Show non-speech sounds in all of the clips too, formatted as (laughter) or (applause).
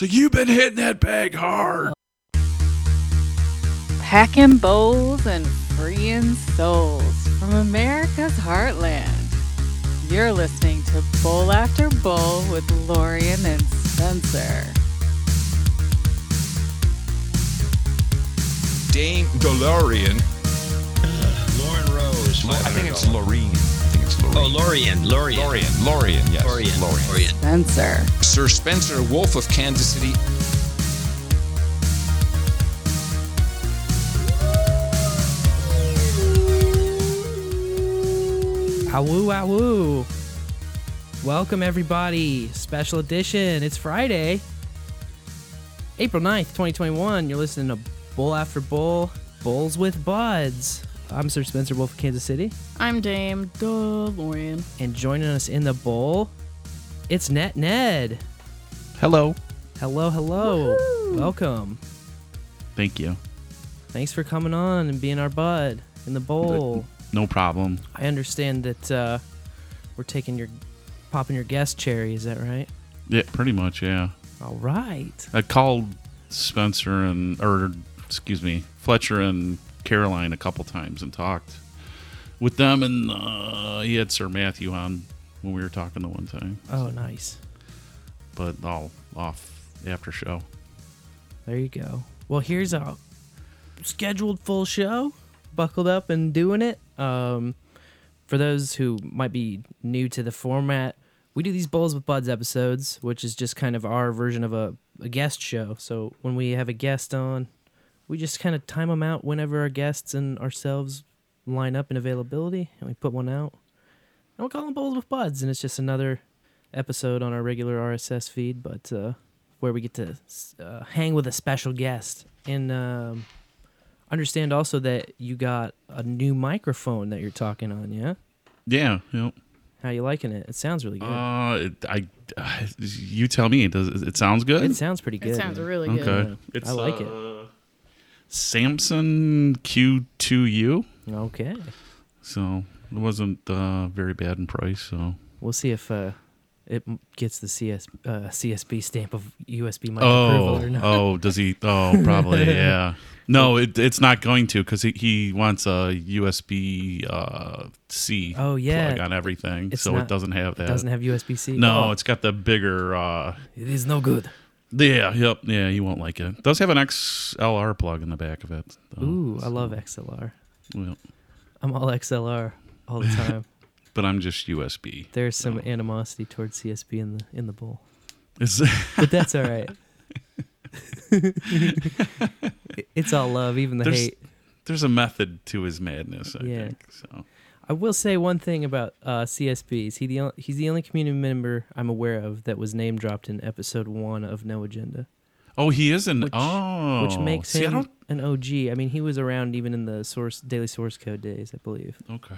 So you've been hitting that bag hard. Packing bowls and freeing souls from America's heartland. You're listening to Bowl After Bowl with Lorian and Spencer. Dame DeLorean. Lauren Rose. I think it's Loreen. Oh, Lorian. Lorian. Lorian. Lorian, yes. Lorian. Lorian. Lorian. Spencer. Sir Spencer Wolf of Kansas City. Awoo, awoo. Welcome, everybody. Special edition. It's Friday, April 9th, 2021. You're listening to Bowl After Bowl, Bowls with Buds. I'm Sir Spencer Wolf of Kansas City. I'm Dame DeLorean. And joining us in the bowl, it's NetNed. Hello. Hello, hello. Welcome. Thank you. Thanks for coming on and being our bud in the bowl. No problem. I understand that uh, we're taking your, popping your guest cherry. Is that right? Yeah, pretty much. Yeah. All right. I called Spencer and, or excuse me, Fletcher and Caroline a couple times and talked with them, and uh, he had Sir Matthew on when we were talking the one time. Oh, nice. But all off after show. There you go. Well, here's a scheduled full show. Buckled up and doing it. Um, for those who might be new to the format, we do these Bowls with Buds episodes, which is just kind of our version of a, a guest show. So when we have a guest on, we just kind of time them out whenever our guests and ourselves line up in availability, and we put one out. And we call them Bowls with Buds, and it's just another episode on our regular RSS feed, but uh, where we get to uh, hang with a special guest. And um, understand also that you got a new microphone that you're talking on, yeah? Yeah. Yep. How you liking it? It sounds really good. Uh, it, I, uh, you tell me. Does it sounds good? it sounds pretty good. It sounds man. really okay. good. It's, I like it. Samson Q2U. Okay. So it wasn't uh, very bad in price. So We'll see if uh, it gets the CS, uh, CSB stamp of USB mic approval oh or not. oh does he? Oh probably (laughs) yeah. No, it, it's not going to because he, he wants a USB uh, C Oh, yeah. plug on everything, It's so not- it doesn't have that. It doesn't have USB C. no, Oh, it's got the bigger. Uh, it is no good. Yeah, yep, yeah. You won't like it. it Does have an XLR plug in the back of it. though, Ooh, I love XLR. well, I'm all XLR all the (laughs) time. but I'm just USB. There's some animosity towards CSB in the in the bowl. (laughs) But that's all right. (laughs) It's all love, even the There's- hate. there's a method to his madness. I Yeah. think so. I will say one thing about uh, CSBs. He the on- he's the only community member I'm aware of that was name dropped in episode one of No Agenda, Oh, he is an Which- oh, which makes See, him an OG. I mean, he was around even in the source daily source code days, I believe. Okay.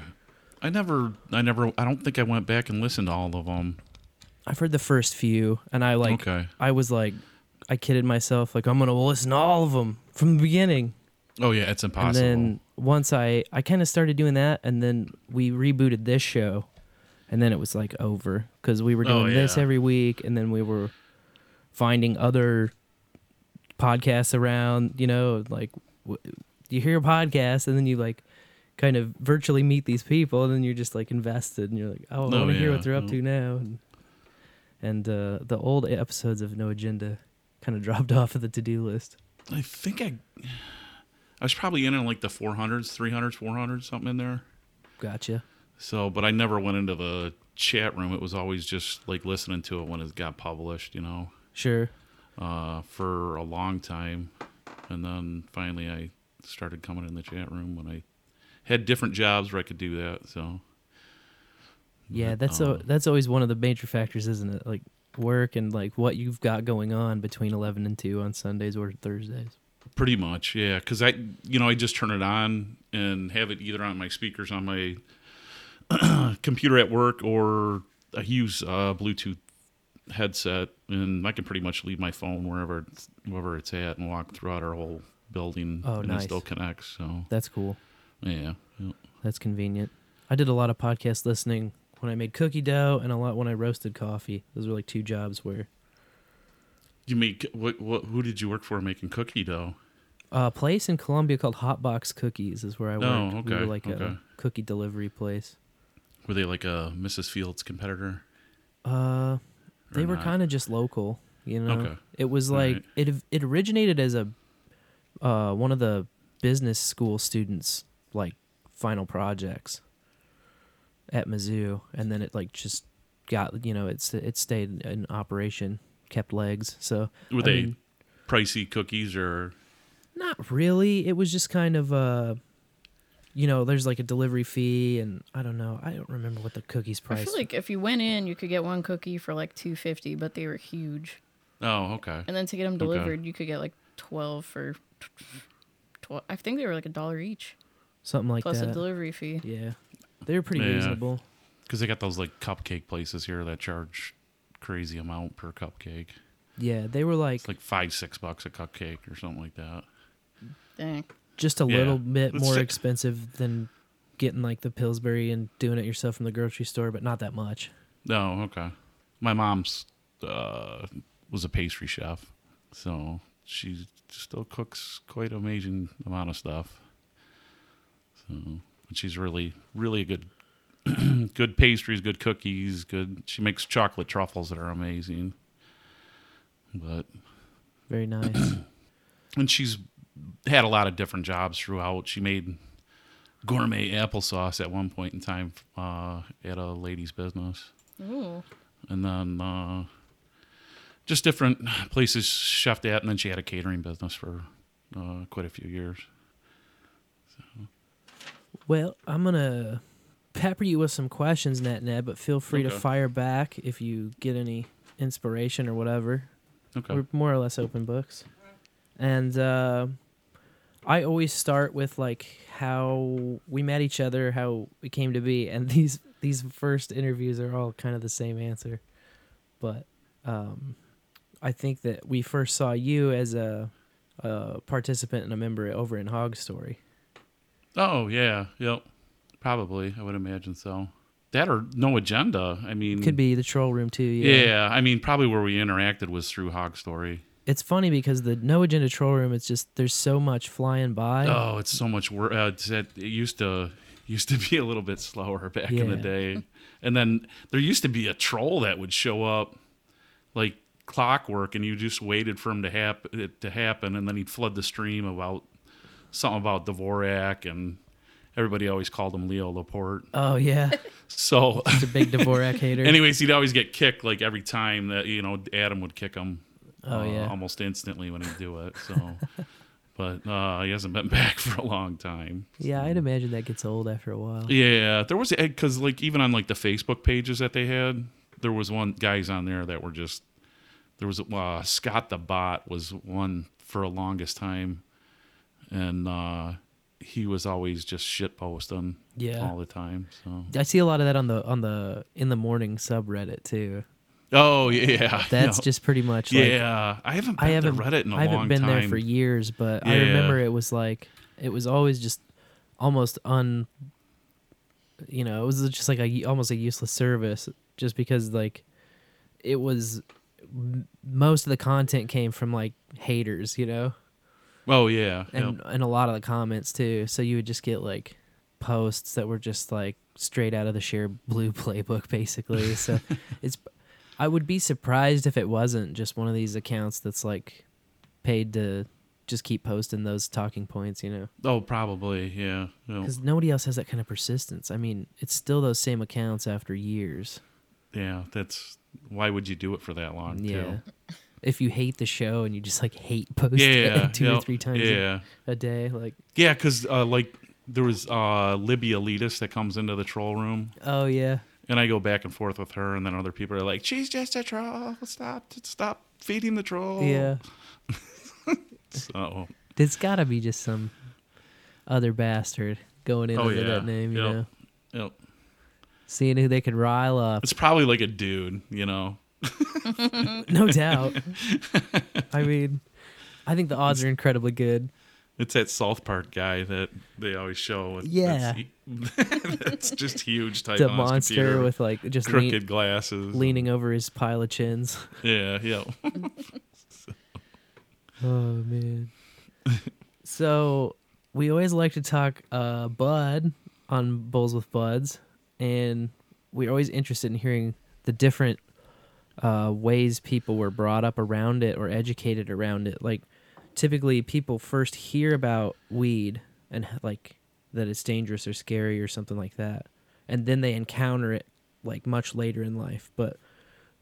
I never, I never, I don't think I went back and listened to all of them. I've heard the first few, and I like okay. I was like, I kidded myself like I'm gonna listen to all of them from the beginning. Oh yeah, it's impossible. And then once I I kind of started doing that, and then we rebooted this show, and then it was like over because we were Oh, doing this every week, and then we were finding other podcasts around. You know, like w- you hear a podcast, and then you like kind of virtually meet these people, and then you're just like invested, and you're like, oh, I Oh, want to hear yeah, what they're up yeah. to now. And, and uh, the old episodes of No Agenda kind of (laughs) dropped off of the to do list. I think I, I was probably in on like the 400s, 300s, 400s, something in there. Gotcha. So, but I never went into the chat room. It was always just like listening to it when it got published, you know, Sure. uh, for a long time. And then finally I started coming in the chat room when I had different jobs where I could do that. So, Yeah, that's a, um, that's always one of the major factors, isn't it? Like work and like what you've got going on between eleven and two on Sundays or Thursdays. Pretty much, yeah. Because I, you know, I just turn it on and have it either on my speakers on my (clears throat) computer at work, or I use uh, Bluetooth headset, and I can pretty much leave my phone wherever it's, wherever it's at and walk throughout our whole building, Oh, and nice. it still connects. So That's cool. yeah, yeah. That's convenient. I did a lot of podcast listening when I made cookie dough and a lot when I roasted coffee. Those were like two jobs where You make what? What? Who did you work for making cookie dough? A place in Columbia called Hotbox Cookies is where I worked. Oh, We were okay, like a cookie delivery place. Were they like a Mrs. Fields competitor? Uh, they were kind of just local, you know. Okay. It was like right. it it originated as a uh one of the business school students like final projects at Mizzou, and then it like just got you know it's it stayed in operation, kept legs. So Were I they mean, pricey cookies or? not really. It was just kind of uh. You know, there's like a delivery fee, and I don't know. I don't remember what the cookies price. I feel like if you went in, you could get one cookie for like two fifty, but they were huge. Oh, okay. And then to get them delivered, you could get like twelve for twelve. I think they were like a dollar each something like plus that. Plus a delivery fee. yeah, they were pretty Yeah. reasonable. Because they got those like cupcake places here that charge crazy amount per cupcake. Yeah, they were like It's like five, six bucks a cupcake or something like that. Dang. just a Yeah. little bit It's more si- expensive than getting like the Pillsbury and doing it yourself from the grocery store, but not that much. No, okay. My mom's uh, was a pastry chef, so she still cooks quite amazing amount of stuff. So, but she's really, really a good, (clears throat) good pastries, good cookies, good. She makes chocolate truffles that are amazing. But Very (clears throat) nice. and she's had a lot of different jobs throughout. She made gourmet applesauce at one point in time uh, at a lady's business Ooh. and then uh, just different places chefed at, and then she had a catering business for uh, quite a few years. well, I'm gonna pepper you with some questions, NetNed, but feel free to fire back if you get any inspiration or whatever. Okay. We're more or less open books. And uh, I always start with like how we met each other, how we came to be, and (laughs) these these first interviews are all kind of the same answer. But um, I think that we first saw you as a, a participant and a member over in Hog Story. Oh yeah, yep. Probably, I would imagine so. That or no agenda. I mean, Could be the troll room too. Yeah. Yeah. I mean, probably where we interacted was through Hog Story. It's funny because the no agenda troll room. It's just there's so much flying by. Oh, it's so much work. Uh, it's it used to (laughs) used to be a little bit slower back in the Yeah. day, and then there used to be a troll that would show up like clockwork, and you just waited for him to happen it to happen, and then he'd flood the stream about something about Dvorak, and everybody always called him Leo Laporte. Oh yeah, (laughs) So, (laughs) it's a big Dvorak hater. anyways, he'd always get kicked like every time that you know Adam would kick him. Oh, uh, yeah. almost instantly when he'd do it. So, (laughs) but uh, he hasn't been back for a long time. Yeah, I'd imagine that gets old after a while. Yeah, there was because like even on like the Facebook pages that they had, there was one guys on there that were just there was uh, Scott the bot was one for a longest time, and uh, he was always just shit posting Yeah. all the time. So I see a lot of that on the on the in the morning subreddit too. oh yeah, (laughs) That's no. just pretty much like yeah. I haven't been I haven't to Reddit in a I haven't long been time. there for years, but I remember it was like it was always just almost un you know, it was just like a almost a useless service just because like it was most of the content came from like haters, you know, Oh yeah, and yep. and a lot of the comments too. So you would just get like posts that were just like straight out of the Shareblue (laughs) playbook, basically. So (laughs) it's I would be surprised if it wasn't just one of these accounts that's like paid to just keep posting those talking points, you know, oh probably yeah. Because nobody else has that kind of persistence. I mean, it's still those same accounts after years. Yeah, that's why would you do it for that long? Yeah. Too? If you hate the show and you just like hate (laughs) posting Yeah, it two or three times a- Yeah, a day, like yeah, because uh, like there was uh, Libby Elitis that comes into the troll room, oh yeah, and I go back and forth with her, and then other people are like, "She's just a troll. Stop, stop feeding the troll." yeah. (laughs) So there's got to be just some other bastard going in Oh, under yeah. that name, you Yep. know, yep. seeing who they could rile up. it's probably like a dude, you know. (laughs) No doubt. I mean, I think the odds are incredibly good. It's that South Park guy that they always show. With, Yeah. that's, (laughs) that's just huge. Type The monster computer with like just crooked lean, glasses, leaning over his pile of chins. (laughs) Yeah, yeah. Oh man. so we always like to talk uh bud on bowls with buds and we're always interested in hearing the different uh ways people were brought up around it or educated around it. Like typically people first hear about weed and like that it's dangerous or scary or something like that and then they encounter it like much later in life. But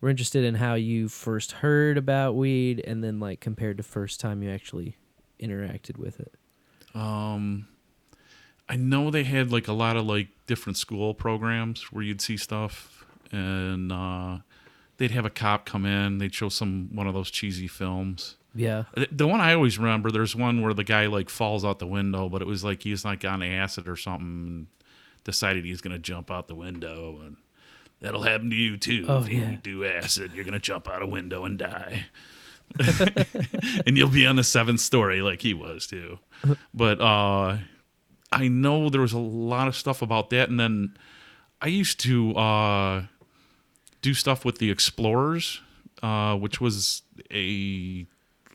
we're interested in how you first heard about weed and then like compared to first time you actually interacted with it. Um, I know they had like a lot of like different school programs where you'd see stuff, and uh, they'd have a cop come in. They'd show some one of those cheesy films. yeah The- one I always remember, there's one where the guy like falls out the window, but it was like he's like on acid or something, and decided he's gonna jump out the window, and that'll happen to you too. Oh, if you yeah. do acid, you're gonna jump out a window and die, (laughs) and you'll be on the seventh story like he was too. But uh, I know there was a lot of stuff about that, and then I used to uh, do stuff with the Explorers, uh, which was a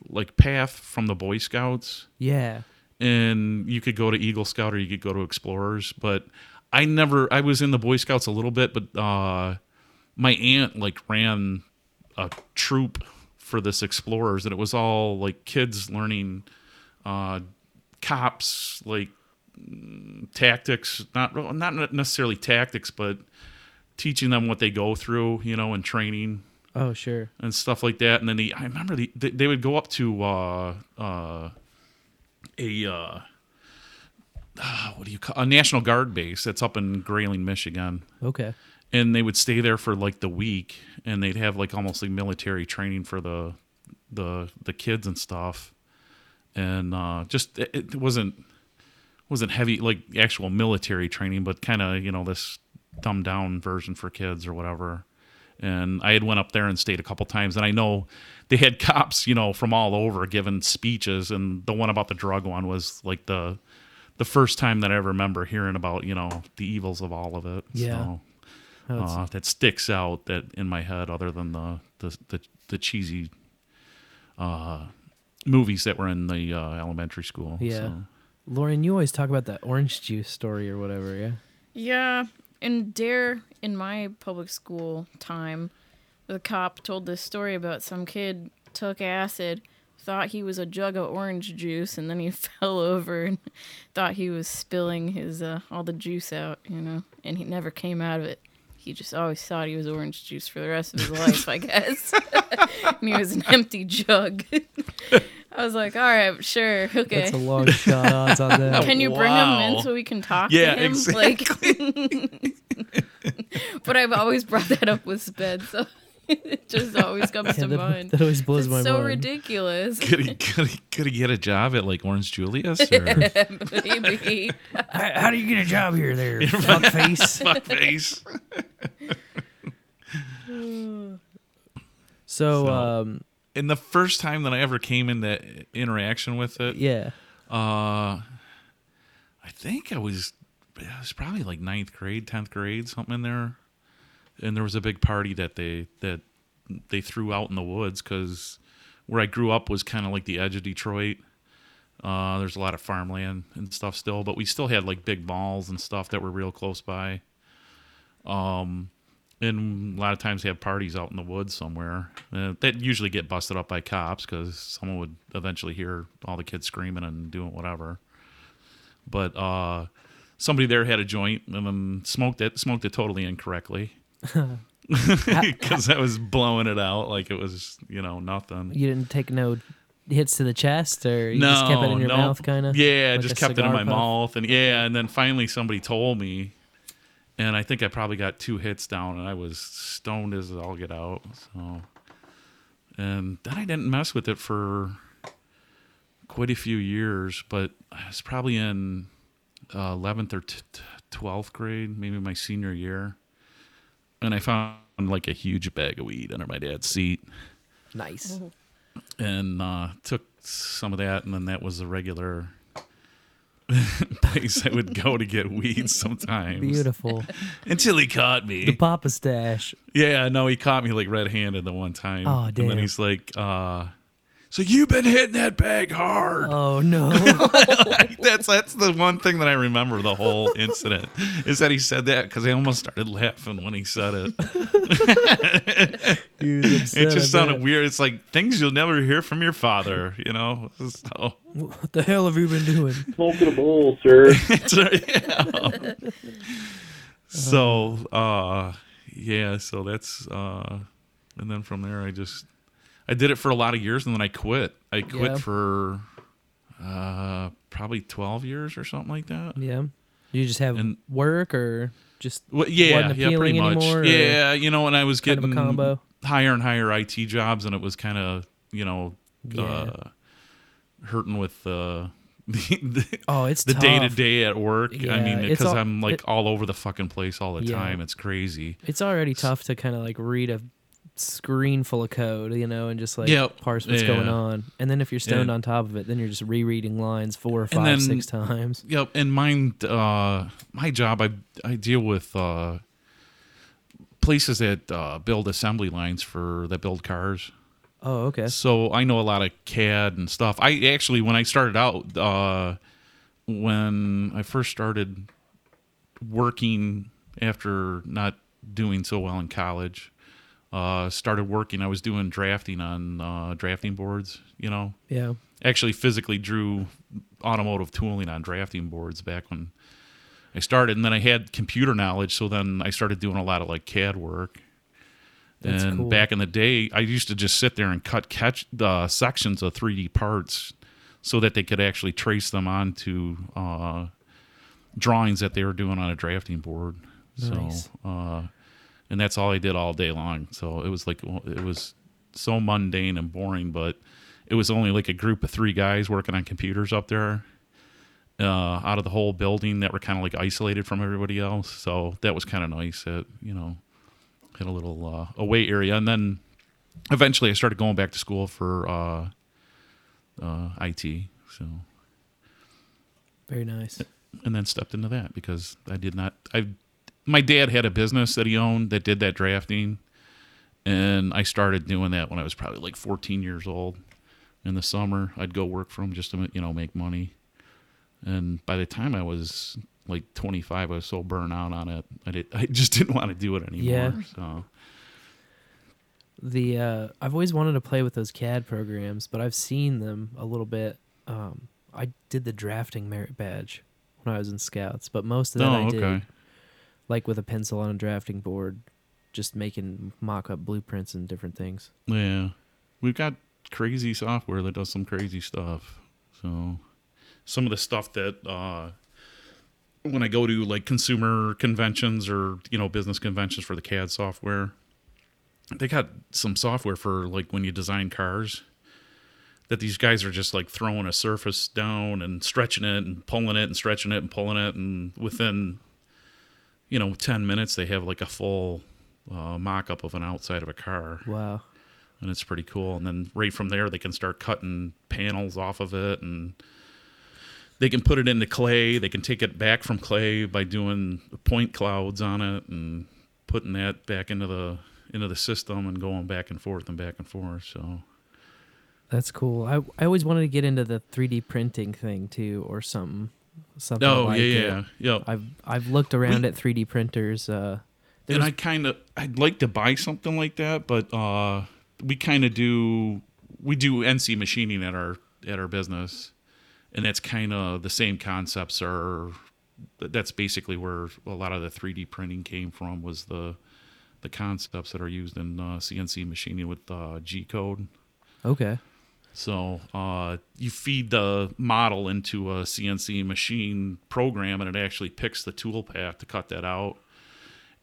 like path from the Boy Scouts, yeah and you could go to Eagle Scout or you could go to Explorers. But I never. I was in the Boy Scouts a little bit, but uh, my aunt like ran a troop for this Explorers, and it was all like kids learning uh, cops like tactics, not not necessarily tactics, but teaching them what they go through, you know, and training oh sure. and stuff like that. And then the, I remember the, they, they would go up to uh, uh, a uh, ah, what do you call a National Guard base that's up in Grayling, Michigan, okay. And they would stay there for like the week, and they'd have like almost like military training for the the the kids and stuff, and uh, just it, it wasn't wasn't heavy like actual military training, but kind of you know this dumbed down version for kids or whatever. And I had went up there and stayed a couple times, and I know they had (laughs) cops, you know, from all over giving speeches, and the one about the drug one was like the the first time that I ever remember hearing about you know the evils of all of it. Yeah. So, Oh, uh, that sticks out that in my head, other than the the the, the cheesy uh, movies that were in the uh, elementary school. Yeah. So. lauren you always talk about that orange juice story or whatever yeah Yeah, in Dare, in my public school time, the cop told this story about some kid took acid, thought he was a jug of orange juice, and then he (laughs) fell over and thought he was spilling his uh, all the juice out, you know, and he never came out of it. He just always thought he was orange juice for the rest of his life, I guess. (laughs) and he was an empty jug. (laughs) I was like, all right, sure, okay. that's a long shot odds on that (laughs) Can you bring him in so we can talk Yeah, to him? Like, but I've always brought that up with Sped, so (laughs) it just always comes Yeah, to that, mind. that always blows It's my so mind So ridiculous. Could he, could, he, could he get a job at like Orange Julius or (laughs) Maybe. (laughs) how, how do you get a job here there fuckface fuckface? so So- um And the first time that I ever came into interaction with it, yeah uh, I think I was it was probably like ninth grade, tenth grade, something in there. And there was a big party that they that they threw out in the woods because where I grew up was kind of like the edge of Detroit. Uh, there's a lot of farmland and stuff still, but we still had like big malls and stuff that were real close by. Um, and a lot of times they have parties out in the woods somewhere uh, that usually get busted up by cops because someone would eventually hear all the kids screaming and doing whatever. But uh, somebody there had a joint and then smoked it, smoked it totally incorrectly because (laughs) I was blowing it out like it was you know nothing. you didn't take no hits to the chest or you no, just kept it in your no. mouth kind of Yeah, like just kept it in my puff? mouth, and yeah, and then finally somebody told me, and I think I probably got two hits down, and I was stoned as all get out. So, and then I didn't mess with it for quite a few years, but I was probably in uh, eleventh or twelfth grade, maybe my senior year, and I found like a huge bag of weed under my dad's seat nice and uh, took some of that, and then that was a regular (laughs) place I would go to get weed sometimes. beautiful (laughs) Until he caught me. the papa stash yeah, no, he caught me like red-handed the one time. Oh, And then he's like, uh, So you've been hitting that bag hard. Oh no. (laughs) (laughs) that's that's the one thing that I remember the whole incident is that he said that because I almost started laughing when he said it. (laughs) He upset, It just sounded weird. It's like things you'll never hear from your father, you know. So What the hell have you been doing? Smoking a bowl, sir. it's, yeah. So uh, yeah, so that's uh, and then from there I just I did it for a lot of years and then I quit. I quit Yeah. for uh, probably twelve years or something like that. Yeah. You just have And- work or just Well, yeah, yeah, pretty much. Yeah, you know, and I was kind of a getting combo? higher and higher IT jobs, and it was kind of you know Yeah. uh, hurting with uh, (laughs) the the, Oh, it's the day to day at work. I mean, because I'm like it- all over the fucking place all the Yeah. time. It's crazy. It's already tough to kind of like read a screen full of code, you know, and just like Yep. parse what's going on. And then if you're stoned And- on top of it, then you're just rereading lines four or five, then- six times. (laughs) Yep, and mine, uh, my job, I I deal with uh, places that uh, build assembly lines for that build cars. Oh, okay. So I know a lot of CAD and stuff. I actually, when I started out, uh, when I first started working after not doing so well in college, uh, started working. I was doing drafting on uh, drafting boards. You know, Yeah. actually physically drew automotive tooling on drafting boards back when I started, and then I had computer knowledge. So then I started doing a lot of like CAD work. That's and cool. back in the day, I used to just sit there and cut catch the sections of 3D parts so that they could actually trace them onto uh, drawings that they were doing on a drafting board. Nice. So, uh, and that's all I did all day long. So it was like it was so mundane and boring, but it was only like a group of three guys working on computers up there uh, out of the whole building that were kind of like isolated from everybody else. So that was kind of nice. That you know had a little uh, away area, and then eventually I started going back to school for uh, uh, IT. So Very nice. and then stepped into that because I did not. I my dad had a business that he owned that did that drafting, and I started doing that when I was probably like 14 years old. In the summer, I'd go work for him just to you know make money, and by the time I was like 25, I was so burnt out on it. I did. (laughs) I just didn't want to do it anymore. Yeah. So The uh, I've always wanted to play with those CAD programs, but I've seen them a little bit. Um, I did the drafting merit badge when I was in Scouts, but most of that oh, I did okay. Like with a pencil on a drafting board, just making mock-up blueprints and different things. Yeah. We've got crazy software that does some crazy stuff. So some of the stuff that uh when I go to like consumer conventions or, you know, business conventions for the CAD software, they got some software for like when you design cars that these guys are just like throwing a surface down and stretching it and pulling it and stretching it and pulling it and within you know 10 minutes they have like a full uh, mock-up of an outside of a car Wow. and it's pretty cool. And then right from there, they can start cutting panels off of it, and they can put it into clay. They can take it back from clay by doing point clouds on it and putting that back into the into the system and going back and forth and back and forth. So That's cool. I I always wanted to get into the 3D printing thing too, or something. Something oh like yeah, it. yeah, yeah. I've I've looked around at 3D printers. Uh, and I kind of I'd like to buy something like that, but uh, we kind of do we do NC machining at our at our business, and that's kind of the same concepts are. That's basically where a lot of the 3D printing came from was the the concepts that are used in uh, CNC machining with uh, G code. okay. So uh, you feed the model into a CNC machine program, and it actually picks the tool path to cut that out.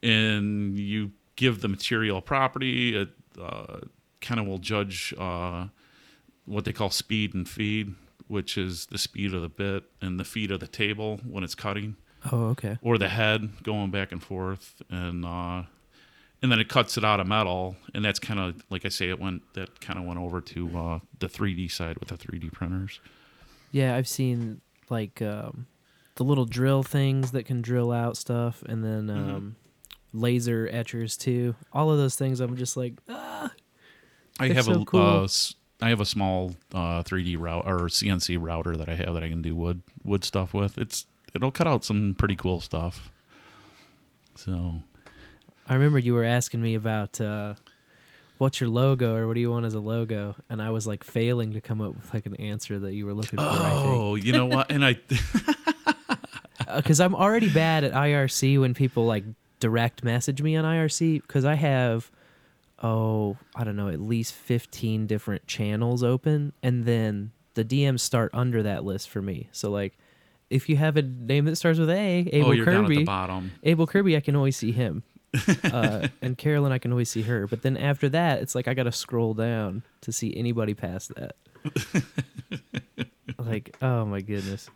And you give the material property. It uh, kind of will judge uh, what they call speed and feed, which is the speed of the bit and the feed of the table when it's cutting, Oh, okay. or the head going back and forth, and uh, and then it cuts it out of metal, and that's kind of like I say, it went that kind of went over to uh, the 3D side with the 3D printers. Yeah, I've seen like um, the little drill things that can drill out stuff, and then Mm-hmm. um, laser etchers too. All of those things, I'm just like, ah, I have so a cool. uh, s- I have a small uh, 3D route or CNC router that I have that I can do wood wood stuff with. It's it'll cut out some pretty cool stuff. So I remember you were asking me about uh, what's your logo or what do you want as a logo, and I was like failing to come up with like an answer that you were looking for. oh, you know what? And I (laughs) because I'm already bad at IRC when people like direct message me on IRC because I have oh I don't know at least 15 different channels open and then the DMs start under that list for me. So like if you have a name that starts with A, Abel oh, you're down at the Kirby, bottom. Abel Kirby, I can always see him. Uh, and Carolyn, I can always see her. But then after that, it's like I got to scroll down to see anybody past that. (laughs) like, oh my goodness.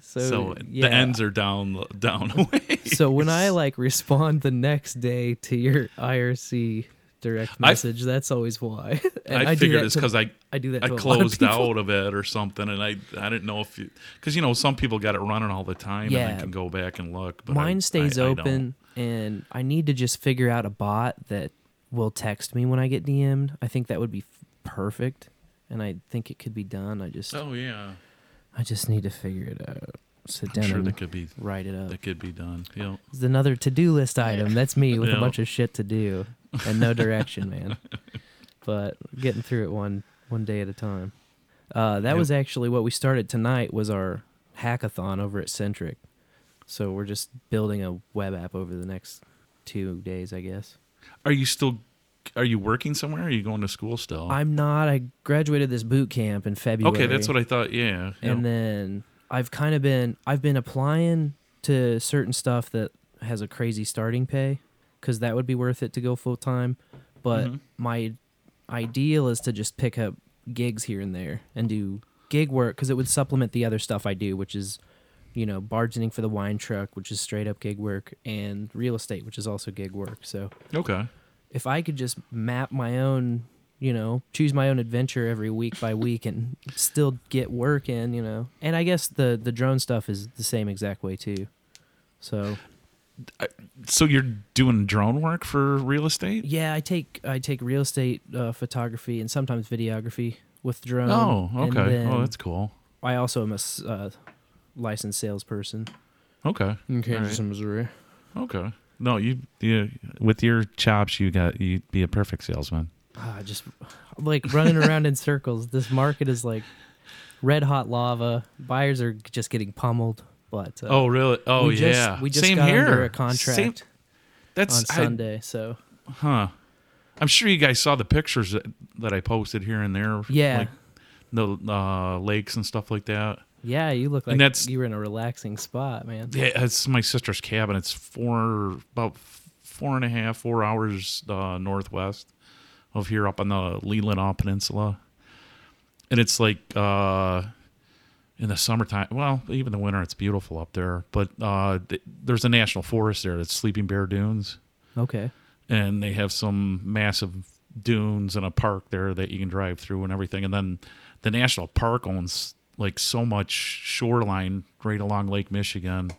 So, So yeah. the ends are down down away. So when I like respond the next day to your IRC direct I- message, that's always why. (laughs) And I, do figured it's because I I do that. I of closed out of it or something, and I I didn't know if you because you know some people got it running all the time and Yeah. they can go back and look. But Mine I- stays I- I open, and I need to just figure out a bot that will text me when I get DM'd. I think that would be f- perfect, and I think it could be done. I just, Oh yeah, I just need to figure it out. Sit I'm down sure and that could be write it up. that could be done. Know, It's another to-do list item. That's me with a bunch of shit to do and no (laughs) direction, man. But getting through it one one day at a time. Uh, that Yep. was actually what we started tonight. Was our hackathon over at Centric. So we're just building a web app over the next two days, I guess. are you still are you working somewhere? Or are you going to school still? I'm not. I graduated this boot camp in February. okay, that's what I thought. Yeah, and yeah. then I've kind of been I've been applying to certain stuff that has a crazy starting pay because that would be worth it to go full time. But Mhm. my ideal is to just pick up gigs here and there and do gig work because it would supplement the other stuff I do, which is you know bargaining for the wine truck, which is straight up gig work, and real estate, which is also gig work. So okay. if I could just map my own, you know, choose my own adventure every week by week and still get work in, you know. And I guess the the drone stuff is the same exact way too. So So you're doing drone work for real estate? yeah, I take I take real estate uh, photography and sometimes videography with drone. Oh, okay. Oh, that's cool. I also am a uh, licensed salesperson Okay. in Kansas Missouri. Okay. No, you, you with your chops, you got you'd be a perfect salesman. Ah, just like running (laughs) around in circles. This market is like red hot lava. Buyers are just getting pummeled. But uh, oh, really? Oh, we just, yeah. we just Same got here. under a contract Same, that's on I- Sunday. so huh. I'm sure you guys saw the pictures that, that I posted here and there. Yeah. Like the uh, lakes and stuff like that. Yeah, you look like And that's- you were in a relaxing spot, man. Yeah, it's my sister's cabin. It's four about four and a half, four hours uh, northwest of here, up on the Leelanau Peninsula, and it's like uh, in the summertime. Well, even the winter, it's beautiful up there. But uh, th- there's a national forest there. That's Sleeping Bear Dunes, Okay. and they have some massive dunes and a park there that you can drive through and everything. And then the national park owns like so much shoreline right along Lake Michigan.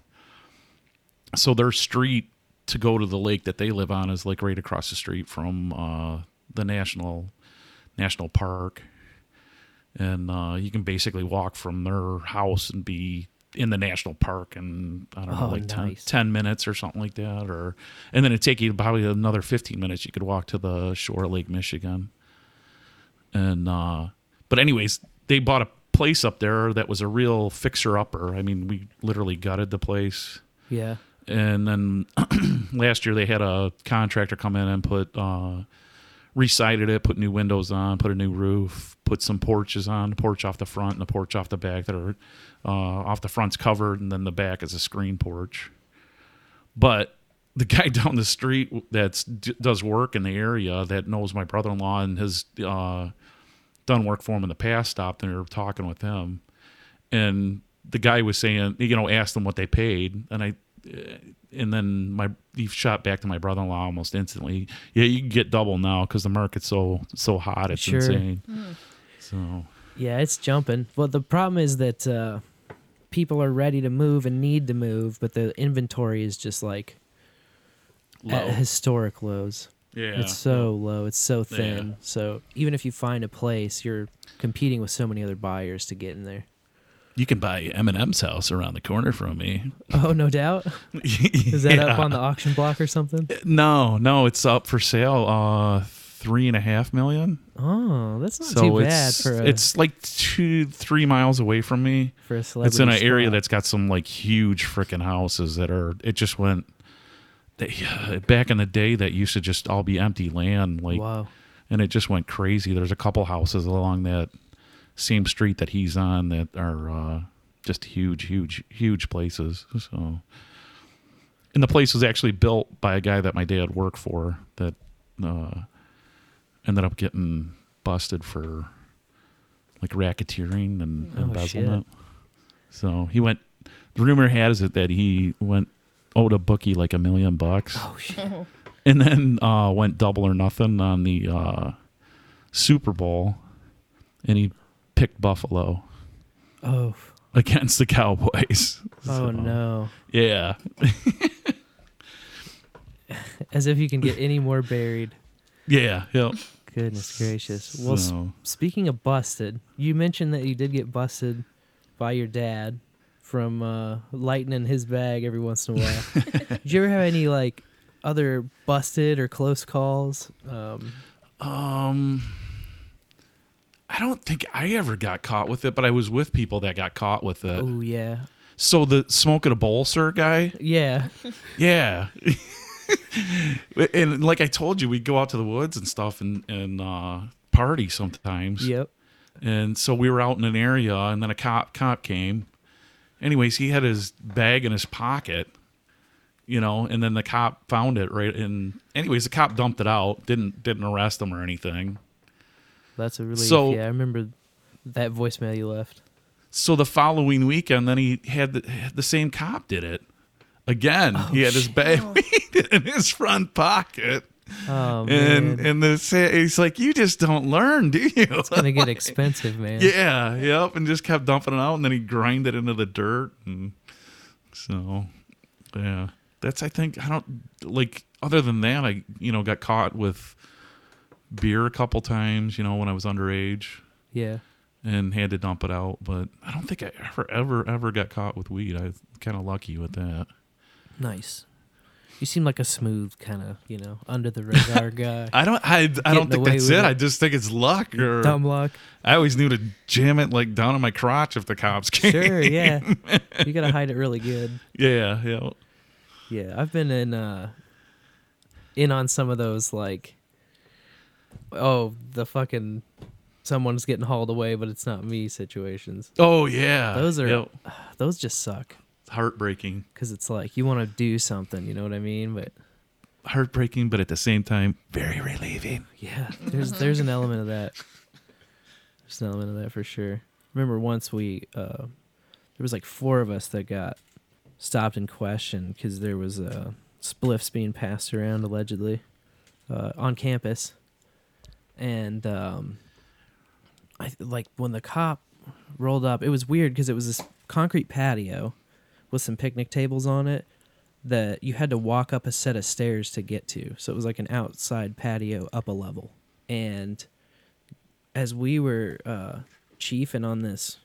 So their street to go to the lake that they live on is like right across the street from uh, the national national park, and uh, you can basically walk from their house and be in the national park in I don't know Oh, like 10, 10 minutes or something like that, or and then it take you probably another fifteen minutes. You could walk to the shore of Lake Michigan, and uh, but anyways, they bought a place up there that was a real fixer upper. I mean, we literally gutted the place Yeah. and then (clears throat) last year they had a contractor come in and put uh resided it put new windows on put a new roof put some porches on the porch off the front and the porch off the back that are uh off the front's covered and then the back is a screen porch but the guy (laughs) down the street that d- does work in the area that knows my brother-in-law and his uh done work for him in the past stopped and we were talking with him and the guy was saying, you know, asked them what they paid, and I, and then my he shot back to my brother-in-law almost instantly. Yeah, you can get double now because the market's so so hot, it's Sure. insane. So Yeah, it's jumping. Well, the problem is that uh, people are ready to move and need to move, but the inventory is just like low. at historic lows. Yeah. It's so low. It's so thin. Yeah. So even if you find a place, you're competing with so many other buyers to get in there. You can buy Eminem's house around the corner from me. (laughs) Oh, no doubt. (laughs) Is that up on the auction block or something? No, no, it's up for sale. Uh, three and a half million. Oh, that's not so too bad for a it's like two, three miles away from me. for a celebrity. It's in an area that's got some like huge freaking houses that are. It just went. They, (laughs) back in the day, that used to just all be empty land, like, wow. and it just went crazy. There's a couple houses along that same street that he's on that are uh, just huge, huge, huge places. So, and the place was actually built by a guy that my dad worked for that uh, ended up getting busted for like racketeering and Oh, embezzlement. So he went. The rumor has it that he went owed a bookie like a million bucks, Oh shit. (laughs) and then uh, went double or nothing on the uh, Super Bowl, and he picked Buffalo Oh. against the Cowboys. Oh no. Yeah, (laughs) As if you can get any more buried. yeah, yeah. Goodness gracious. Well, s- So- speaking of busted, you mentioned that you did get busted by your dad from uh, lightening his bag every once in a while. (laughs) did you ever have any like other busted or close calls? Um, Um, I don't think I ever got caught with it, but I was with people that got caught with it. oh yeah, So the smoking a bowl, sir, guy. yeah. (laughs) Yeah. and like I told you, we'd go out to the woods and stuff and and uh, party sometimes. Yep. And so we were out in an area, and then a cop cop came. Anyways, he had his bag in his pocket, you know, and then the cop found it right. And anyways, the cop dumped it out. didn't didn't arrest him or anything. That's a relief. So- yeah, I remember that voicemail you left. So the following weekend, then he had the, the same cop did it again. Oh, he had his bag (laughs) in his front pocket. Oh (laughs) man, and and the he's like, you just don't learn, do you? it's gonna get (laughs) expensive, man. yeah, yep, and just kept dumping it out, and then he grind it into the dirt, and so yeah, that's I think I don't like. Other than that, I you know got caught with beer a couple times, you know, when I was underage, Yeah. and had to dump it out. But I don't think I ever ever ever got caught with weed. I was kind of lucky with that. Nice. You seem like a smooth kind of, you know, under the radar (laughs) guy. I don't. I, I don't think that's it. it. I just think it's luck. Or Dumb luck. I always knew to jam it like down on my crotch if the cops came. Sure, yeah. (laughs) you gotta hide it really good. yeah, yeah. Yeah, I've been in uh in on some of those like oh, the fucking someone's getting hauled away but it's not me situations. Oh yeah. Those are Yep. those just suck heartbreaking. cuz it's like you want to do something, you know what I mean? But Heartbreaking, but at the same time, very relieving. yeah, there's there's an element of that. There's an element of that for sure. Remember once we uh there was like four of us that got stopped and questioned because there was uh, spliffs being passed around allegedly uh, on campus, and um, I like when the cop rolled up. It was weird because it was this concrete patio with some picnic tables on it that you had to walk up a set of stairs to get to. So it was like an outside patio up a level, and as we were uh, chiefing on this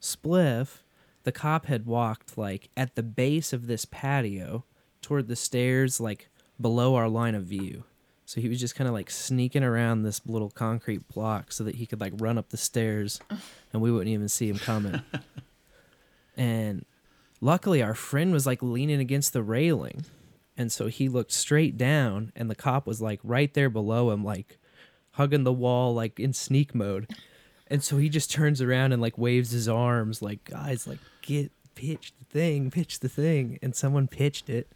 spliff, the cop had walked like at the base of this patio toward the stairs, like below our line of view. So he was just kind of like sneaking around this little concrete block so that he could like run up the stairs and we wouldn't even see him coming. (laughs) and luckily, our friend was like leaning against the railing. And so he looked straight down, and the cop was like right there below him, like hugging the wall, like in sneak mode. And so he just turns around and like waves his arms, like, guys, like, get pitch the thing, pitch the thing. And someone pitched it.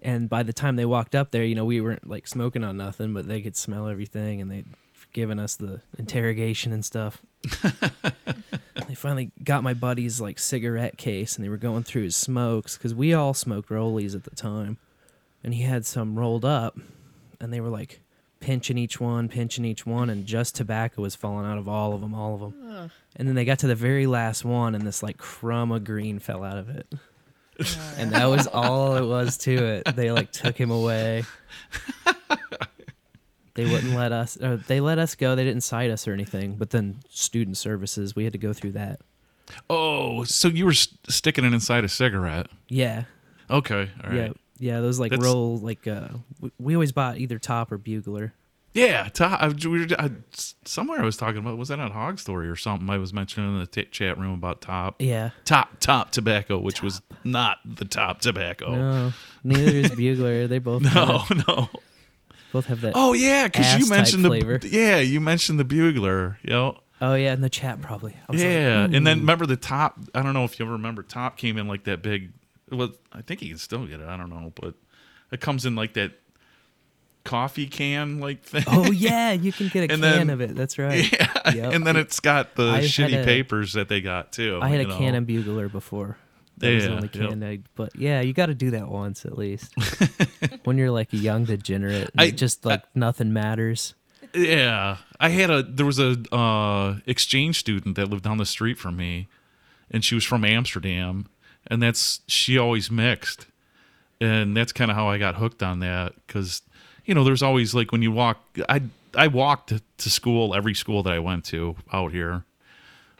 And by the time they walked up there, you know, we weren't like smoking on nothing, but they could smell everything and they'd given us the interrogation and stuff. (laughs) they finally got my buddy's like cigarette case and they were going through his smokes because we all smoked rollies at the time. And he had some rolled up and they were like pinching each one, pinching each one, and just tobacco was falling out of all of them, all of them. And then they got to the very last one, and this like crumb of green fell out of it. (laughs) and that was all it was to it. They like took him away. (laughs) They wouldn't let us. Uh, they let us go. They didn't cite us or anything. But then student services, we had to go through that. Oh, so you were s- sticking it inside a cigarette? Yeah, Okay, all right. yeah, yeah. Those like That's- roll like. Uh, we, we always bought either top or bugler. Yeah, top, I, we were, I, somewhere I was talking about was that on Hog Story or something? I was mentioning in the t- chat room about top, Yeah. top, top tobacco, which was not the top tobacco. No, neither is bugler. They both (laughs) No, no. Both have that. Oh yeah, because you mentioned the flavor. yeah, you mentioned the bugler. Yep. Oh yeah, in the chat probably. I was like, Yeah, and then hmm. remember the top. I don't know if you ever remember. Top came in like that big. Well, I think you can still get it. I don't know, but it comes in like that coffee can like thing. Oh yeah, you can get a (laughs) can then- of it. That's right. (laughs) yeah, Yep. and then it's got the I've shitty a- papers that they got too. I had a know. can of bugler before. That was the Yeah, only yep. I, but yeah, you got to do that once at least. (laughs) when you're like a young degenerate, I- just like nothing matters. Yeah, I had a. There was a uh, exchange student that lived down the street from me, and she was from Amsterdam, and that's she always mixed, and that's kind of how I got hooked on that because you know there's always like when you walk. I I walked to, to school every school that I went to out here.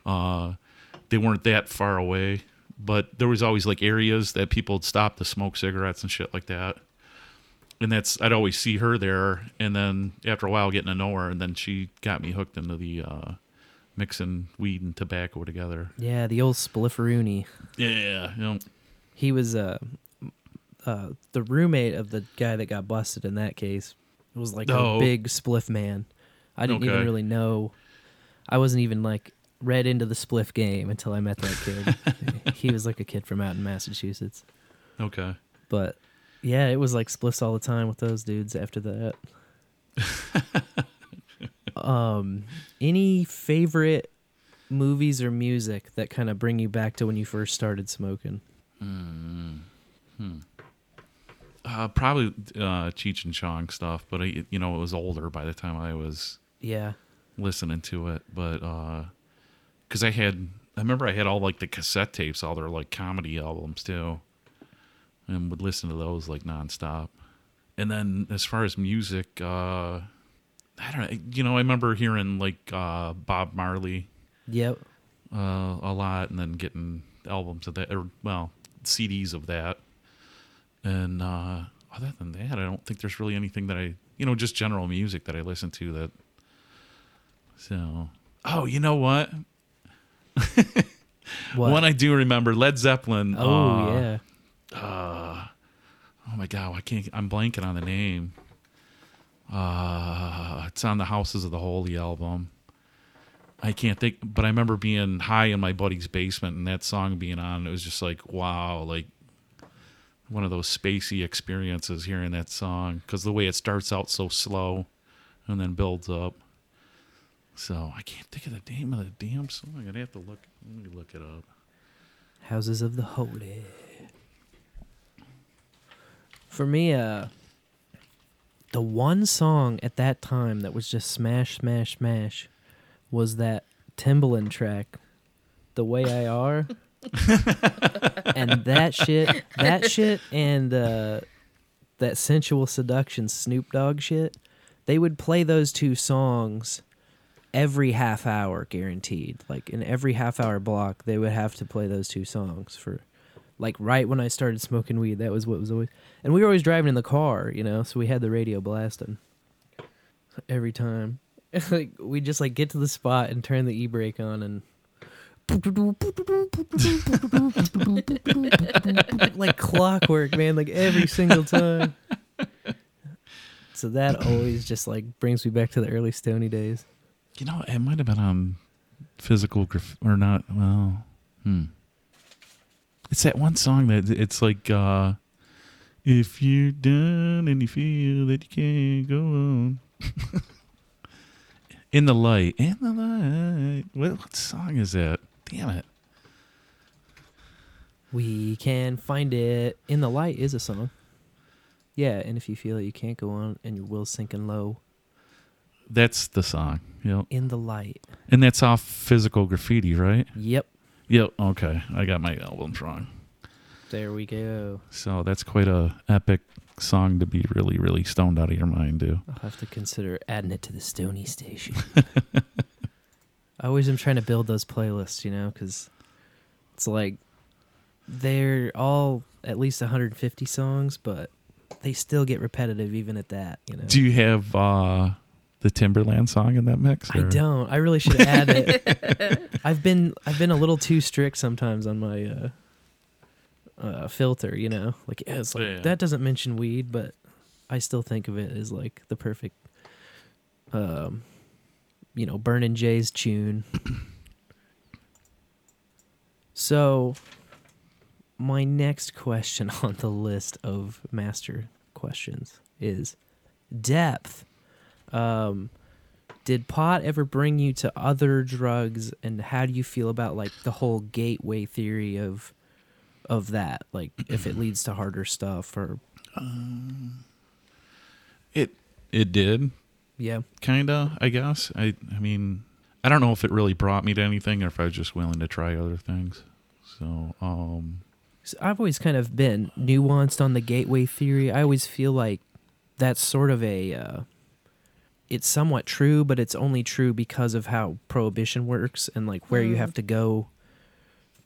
Uh, they weren't that far away, but there was always like areas that people would stop to smoke cigarettes and shit like that and that's I'd always see her there, and then after a while getting to know her, and then she got me hooked into the uh, mixing weed and tobacco together. Yeah, the old splifferoonie. Yeah, you know, He was uh, uh, the roommate of the guy that got busted in that case. It was like Oh. a big spliff man. I didn't even really know. I wasn't even like read into the spliff game until I met that kid. (laughs) he was like a kid from out in Massachusetts. okay. But yeah, it was like spliffs all the time with those dudes after that. (laughs) um any favorite movies or music that kind of bring you back to when you first started smoking? Uh, probably uh, Cheech and Chong stuff, but I, you know, it was older by the time I was Yeah. listening to it. But because I had, I remember I had all like the cassette tapes, all their like comedy albums too, and would listen to those like nonstop. And then as far as music, uh, I don't know, you know, I remember hearing like uh, Bob Marley Yep. uh, a lot, and then getting albums of that, or well, CDs of that. And uh, other than that, I don't think there's really anything that I, you know, just general music that I listen to that. So, oh, you know what? What? (laughs) One I do remember, Led Zeppelin. oh uh, yeah. Oh my god, I can't. I'm blanking on the name. Uh, it's on the Houses of the Holy album. I can't think, but I remember being high in my buddy's basement and that song being on. It was just like wow, like one of those spacey experiences hearing that song because the way it starts out so slow and then builds up. So I can't think of the name of the damn song. I'd have to look. Let me look it up. Houses of the Holy. For me, uh, the one song at that time that was just smash, smash, smash was that Timbaland track, "The Way I Are," (laughs) and that shit, that shit, and uh, that sensual seduction Snoop Dogg shit. They would play those two songs every half hour guaranteed like in every half hour block they would have to play those two songs for like right when i started smoking weed that was what was always and we were always driving in the car you know so we had the radio blasting. Every time (laughs) like we just like get to the spot and turn the e-brake on and (laughs) like clockwork man like every single time. (laughs) So that always just like brings me back to the early stony days You know, it might have been on physical graph or not. Well, hmm. It's that one song that it's like, uh, if you're done and you feel that you can't go on. (laughs) in the light, in the light. What, what song is that? Damn it. We can find it. In the Light is a song. Yeah, and if you feel that you can't go on and your will's sinking low. That's the song. Yep. In the Light. And that's off physical graffiti, right? Yep. Yep. Okay. I got my albums wrong. There we go. So that's quite a epic song to be really, really stoned out of your mind, to. I'll have to consider adding it to the Stony Station. (laughs) I always am trying to build those playlists, you know, because it's like they're all at least 150 songs, but they still get repetitive even at that, you know. Do you have uh, the Timbaland song in that mix? I don't. I really should add it. (laughs) I've been I've been a little too strict sometimes on my uh, uh, filter. You know, like yeah, it's like Yeah. that doesn't mention weed, but I still think of it as like the perfect, um, you know, Burnin' Jay's tune. (coughs) so, my next question (laughs) on the list of master questions is depth. Um, did pot ever bring you to other drugs and how do you feel about like the whole gateway theory of of that like if it (clears throat) leads to harder stuff or It it did yeah kind of. I guess. I I mean, I don't know if it really brought me to anything or if I was just willing to try other things. So, um, So I've always kind of been nuanced on the gateway theory. I always feel like that's sort of a uh, it's somewhat true, but it's only true because of how prohibition works and like where you have to go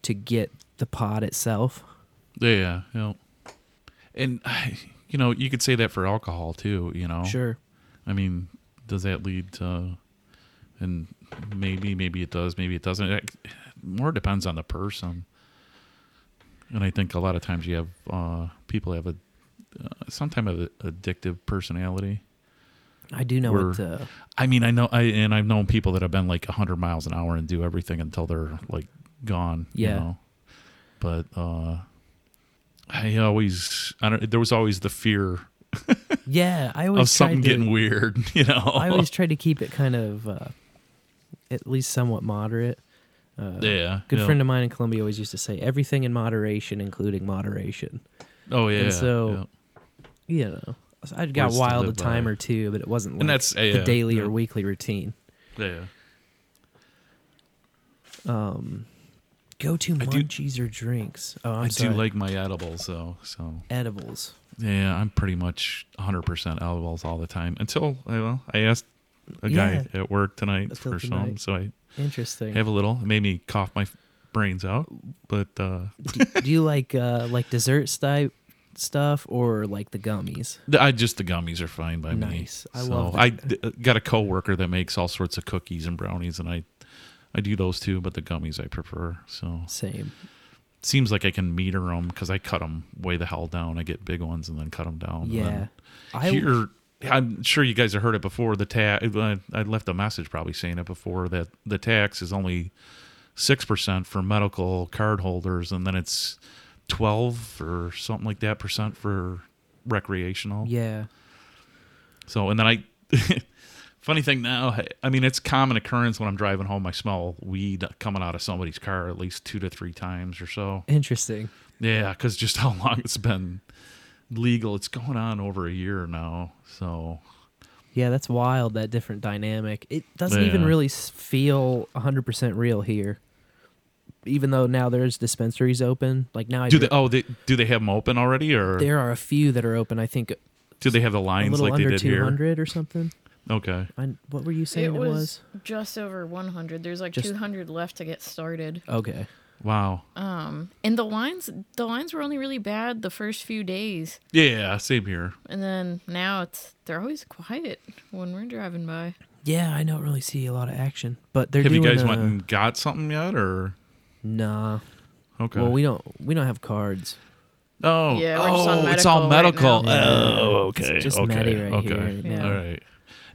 to get the pot itself. yeah, you know, and (sighs) you know, you could say that for alcohol too. You know, Sure. I mean, does that lead to? And maybe, maybe it does, maybe it doesn't. It more depends on the person. And I think a lot of times you have uh, people have a uh, sometimes have an addictive personality. I do know what uh, I mean, I know, I and I've known people that have been like 100 miles an hour and do everything until they're like gone. Yeah. You know? But uh, I always, I don't. There was always the fear (laughs) yeah, I always of something to, getting weird. (laughs) You know. I always try to keep it kind of uh, at least somewhat moderate. Uh, yeah. Good yeah. friend of mine in Columbia always used to say everything in moderation, including moderation. Oh yeah. and so- yeah. You know, I got Words wild a live by. time or two, but it wasn't like And that's- the yeah, daily yeah. or weekly routine. yeah. Um, go to I do- munchies or drinks. Oh, I'm I sorry. do like my edibles though. So edibles. yeah, I'm pretty much 100 percent edibles all the time until well, I asked a guy at work tonight Until for some, so I Interesting. I have a little. It made me cough my brains out, but. uh do you like uh like dessert type stuff or like the gummies? I just the gummies are fine by me. Nice. me. I so love I that. d- got a coworker that makes all sorts of cookies and brownies, and I I do those too, but the gummies I prefer. So Same. seems like I can meter them because I cut them way the hell down. I get big ones and then cut them down. Yeah. I here, I'm sure you guys have heard it before. The tax. I left a message probably saying it before that the tax is only six percent for medical card holders, and then it's twelve or something like that percent for recreational. yeah. So and then I (laughs) funny thing now, I mean it's common occurrence when I'm driving home I smell weed coming out of somebody's car at least 2 to 3 times or so. Interesting. Yeah, cuz just (laughs) how long it's been legal. It's going on over a year now. So Yeah, that's wild. That different dynamic. It doesn't even really feel 100% real here. Even though now there's dispensaries open, like now I do dri- they oh they do they have them open already or there are a few that are open. I think do they have the lines little like they under did here? 200 or something. Okay. I, what were you saying it it was, was? just over 100. There's like Just- 200 left to get started. Okay. Wow. Um, and the lines, the lines were only really bad the first few days, Yeah, same here. and then now it's they're always quiet when we're driving by. Yeah, I don't really see a lot of action, but they're have you doing guys a, went and got something yet or Nah. Okay. Well, we don't we don't have cards. Oh, Yeah, we're just on oh, it's all medical. medical right oh, Yeah. okay. It's just okay. Maddie right okay. here now. All right.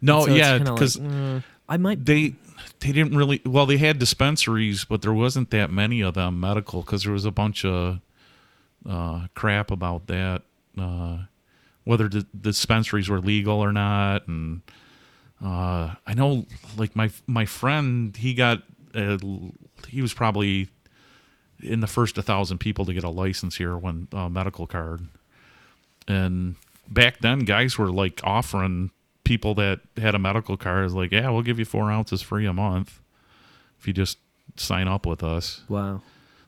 No, So it's yeah, kinda like, because mm, I might they they didn't really. Well, they had dispensaries, but there wasn't that many of them medical because there was a bunch of uh, crap about that. Uh, whether the dispensaries were legal or not, and uh, I know, like my my friend, he got uh, he was probably in the first 1000 people to get a license here when uh, medical card and back then guys were like offering people that had a medical card is like yeah we'll give you four ounces free a month if you just sign up with us wow.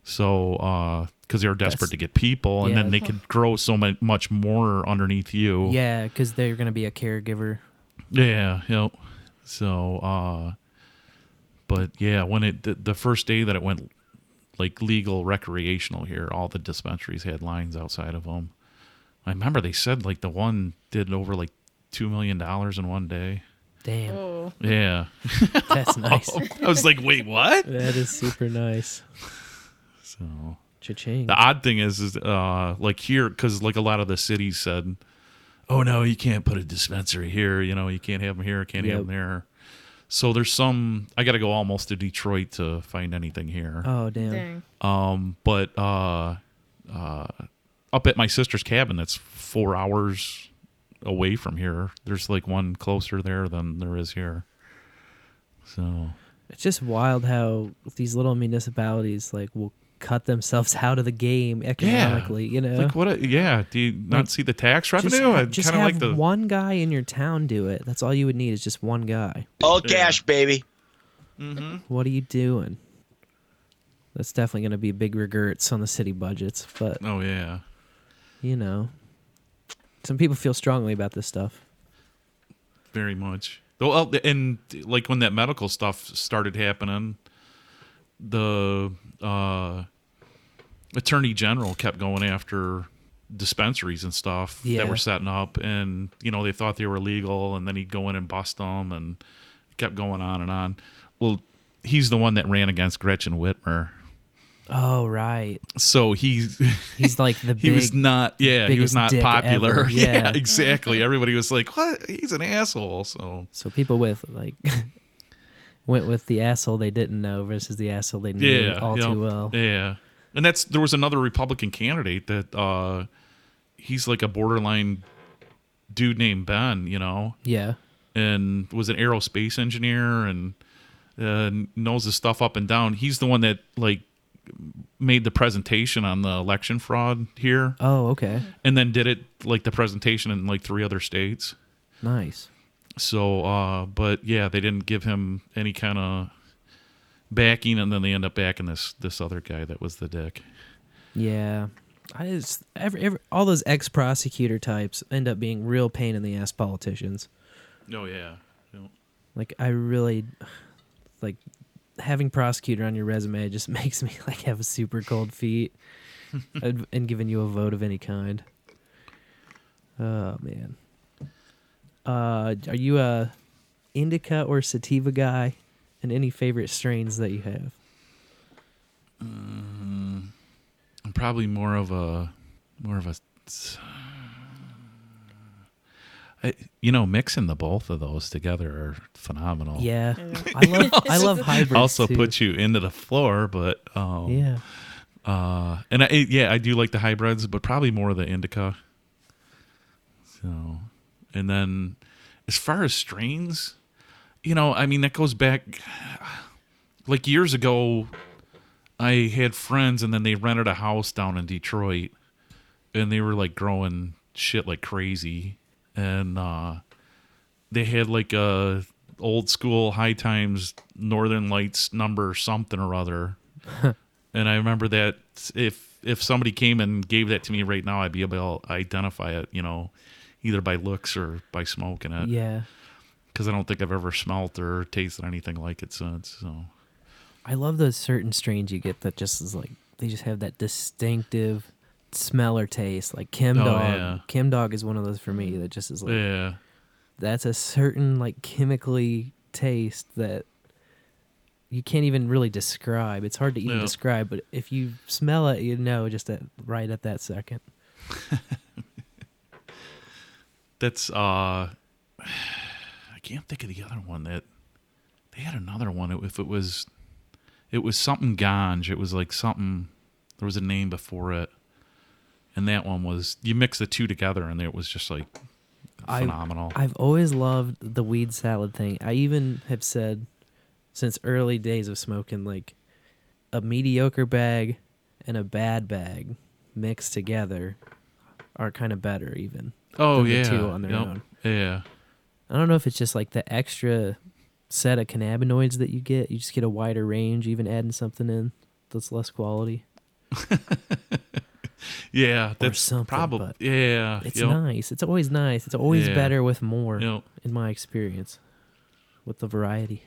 so uh because they were desperate That's- to get people, and yeah. then they could grow so much more underneath you. Yeah, because they're gonna be a caregiver. Yeah, yep. So, uh, but yeah, when it the, the first day that it went like legal recreational here, all the dispensaries had lines outside of them. I remember they said like the one did over like two million dollars in one day. Damn, Oh, Yeah, (laughs) that's nice. (laughs) I was like, wait, what? that is super nice. So Cha-ching. the odd thing is, is uh, like here, because like a lot of the cities said, oh no, you can't put a dispensary here. You know, you can't have them here, can't Yep. have them there. So there's some. I got to go almost to Detroit to find anything here. oh damn. dang. Um, but uh, uh, up at my sister's cabin, that's four hours away from here. There's like one closer there than there is here. So It's just wild how these little municipalities like will cut themselves (laughs) out of the game economically. You know, like what? A, yeah. Do you not Like, see the tax just, revenue? I just kind of have like the. one guy in your town do it. That's all you would need is just one guy. All cash, baby. Mm-hmm. What are you doing? That's definitely going to be big regrets on the city budgets, but Oh yeah. you know, some people feel strongly about this stuff. very much. Well, and like when that medical stuff started happening, the uh, attorney general kept going after dispensaries and stuff Yeah. that were setting up, and you know they thought they were legal, and then he'd go in and bust them, and kept going on and on. Well, he's the one that ran against Gretchen Whitmer, Oh right, so he's (laughs) he's like the he big. was not yeah he was not popular (laughs) yeah. yeah. exactly everybody was like what he's an asshole so so people with like (laughs) went with the asshole they didn't know versus the asshole they knew yeah, all yeah, too well. Yeah, and that's there was another Republican candidate that uh, he's like a borderline dude named Ben, you know, Yeah. and was an aerospace engineer and uh, knows his stuff up and down. He's the one that like made the presentation on the election fraud here, Oh, okay. and then did it like the presentation in like three other states. Nice. So, uh, but yeah, they didn't give him any kind of backing, and then they end up backing this this other guy that was the dick. Yeah. I just every, every all those ex prosecutor types end up being real pain in the ass politicians. Oh yeah. Yep. Like I really like having prosecutor on your resume just (laughs) makes me like have super cold feet (laughs) and giving you a vote of any kind. Oh man. Uh are you a indica or sativa guy and any favorite strains that you have? I'm probably more of a more of a I, you know mixing the both of those together are phenomenal. Yeah. I love (laughs) I love hybrids. Also too. puts you into the floor, but um, Yeah. Uh, and I, yeah, I do like the hybrids, but probably more of the indica. So, and then as far as strains, you know, I mean, that goes back like years ago. I had friends, and then they rented a house down in Detroit, and they were like growing shit like crazy, and uh, they had like a old school high times Northern Lights number something or other. (laughs) And I remember that if if somebody came and gave that to me right now, I'd be able to identify it, you know, either by looks or by smoking it. Yeah. Because I don't think I've ever smelt or tasted anything like it since. So I love those certain strains you get that just is like they just have that distinctive smell or taste. Like Kim Oh, Dog. yeah. Kim Dog is one of those for me that just is like yeah, that's a certain like chemically taste that you can't even really describe. It's hard to even Yeah. describe, but if you smell it, you know just at, right at that second. (laughs) that's uh, (sighs) I can't think of the other one that they had another one. If it was, it was something ganj. It was like something. There was a name before it, and that one was you mix the two together, and it was just like I- phenomenal. I've always loved the weed salad thing. I even have said since early days of smoking, like a mediocre bag and a bad bag mixed together are kind of better, even. Oh yeah, two on their Yep. own. Yeah. I don't know if it's just like the extra set of cannabinoids that you get. You just get a wider range, even adding something in that's less quality. (laughs) Yeah, that's something, probably yeah. It's yep, nice. It's always nice. It's always Yeah. better with more, yep. in my experience, with the variety.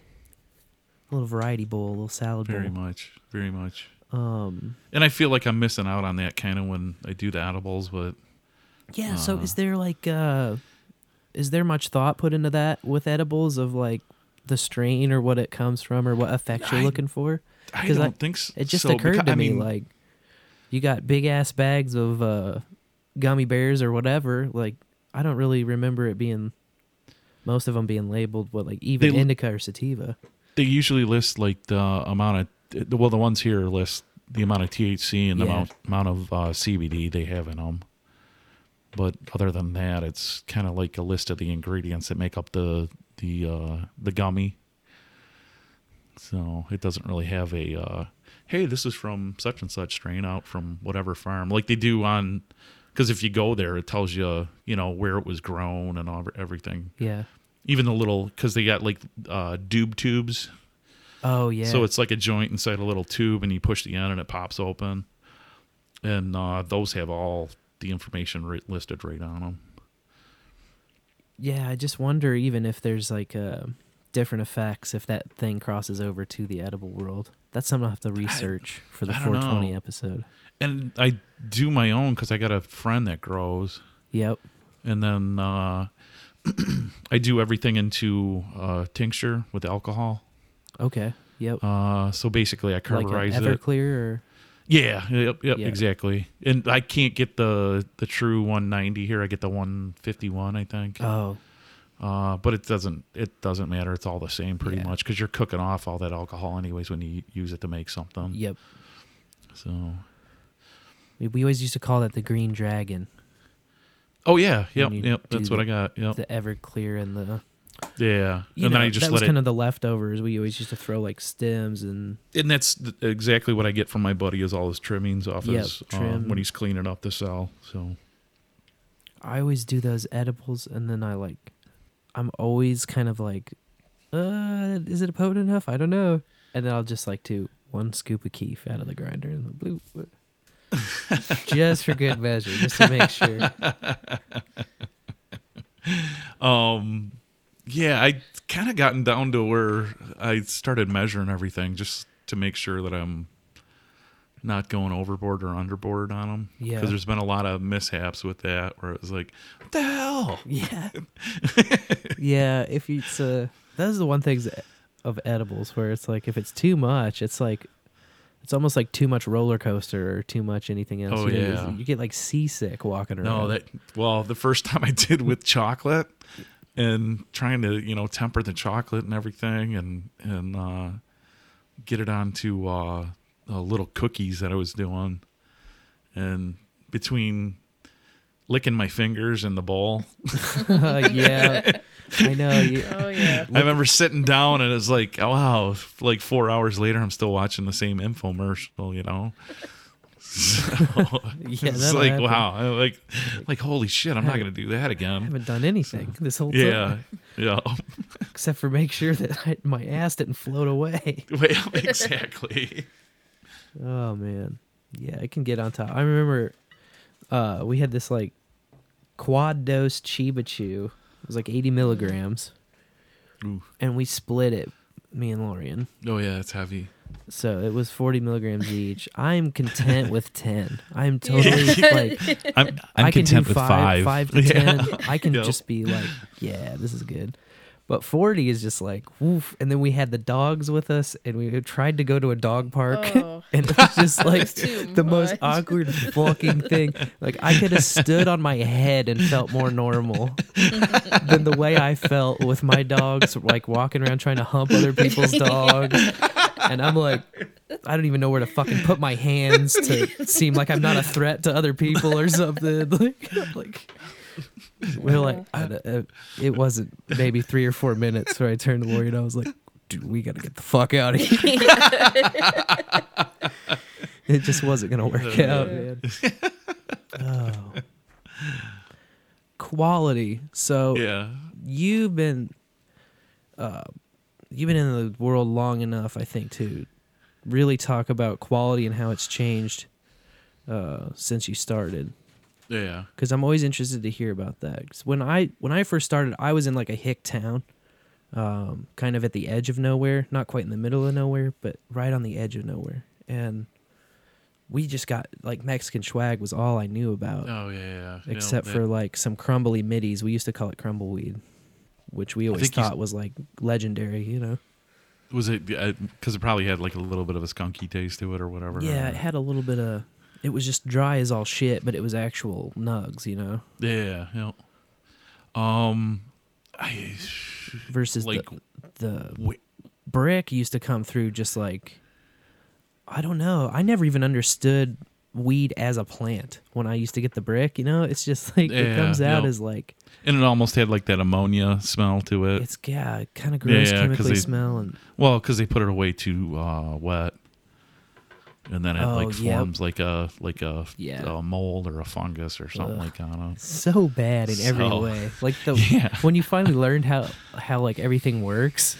A little variety bowl, a little salad Very bowl. much, very much. Um, And I feel like I'm missing out on that kind of when I do the edibles, but yeah. So Uh. is there like, uh, is there much thought put into that with edibles of like the strain or what it comes from or what effects you're I- looking for? I don't I- think so. It just so, occurred because- to I me mean, like you got big ass bags of uh, gummy bears or whatever. Like I don't really remember it being most of them being labeled what like even They- indica or sativa. they usually list like the amount of well, the ones here list the amount of THC and the Yeah. amount amount of uh, CBD they have in them. But other than that, it's kind of like a list of the ingredients that make up the the uh, the gummy. So it doesn't really have a uh, hey, this is from such and such strain out from whatever farm, like they do on. Because if you go there, it tells you you know where it was grown and all, everything. Yeah. Even the little because they got like uh, doob tubes. Oh yeah. So it's like a joint inside a little tube, and you push the end, and it pops open. And uh, those have all the information listed right on them. yeah. I just wonder even if there's like uh, different effects if that thing crosses over to the edible world. That's something I'll have to research for the 420 know. episode. And I do my own because I got a friend that grows, Yep. and then uh, (clears throat) I do everything into uh, tincture with alcohol. Okay. Yep. Uh, so basically, I like carburize an it. Everclear or Yeah, yep, yep, Yeah. exactly. And I can't get the the true 190 here. I get the 151, I think. oh Uh, but it doesn't it doesn't matter. It's all the same pretty Yeah. much because you're cooking off all that alcohol anyways when you use it to make something. yep. So We, always used to call that the green dragon, oh yeah, yep, yep. That's what I got. Yep, the Everclear and the yeah. you and know then I just that let was it. kind of the leftovers. We always used to throw like stems and and that's exactly what I get from my buddy is all his trimmings off Yep, his uh, trim. when he's cleaning up the cell. So I always do those edibles, and then I like, I'm always kind of like, uh, is it potent enough? I don't know. And then I'll just like do one scoop of kief out of the grinder and the blue, (laughs) just for good measure, just to make sure. (laughs) um, yeah, I kind of gotten down to where I started measuring everything just to make sure that I'm not going overboard or underboard on them. Yeah. Because there's been a lot of mishaps with that where it was like, what the hell? Yeah, (laughs) yeah. If it's uh, that's the one thing of edibles where it's like if it's too much, it's like. It's almost like too much roller coaster or too much anything else. Oh, you, know, yeah. you get like seasick walking around. No, that well, the first (laughs) time I did with chocolate and trying to, you know, temper the chocolate and everything and and uh get it onto uh, uh little cookies that I was doing. And between licking my fingers in the bowl, (laughs) (laughs) yeah, I know. You, Oh yeah. (laughs) I remember sitting down and it's like, oh, wow, like 4 hours later I'm still watching the same infomercial, you know. So, (laughs) Yeah, it's like happen. wow, like like holy shit, I'm not to do that again. I haven't done anything this whole Yeah, time yeah. (laughs) except for make sure that I, my ass didn't float away. (laughs) Well, exactly. Oh man, yeah, I can get on top. I remember uh, we had this like quad dose Cheeba Chew. It was like 80 milligrams, Ooh. and we split it, me and Lorian. Oh yeah, it's heavy. So it was 40 milligrams each. I'm content with (laughs) 10. I'm totally like (laughs) I'm I I'm can content do with five, five. five to (laughs) Yeah. ten. I can Yep. just be like, yeah, this is good. But forty is just like, woof. And then we had the dogs with us, and we tried to go to a dog park, Oh. (laughs) and it was just like the most awkward fucking thing. Like I could have stood on my head and felt more normal (laughs) than the way I felt with my dogs, like walking around trying to hump other people's (laughs) dogs. And I'm like, I don't even know where to fucking put my hands to seem like I'm not a threat to other people or something. Like, like (laughs) we're like, I, uh, it wasn't maybe three or four minutes where I turned to Lori and I was like, dude, we got to get the fuck out of here. (laughs) it just wasn't going to work out, man. Oh. Quality. So Yeah. you've been uh you've been in the world long enough i think to really talk about quality and how it's changed uh, since you started? Yeah. Because I'm always interested to hear about that. 'Cause when I when I first started, I was in like a hick town, um, kind of at the edge of nowhere, not quite in the middle of nowhere, but right on the edge of nowhere, and we just got like Mexican swag was all I knew about, Oh yeah. yeah. You know, except that- for like some crumbly middies. We used to call it crumbleweed, which we always think you s- thought was like legendary, you know. was it because it probably had like a little bit of a skunky taste to it or whatever. Yeah, it had a little bit of. It was just dry as all shit, but it was actual nugs, you know, Yeah. Yeah. Um, I versus Like, the the brick used to come through just like I don't know. I never even understood weed as a plant when I used to get the brick, you know? It's just (laughs) like it comes out yeah. as like and it almost had like that ammonia smell to it. it's yeah, kind of gross Yeah, chemically they- smell and Well, because they put it away too uh, wet, and then it Oh, like yep. forms like a like a, Yeah. a mold or a fungus or something Ugh. like that. so bad in every way. Like the (laughs) Yeah. when you finally learned how how like everything works.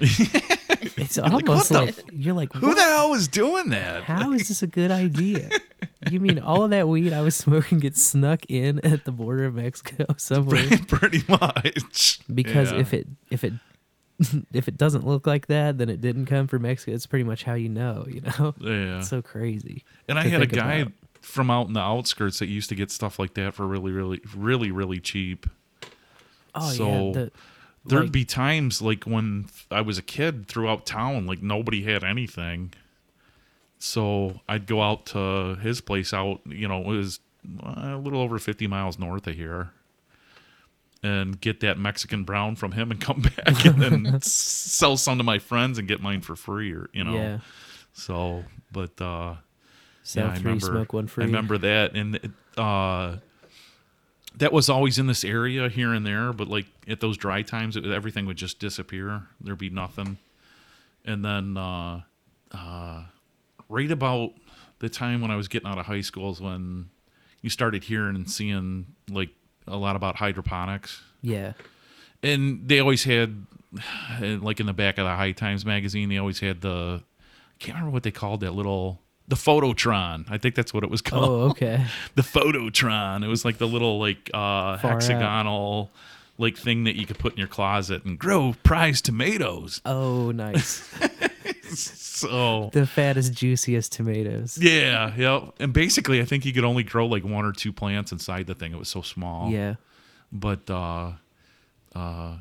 (laughs) it's almost the like, you're like Who the hell was doing that? How is this a good (laughs) idea? You mean all of that weed I was smoking gets snuck in at the border of Mexico somewhere? Pretty much. because Yeah. if it if it (laughs) if it doesn't look like that, then it didn't come from Mexico. It's pretty much how you know, (laughs) you know. yeah, It's so crazy. and I had a guy about. from out in the outskirts that used to get stuff like that for really, really, really, really cheap. Oh So, yeah, the, There'd like- be times like when I was a kid throughout town, like nobody had anything. So I'd go out to his place out, you know, it was uh, a little over 50 miles north of here and get that Mexican brown from him and come (laughs) back and then sell some to my friends and get mine for free or, you know. yeah, So, but, uh, sell I three, remember, smoke one free. I remember that, and uh, that was always in this area here and there. But like at those dry times, it, everything would just disappear. There'd be nothing. And then, uh, uh, right about the time when I was getting out of high school is when you started hearing and seeing like a lot about hydroponics Yeah, and they always had like in the back of the high times magazine they always had the I can't remember what they called that little the phototron i think that's what it was (laughs) called Oh, okay. the phototron it was like the little like uh Far out. hexagonal like thing that you could put in your closet and grow prize tomatoes Oh, nice. (laughs) so (laughs) the fattest, juiciest tomatoes. yeah yeah and basically i think you could only grow like one or two plants inside the thing. It was so small. Yeah. but uh uh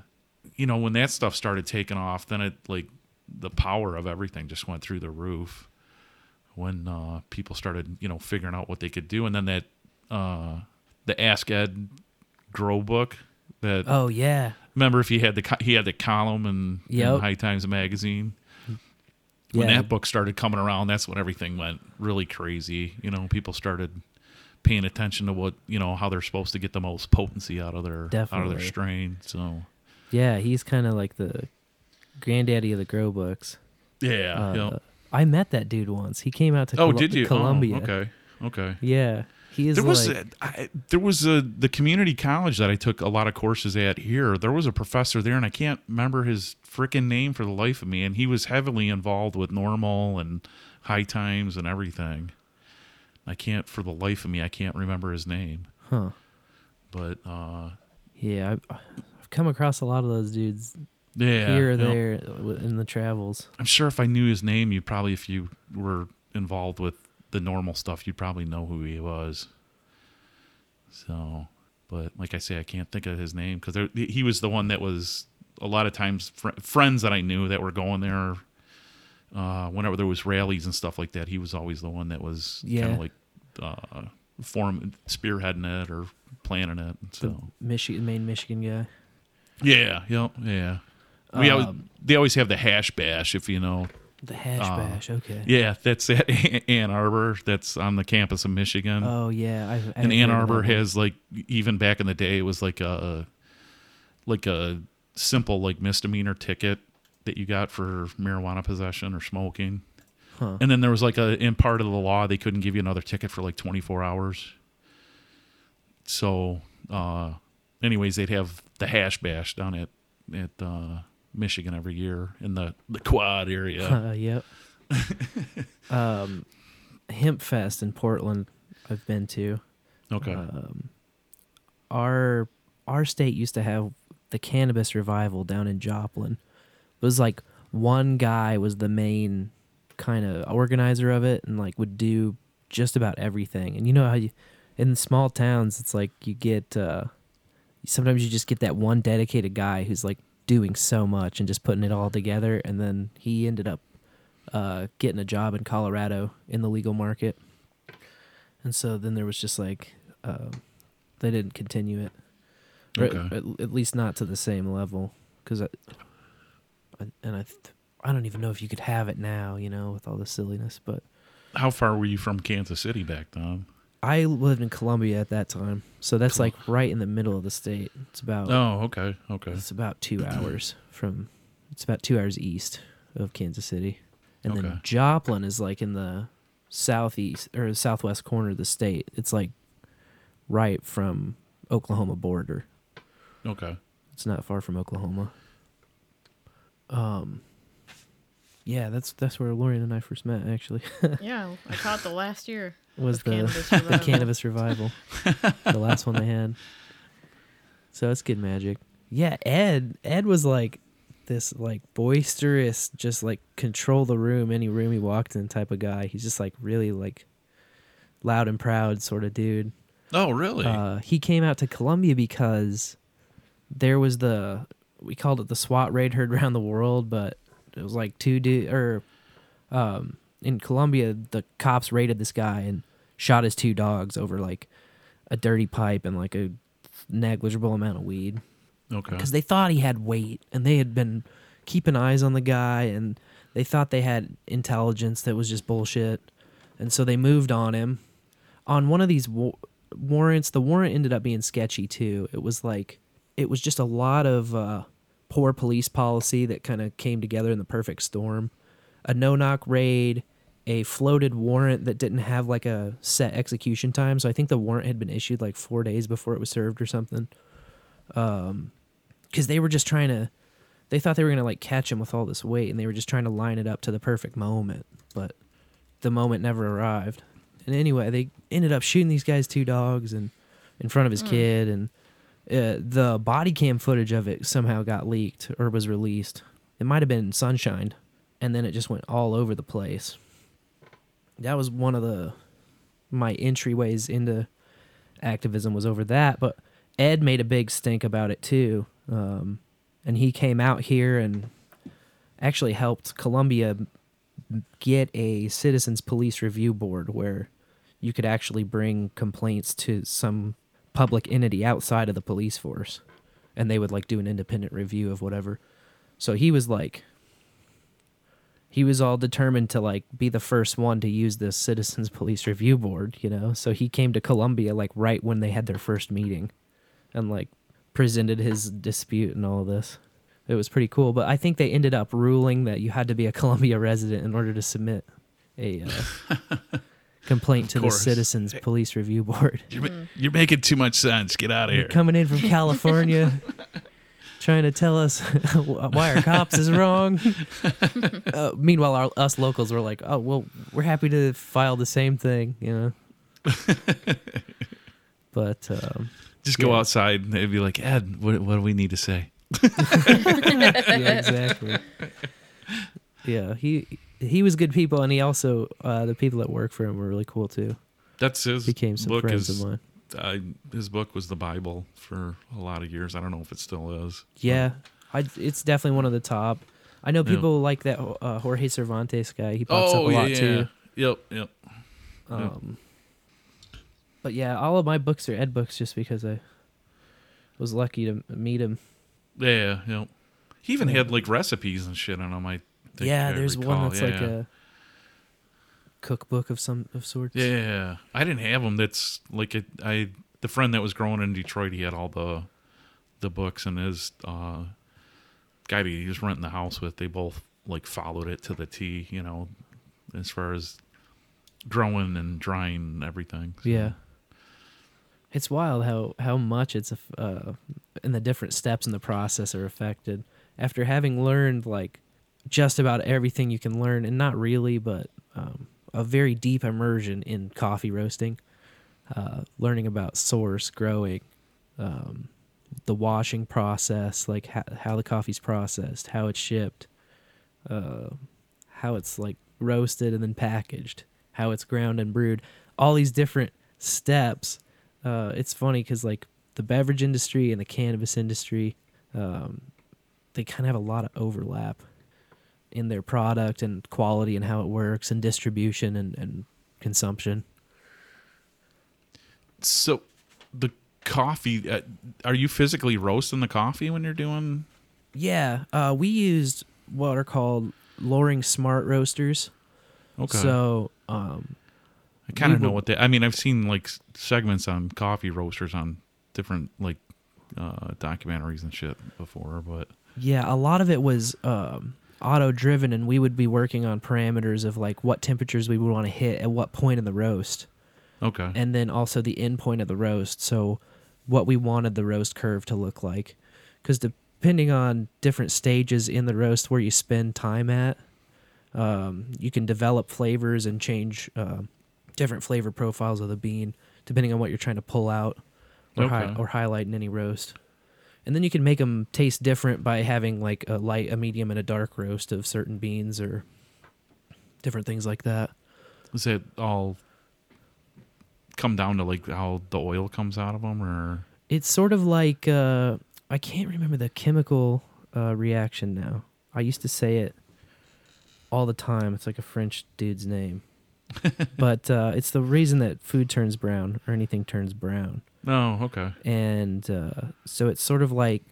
you know when that stuff started taking off then it like the power of everything just went through the roof when uh people started you know figuring out what they could do. And then that uh the ask ed grow book that Oh yeah. remember if he had the he had the column in, in high times magazine when Yeah. that book started coming around that's when everything went really crazy you know people started paying attention to what you know how they're supposed to get the most potency out of their out of their strain so Yeah, he's kind of like the granddaddy of the grow books. yeah Uh, yeah. I met that dude once. He came out to oh Col- did you Columbia. oh, okay okay Yeah, he is there was like a, I, there was a the community college that I took a lot of courses at here. There was a professor there, and I can't remember his freaking name for the life of me. And he was heavily involved with NORML and high times and everything. I can't for the life of me. I can't remember his name. huh. But uh, Yeah, I've, I've come across a lot of those dudes yeah, here or know, there in the travels. I'm sure if I knew his name, you probably if you were involved with the NORML stuff, you'd probably know who he was. So, but like I say, I can't think of his name because he was the one that was a lot of times fr- friends that I knew that were going there. Uh, whenever there was rallies and stuff like that, he was always the one that was kind of like uh, form spearheading it or planning it. So Michigan, main Michigan guy. yeah, yeah, yeah. We always, Um, they always have the hash bash if you know The hash Uh, bash. Okay. Yeah, that's at (laughs) Ann Arbor. That's on the campus of Michigan. Oh yeah, I've, I've and Ann Arbor has like even back in the day, it was like a like a simple like misdemeanor ticket that you got for marijuana possession or smoking. Huh. And then there was like a in part of the law they couldn't give you another ticket for like 24 hours. So, uh anyways, they'd have the hash bash down at at uh Michigan every year in the the quad area. (laughs) Uh, yep. (laughs) um, Hemp Fest in Portland I've been to. Okay. Um, our our state used to have the cannabis revival down in Joplin. It was like one guy was the main kind of organizer of it and like would do just about everything. And you know how you in small towns it's like you get uh sometimes you just get that one dedicated guy who's like doing so much and just putting it all together and then he ended up uh getting a job in Colorado in the legal market. And so then there was just like um they didn't continue it. Okay. at, at least not to the same level cuz I, I and I th- I don't even know if you could have it now, you know, with all the silliness, but How far were you from Kansas City back then? I lived in Columbia at that time, so that's like right in the middle of the state. It's about Oh, okay. Okay. it's about two (clears throat) hours from. It's about two hours east of Kansas City, and Okay. then Joplin is like in the southeast or southwest corner of the state. It's like right from Oklahoma border. Okay. It's not far from Oklahoma. Um. Yeah, that's that's where Lorian and I first met. Actually, (laughs) Yeah, I caught the last year. Was the Cannabis (laughs) the Revival. cannabis revival, the last one they had. So it's good magic. Yeah, Ed. Ed was like this like boisterous, just like control the room, any room he walked in type of guy. He's just like really like loud and proud sort of dude. Oh, really? Uh, he came out to Columbia because there was the we called it the SWAT raid heard around the world, but it was like two dude or um, in Columbia the cops raided this guy and shot his two dogs over like a dirty pipe and like a negligible amount of weed. Okay. because they thought he had weight and they had been keeping eyes on the guy and they thought they had intelligence that was just bullshit. And so they moved on him. On one of these wa- warrants the warrant ended up being sketchy too. It was like it was just a lot of uh, poor police policy that kind of came together in the perfect storm. A no-knock raid a floated warrant that didn't have like a set execution time. So i think the warrant had been issued like four days before it was served or something. Um because they were just trying to they thought they were gonna like catch him with all this weight and they were just trying to line it up to the perfect moment. But the moment never arrived. And anyway they ended up shooting these guys two dogs and in front of his kid and uh, the body cam footage of it somehow got leaked or was released. It might have been sunshine and then it just went all over the place that was one of the my entryways into activism was over that but ed made a big stink about it too. Um, and he came out here and actually helped columbia get a citizens police review board where you could actually bring complaints to some public entity outside of the police force. And they would like do an independent review of whatever. So he was like he was all determined to like be the first one to use this citizens (laughs) police review board you know? So he came to columbia like right when they had their first meeting and like presented his dispute and all of this. It was pretty cool but i think they ended up ruling that you had to be a (laughs) columbia resident in order to submit a uh, (laughs) complaint to the citizens police review board. You're, you're making too much sense. Get out of here you're here. coming in from california trying to tell us (laughs) why our cops is wrong (laughs) uh, meanwhile our, us locals were like oh well we're happy to file the same thing you know (laughs) but um, Just go yeah. outside and they'd be like, Ed, what, what do we need to say? yeah, exactly. Yeah, he he was good people, and he also uh, the people that work for him were really cool too. That's his Became some book friends is, of mine. I, his book was the Bible for a lot of years. I don't know if it still is. Yeah, I, it's definitely one of the top. I know Yeah. people like that uh, Jorge Cervantes guy. He pops Oh, up a yeah, lot yeah. too. Yep, yep. Yeah. Um, but yeah, all of my books are Ed books, just because I was lucky to meet him. Yeah, yep. He even had like recipes and shit on them. I think yeah, I there's recall. one that's yeah. like a cookbook of some of sorts. Yeah, I didn't have them. That's like a, I the friend that was growing in Detroit. He had all the the books, and his uh, guy that he was renting the house with. They both like followed it to the T. You know, as far as growing and drying and everything. So, Yeah. It's wild how how much it's uh, and the different steps in the process are affected. After having learned like just about everything you can learn, and not really, but um, a very deep immersion in coffee roasting, uh, learning about source growing, um, the washing process, like how, how the coffee's processed, how it's shipped, uh, how it's like roasted and then packaged, how it's ground and brewed, all these different steps. Uh, it's funny because like the beverage industry and the cannabis industry, um, they kind of have a lot of overlap in their product and quality and how it works and distribution and, and consumption. So the coffee, uh, are you physically roasting the coffee when you're doing? Yeah, uh, we used what are called Loring Smart Roasters. Okay. So um, I kind of know what they. I mean, I've seen like segments on coffee roasters on different like uh, documentaries and shit before, but Yeah, a lot of it was um, auto driven, and we would be working on parameters of like what temperatures we would want to hit at what point in the roast, okay. and then also the end point of the roast. So, what we wanted the roast curve to look like, because depending on different stages in the roast where you spend time at, um, you can develop flavors and change uh, different flavor profiles of the bean depending on what you're trying to pull out or, hi- or highlight in any roast. And then you can make them taste different by having like a light, a medium, and a dark roast of certain beans or different things like that. Does it all come down to like how the oil comes out of them, or It's sort of like uh, I can't remember the chemical uh, reaction now. I used to say it all the time. It's like a French dude's name, (laughs) but uh, it's the reason that food turns brown or anything turns brown. No? Okay. and uh, so it's sort of like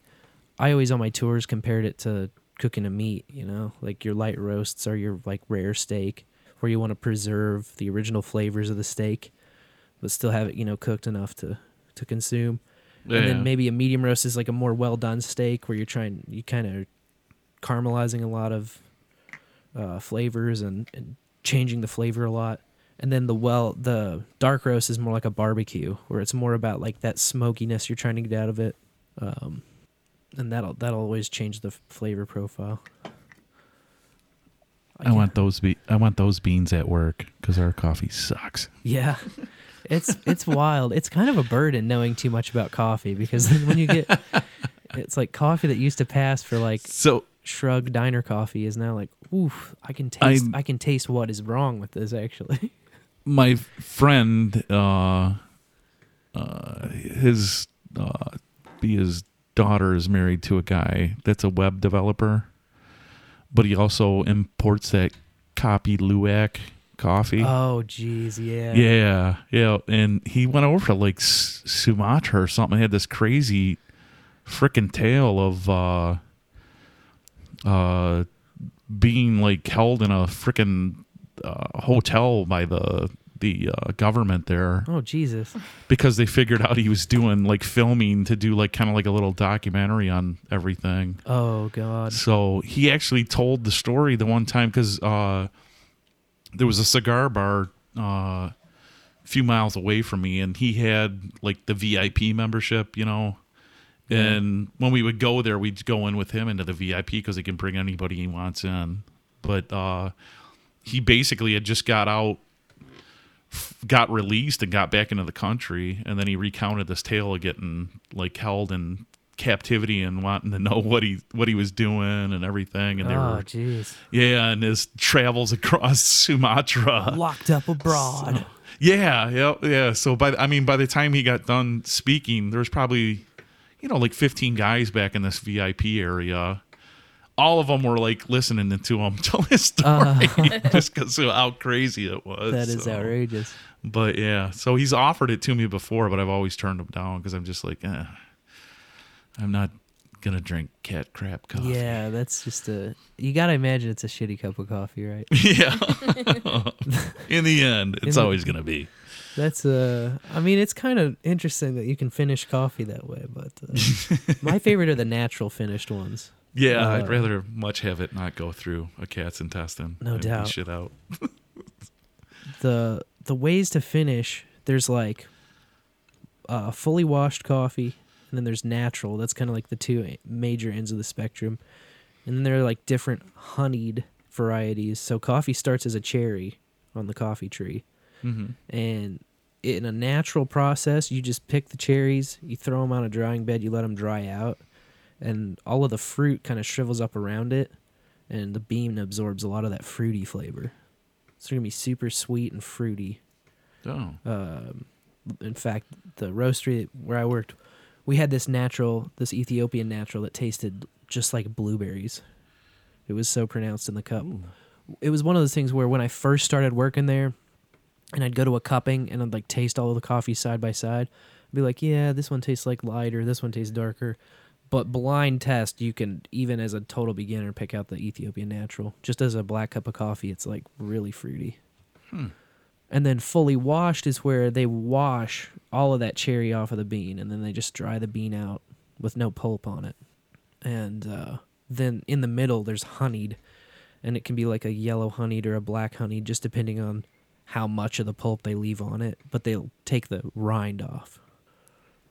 I always on my tours compared it to cooking a meat. You know, like your light roasts are your like rare steak, where you want to preserve the original flavors of the steak, but still have it you know cooked enough to to consume. And then maybe a medium roast is like a more well done steak where you're trying you kind of caramelizing a lot of uh, flavors and, and changing the flavor a lot. And then the well the dark roast is more like a barbecue where it's more about like that smokiness you're trying to get out of it. Um, and that'll that'll always change the flavor profile. I can't- want those be- I want those beans at work because our coffee sucks. (laughs) Yeah. It's it's wild. It's kind of a burden knowing too much about coffee because when you get (laughs) it's like coffee that used to pass for like So shrug diner coffee is now like oof i can taste I'm- i can taste what is wrong with this actually my friend, uh, uh, his uh, be his daughter is married to a guy that's a web developer, but he also imports that Kopi Luwak coffee. oh jeez yeah Yeah, yeah, and he went over to like Sumatra or something. He had this crazy freaking tale of uh, uh, being like held in a freaking uh, hotel by the the uh, government there oh jesus because they figured out he was doing like filming to do like kind of like a little documentary on everything. oh god So he actually told the story the one time because uh, there was a cigar bar uh, a few miles away from me, and he had like the VIP membership, you know. And when we would go there, we'd go in with him into the VIP because he can bring anybody he wants in. But uh, he basically had just got out, got released, and got back into the country. And then he recounted this tale of getting like held in captivity and wanting to (laughs) know what he what he was doing and everything. And they oh were jeez yeah, and his travels (laughs) across Sumatra. locked up abroad Yeah, yeah, yeah. So by I mean by the time he got done speaking, there was probably you know like 15 guys back in this VIP area. All of them were like listening to him (laughs) tell his story (laughs) just because of how crazy it was. Uh. that is so. outrageous But yeah, so he's offered it to me before, but I've always turned him down because I'm just like, eh, I'm not gonna drink cat crap coffee. yeah that's just a you gotta imagine it's a shitty cup of coffee right (laughs) Yeah. In the end, it's always going to be. that's uh i mean it's kind of interesting that you can finish coffee that way but uh, my favorite are the natural finished ones Yeah, Uh, I'd rather much have it not go through a cat's intestine. No doubt. Shit out. (laughs) the the ways to finish there's like uh, fully washed coffee and then there's natural that's kind of like the two major ends of the spectrum and then there are like different honeyed varieties so coffee starts as a cherry on the coffee tree hmm and in a natural process, you just pick the cherries, you throw them on a drying bed, you let them dry out, and all of the fruit kind of shrivels up around it, and the bean absorbs a lot of that fruity flavor. So it's gonna be super sweet and fruity. Oh. Um, in fact, the roastery where I worked, we had this natural, this Ethiopian natural that tasted just like blueberries. It was so pronounced in the cup. It was one of those things where when I first started working there, and I'd go to a cupping and I'd like taste all of the coffee side by side, I'd be like, yeah, this one tastes like lighter, this one tastes darker. But blind test, you can even as a total beginner pick out the Ethiopian natural. Just as a black cup of coffee, it's like really fruity. And then fully washed is where they wash all of that cherry off of the bean and then they just dry the bean out with no pulp on it. And uh, then in the middle, there's honeyed. And it can be like a yellow honeyed or a black honeyed, just depending on how much of the pulp they leave on it. But they'll take the rind off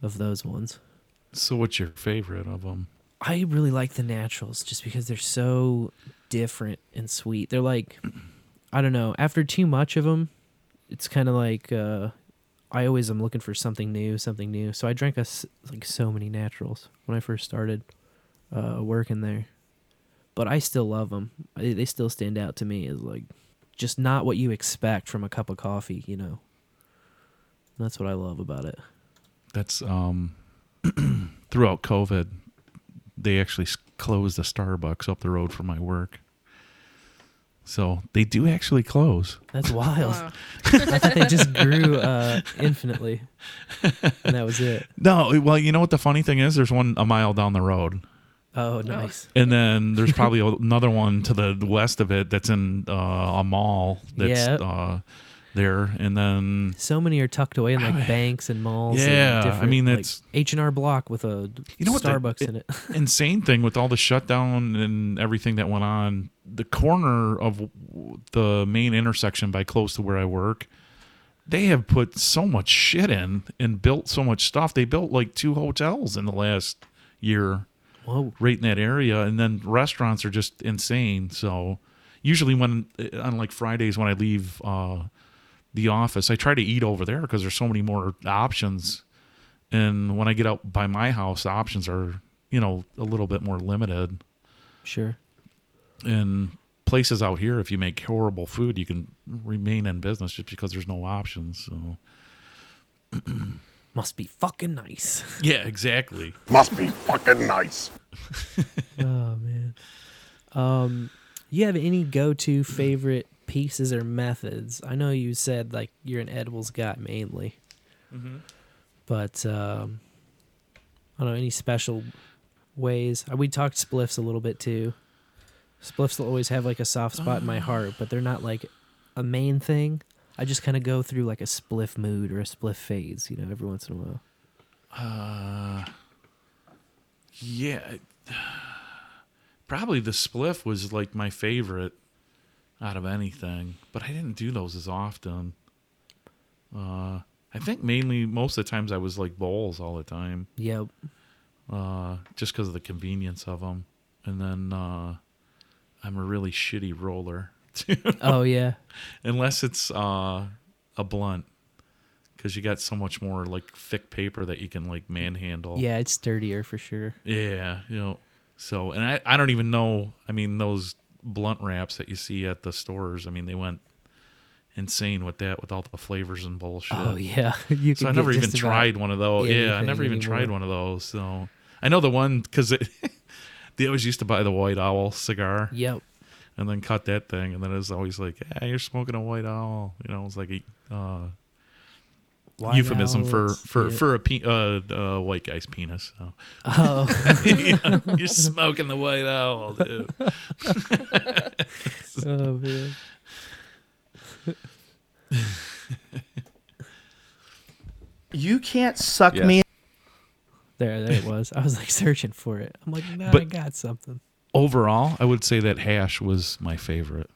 of those ones. So what's your favorite of them? I really like the naturals just because they're so different and sweet. They're like, (clears throat) I don't know. After too much of them, it's kind of like uh, I always am looking for something new, something new. So I drank a like so many naturals when I first started uh, working there, but I still love them. They they still stand out to me as like just not what you expect from a cup of coffee. You know, that's what I love about it. That's um (clears throat) throughout COVID, they actually closed the Starbucks up the road from my work. So they do actually close. That's (laughs) wild. Wow. I thought they just grew uh, infinitely, and that was it. No, well, you know what the funny thing is? There's one a mile down the road, Oh, nice. and then there's probably (laughs) another one to the west of it that's in uh, a mall that's Yeah. uh, there, and then So many are tucked away in like (sighs) banks and malls. and Yeah, I different, mean, like, that's- H and R Block with a You know what the- Starbucks in it. (laughs) insane thing with all the shutdown and everything that went on, the corner of w- the main intersection by close to where I work, they have put so much shit in and built so much stuff. They built like two hotels in the last year Whoa. right in that area, and then restaurants are just insane. So usually when on like Fridays when I leave uh, the office, I try to eat over there because there's so many more options. And when I get out by my house, the options are you know a little bit more limited. Sure. And places out here, if you make horrible food, you can remain in business just because there's no options. So (clears throat) Must be fucking nice. (laughs) yeah, exactly. Must be fucking nice. (laughs) oh man. Um, you have any go-to favorite pieces or methods? I know you said like you're an edibles guy mainly, but um, I don't know any special ways. Uh, We talked spliffs a little bit too. Spliffs will always have like a soft spot in my heart, but they're not like a main thing. I just kind of go through like a spliff mood or a spliff phase, you know, every once in a while. Uh, yeah, (sighs) probably the spliff was like my favorite out of anything, but I didn't do those as often. Uh, I think mainly most of the times I was like bowls all the time, Yep. uh, just because of the convenience of them. And then uh, I'm a really shitty roller, (laughs) Too. Oh yeah. unless it's uh, a blunt, because you got so much more like thick paper that you can like manhandle. Yeah, it's sturdier for sure. Yeah, you know. So, and I, I don't even know. I mean, those blunt wraps that you see at the stores. I mean, they went insane with that, with all the flavors and bullshit. Oh yeah. (laughs) you So I never even tried one of those. Yeah, I never even anymore. tried one of those. So I know the one because (laughs) they always used to buy the White Owl cigar Yep. and then cut that thing, and then it was always like, "Yeah, you're smoking a White Owl." You know, it was like a uh, White euphemism for for yeah. for a pe- uh, uh, white guy's penis. So. Oh, (laughs) (laughs) Yeah, you're smoking the White Owl, dude. (laughs) oh man. You can't suck Yes. me. There, there it was. I was like searching for it. I'm like, nah, I But- got something. Overall, I would say that hash was my favorite.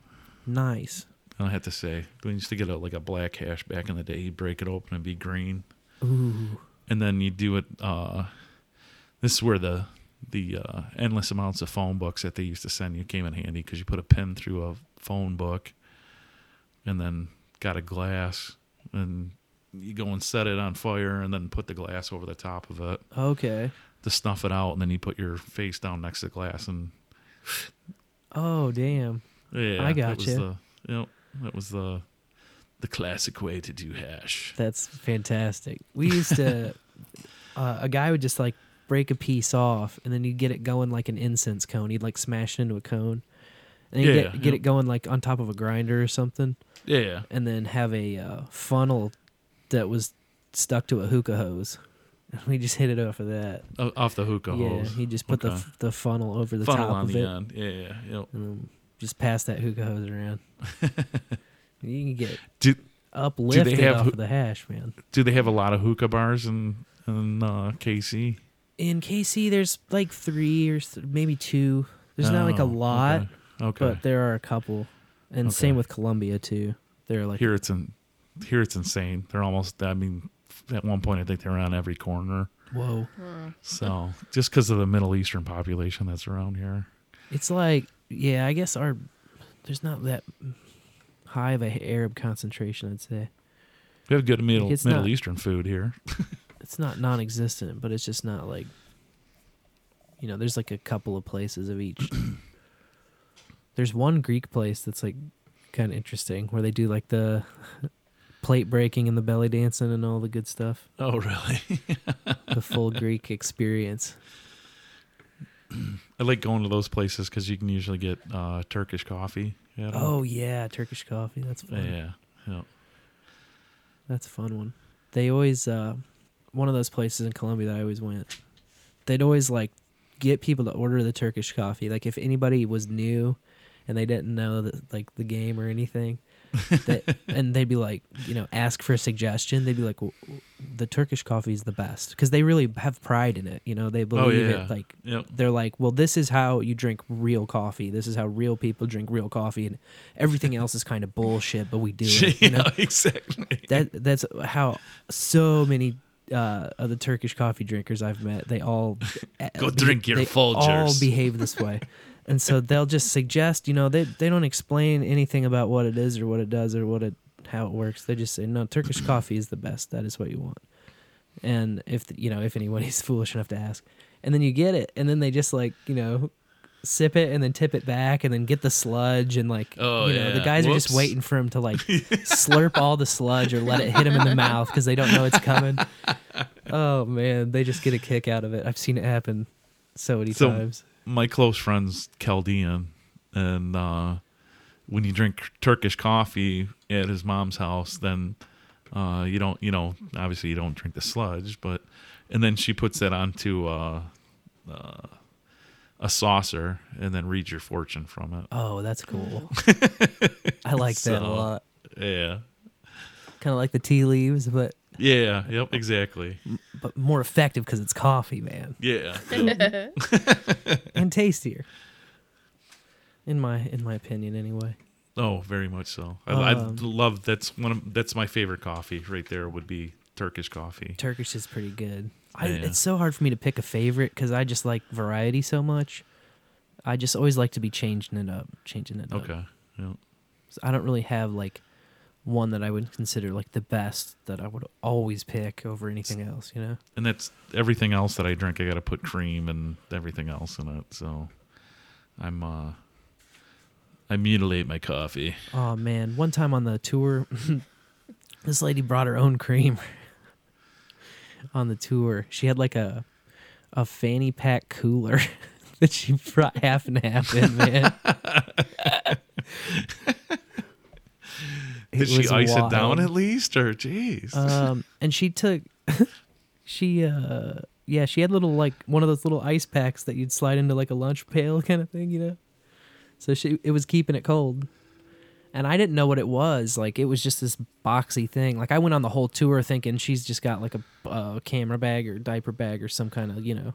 Nice. I have to say, we used to get a, like a black hash back in the day. You'd break it open and be green, Ooh. and then you do it. Uh, this is where the the uh, endless amounts of phone books that they used to send you came in handy because you put a pin through a phone book, and then got a glass and you go and set it on fire and then put the glass over the top of it Okay. to snuff it out, and then you put your face down next to the glass and Oh damn. yeah, I got gotcha. yep, that was the the classic way to do hash. That's fantastic. We used to, (laughs) uh, a guy would just like break a piece off, and then you'd get it going like an incense cone. He'd like smash it into a cone, and you Yeah, get get yeah. it going like on top of a grinder or something, Yeah, and then have a uh, funnel that was stuck to a hookah hose. And (laughs) we just hit it off of that. off the hookah yeah, hose. he just put the Okay. f- the funnel over the funnel top on of the it, end. Yeah, yeah. Yep. And then just pass that hookah hose around. (laughs) you can get Do uplifted have off of the hash, man. do they have a lot of hookah bars in in uh, KC? in KC, there's like three or th- maybe two. There's not like a Oh, lot, Okay. okay. but there are a couple, and Okay. same with Columbia too. They're like here it's in here it's insane. They're almost. I mean, at one point I think they're on every corner. whoa. So just because of the Middle Eastern population that's around here. It's like yeah, I guess our there's not that high of a Arab concentration. I'd say We have good Middle It's Middle not- Eastern food here. (laughs) it's not non-existent, but it's just not like you know. There's like a couple of places of each. (clears throat) there's one Greek place that's like kind of interesting where they do like the (laughs) plate breaking and the belly dancing and all the good stuff. Oh, really? (laughs) the full Greek experience. (clears throat) I like going to those places because you can usually get uh, Turkish coffee. Oh yeah, Turkish coffee. That's fun. yeah, yeah. That's a fun one. They always uh one of those places in Columbia that I always went. They'd always like get people to order the Turkish coffee. Like if anybody was new and they didn't know that like the game or anything, that, (laughs) and they'd be like, you know, ask for a suggestion. They'd be like, well, the Turkish coffee is the best because they really have pride in it. You know, they believe Oh, yeah. it. Like Yep. they're like, well, this is how you drink real coffee. This is how real people drink real coffee, and everything else is kind of bullshit. But we do (laughs) it. You know? yeah, exactly. that that's how so many uh, of the Turkish coffee drinkers I've met, they all (laughs) Go drink your they all behave this way, and so they'll just suggest, you know, they they don't explain anything about what it is or what it does or what it how it works. They just say, no, Turkish coffee is the best. That is what you want. And if you know if anybody's (laughs) foolish enough to ask, and then you get it, and then they just like you know. Sip it and then tip it back and then get the sludge and like Oh, you know the yeah. guys are just waiting for him to like (laughs) slurp all the sludge or let it hit him in the mouth because they don't know it's coming. (laughs) Oh man, they just get a kick out of it. I've seen it happen so many So- times. My close friend's Chaldean, and uh, when you drink Turkish coffee at his mom's house, then uh, you don't, you know, obviously you don't drink the sludge, but and then she puts that onto uh, uh, a saucer and then reads your fortune from it. Oh, that's cool. (laughs) I like that a lot. Yeah, Kind of like the tea leaves, but yeah, yep, exactly. but more effective because it's coffee, man, Yeah, yep. (laughs) and tastier. In my in my opinion, anyway. oh, very much so. I, I Um, love that's one of that's my favorite coffee right there. Would be Turkish coffee. Turkish is pretty good. I, Yeah. It's so hard for me to pick a favorite because I just like variety so much. I just always like to be changing it up, changing it up. Okay, yeah. So I don't really have like one that I would consider like the best that I would always pick over anything else, you know? and that's everything else that I drink. I got to put cream and everything else in it. So I'm uh, I mutilate my coffee. Oh man, one time on the tour, (laughs) this lady brought her own cream (laughs) on the tour. She had like a a fanny pack cooler (laughs) that she brought half and half in, man. Did she ice it down at least, or jeez? um and she took (laughs) she uh yeah she had little like one of those little ice packs that you'd slide into like a lunch pail (laughs) kind of thing you know? So she it was keeping it cold. And i didn't know what it was. Like it was just this boxy thing. Like i went on the whole tour thinking she's just got like a uh, camera bag or diaper bag or some kind of you know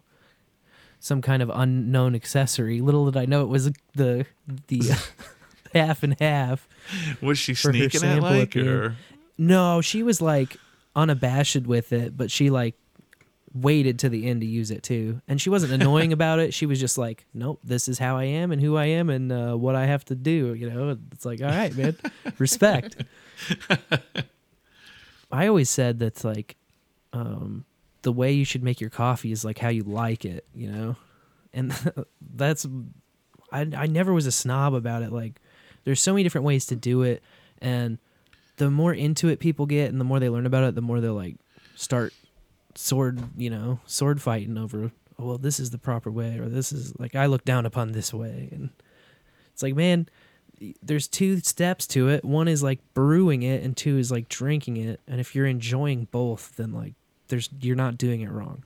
some kind of unknown accessory. Little did i know it was the the (laughs) half and half (laughs) Was she sneaking it at like, or No, she was like unabashed with it, but she like waited to the end to use it too. And she wasn't annoying (laughs) about it. She was just like, "Nope, this is how I am and who I am and uh, what I have to do." You know, it's like, all right, man, (laughs) respect. I always said that's like um, the way you should make your coffee is like how you like it, you know, and that's I I never was a snob about it. Like there's so many different ways to do it, and the more into it people get, and the more they learn about it, the more they'll like start sword you know sword fighting over oh, well this is the proper way or this is like I look down upon this way and it's like man there's two steps to it. One is like brewing it, and two is like drinking it. And if you're enjoying both, then like there's you're not doing it wrong.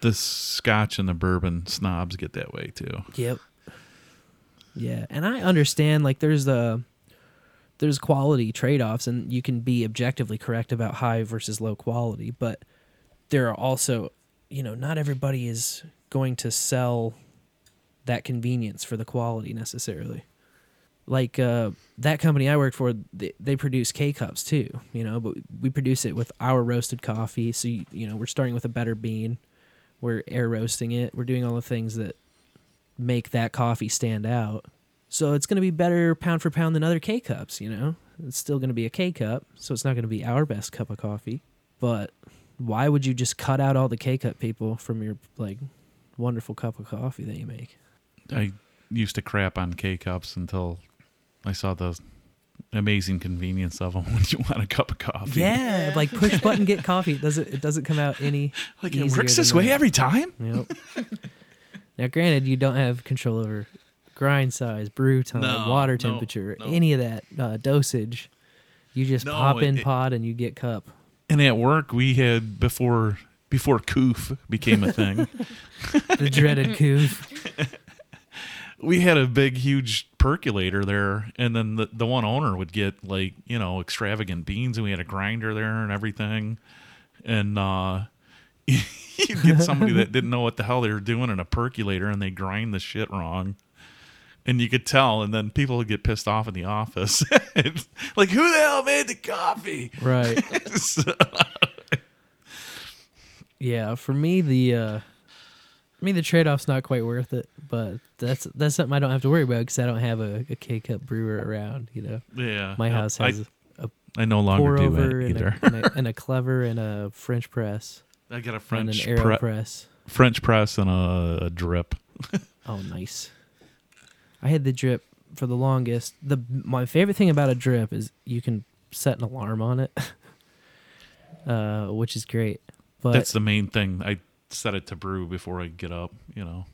The scotch and the bourbon snobs get that way too. Yep. Yeah, and I understand like there's the there's quality trade-offs and you can be objectively correct about high versus low quality, but there are also, you know, not everybody is going to sell that convenience for the quality necessarily. Like uh, that company I work for, they, they produce K cups too, you know, but we produce it with our roasted coffee. So, you, you know, we're starting with a better bean. We're air roasting it. We're doing all the things that make that coffee stand out. So it's going to be better pound for pound than other K cups, you know? It's still going to be a K cup, so it's not going to be our best cup of coffee. But why would you just cut out all the K cup people from your like wonderful cup of coffee that you make? I used to crap on K cups until I saw the amazing convenience of them (laughs) when you want a cup of coffee. Yeah, like push button get (laughs) coffee. It doesn't it doesn't come out any Like it works this way that. every time. Yep. (laughs) now, granted, you don't have control over grind size, brew time, No, water temperature, no. any of that uh, dosage. You just No, pop in it- pod and you get cup. And at work we had before before coof became a thing. (laughs) The dreaded coof. (laughs) we had a big huge percolator there and then the, the one owner would get like you know extravagant beans and we had a grinder there and everything and uh (laughs) (laughs) you'd get somebody that didn't know what the hell they were doing in a percolator and they grind the shit wrong. And you could tell and then people would get pissed off in the office. (laughs) Like who the hell made the coffee? Right. (laughs) So- Yeah, for me the uh I mean the trade off's not quite worth it, but that's that's something I don't have to worry about because I don't have a, a K cup brewer around. You know, yeah my house has a I, I no longer do it and either. a, and, a, and a clever and a French press i got a and french an pre- Aeropress. french press and a, a drip (laughs) Oh, nice. I had the drip for the longest. The my favorite thing about a drip is you can set an alarm on it, (laughs) uh, which is great. But That's the main thing. I set it to brew before I get up, you know.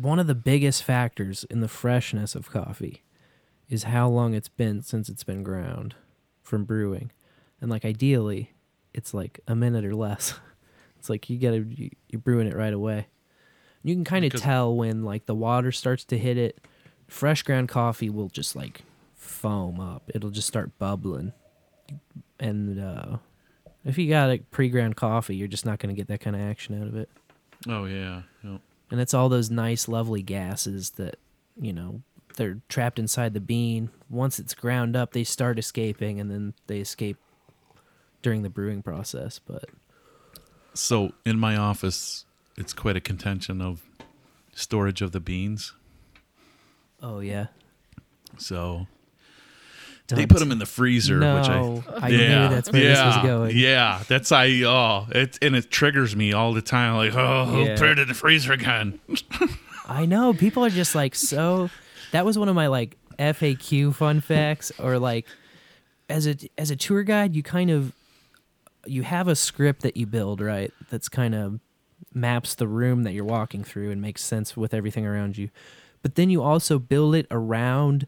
one of the biggest factors in the freshness of coffee is how long it's been since it's been ground from brewing. And like ideally, it's like a minute or less. (laughs) It's like you gotta you, you're brewing it right away. You can kind of tell when like the water starts to hit it. Fresh ground coffee will just like foam up. It'll just start bubbling. And uh, if you got a pre-ground coffee, you're just not gonna get that kind of action out of it Oh yeah. Yep. and it's all those nice lovely gases that you know they're trapped inside the bean once it's ground up they start escaping and then they escape during the brewing process but So in my office, it's quite a contention of storage of the beans. oh yeah So Don't- they put them in the freezer, no, which I, I knew that's where yeah, this was going Yeah, that's I. Oh, it and it triggers me all the time. Like, oh, Yeah. put it in the freezer again. (laughs) i know people are just like so that was one of my like faq fun facts or like as a as a tour guide you kind of you have a script that you build right that's kind of maps the room that you're walking through and makes sense with everything around you. But then you also build it around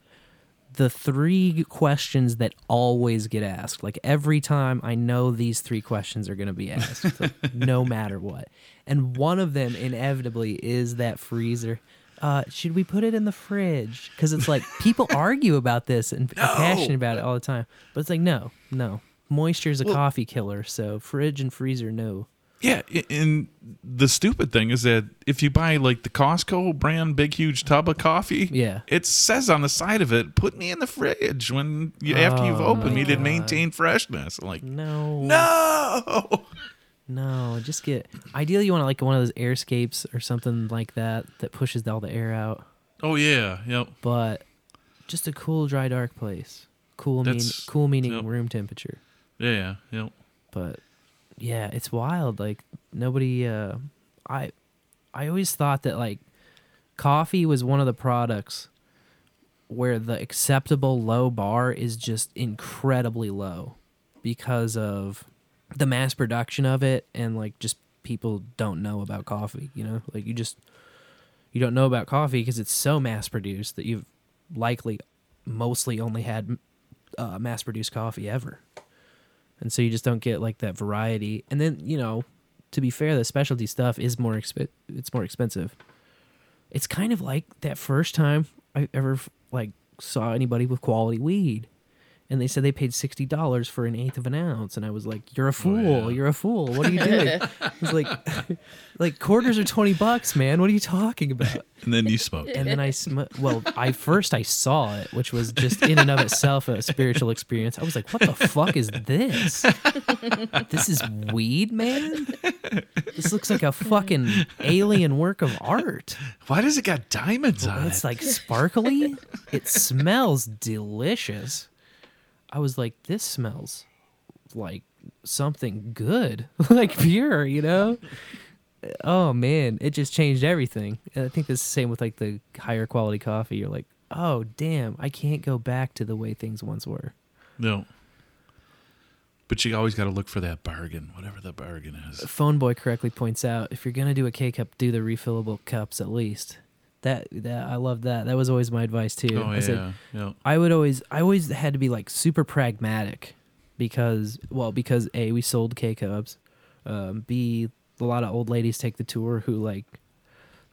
the three questions that always get asked. Like every time i know these three questions are going to be asked like, (laughs) no matter what. And one of them inevitably is that freezer. Uh, should we put it in the fridge? Because it's like people (laughs) argue about this and are passionate about it all the time. But it's like no no moisture is a coffee killer so fridge and freezer no Yeah, and the stupid thing is that if you buy like the Costco brand big huge tub of coffee, Yeah. it says on the side of it, "Put me in the fridge when you oh after you've Oh opened me to maintain freshness." I'm like, no no. No, just get. Ideally, you want like one of those airscapes or something like that that pushes all the air out. Oh yeah, yep. But just a cool, dry, dark place. Cool mean cool meaning yep. room temperature. Yeah, yeah. yep. but yeah, it's wild. Like nobody. Uh, I I always thought that like coffee was one of the products where the acceptable low bar is just incredibly low because of the mass production of it and like just people don't know about coffee you know like you just you don't know about coffee because it's so mass produced that you've likely mostly only had uh, mass produced coffee ever and so you just don't get like that variety. And then you know to be fair the specialty stuff is more exp- it's more expensive. It's kind of like that first time i ever like saw anybody with quality weed and they said they paid sixty dollars for an eighth of an ounce, and I was like, "You're a fool! You're a fool! What are you doing?" (laughs) I was like, (laughs) "Like quarters are twenty bucks, man. What are you talking about?" And then you smoke. And then I sm- well, I first I saw it, which was just in and of itself a spiritual experience. I was like, "What the fuck is this? This is weed, man. This looks like a fucking alien work of art." Why does it got diamonds on It's it? It's like sparkly. it smells delicious. I was like, this smells like something good, (laughs) like pure, you know? Oh man, it just changed everything. And I think that's the same with like the higher quality coffee. You're like, oh damn, I can't go back to the way things once were. no. But you always got to look for that bargain, whatever the bargain is. Phone boy correctly points out if you're gonna do a K cup, do the refillable cups at least. That that I love that. That was always my advice too. Oh I yeah, said, yeah. I would always I always had to be like super pragmatic because well because a we sold K cups, um, b a lot of old ladies take the tour who like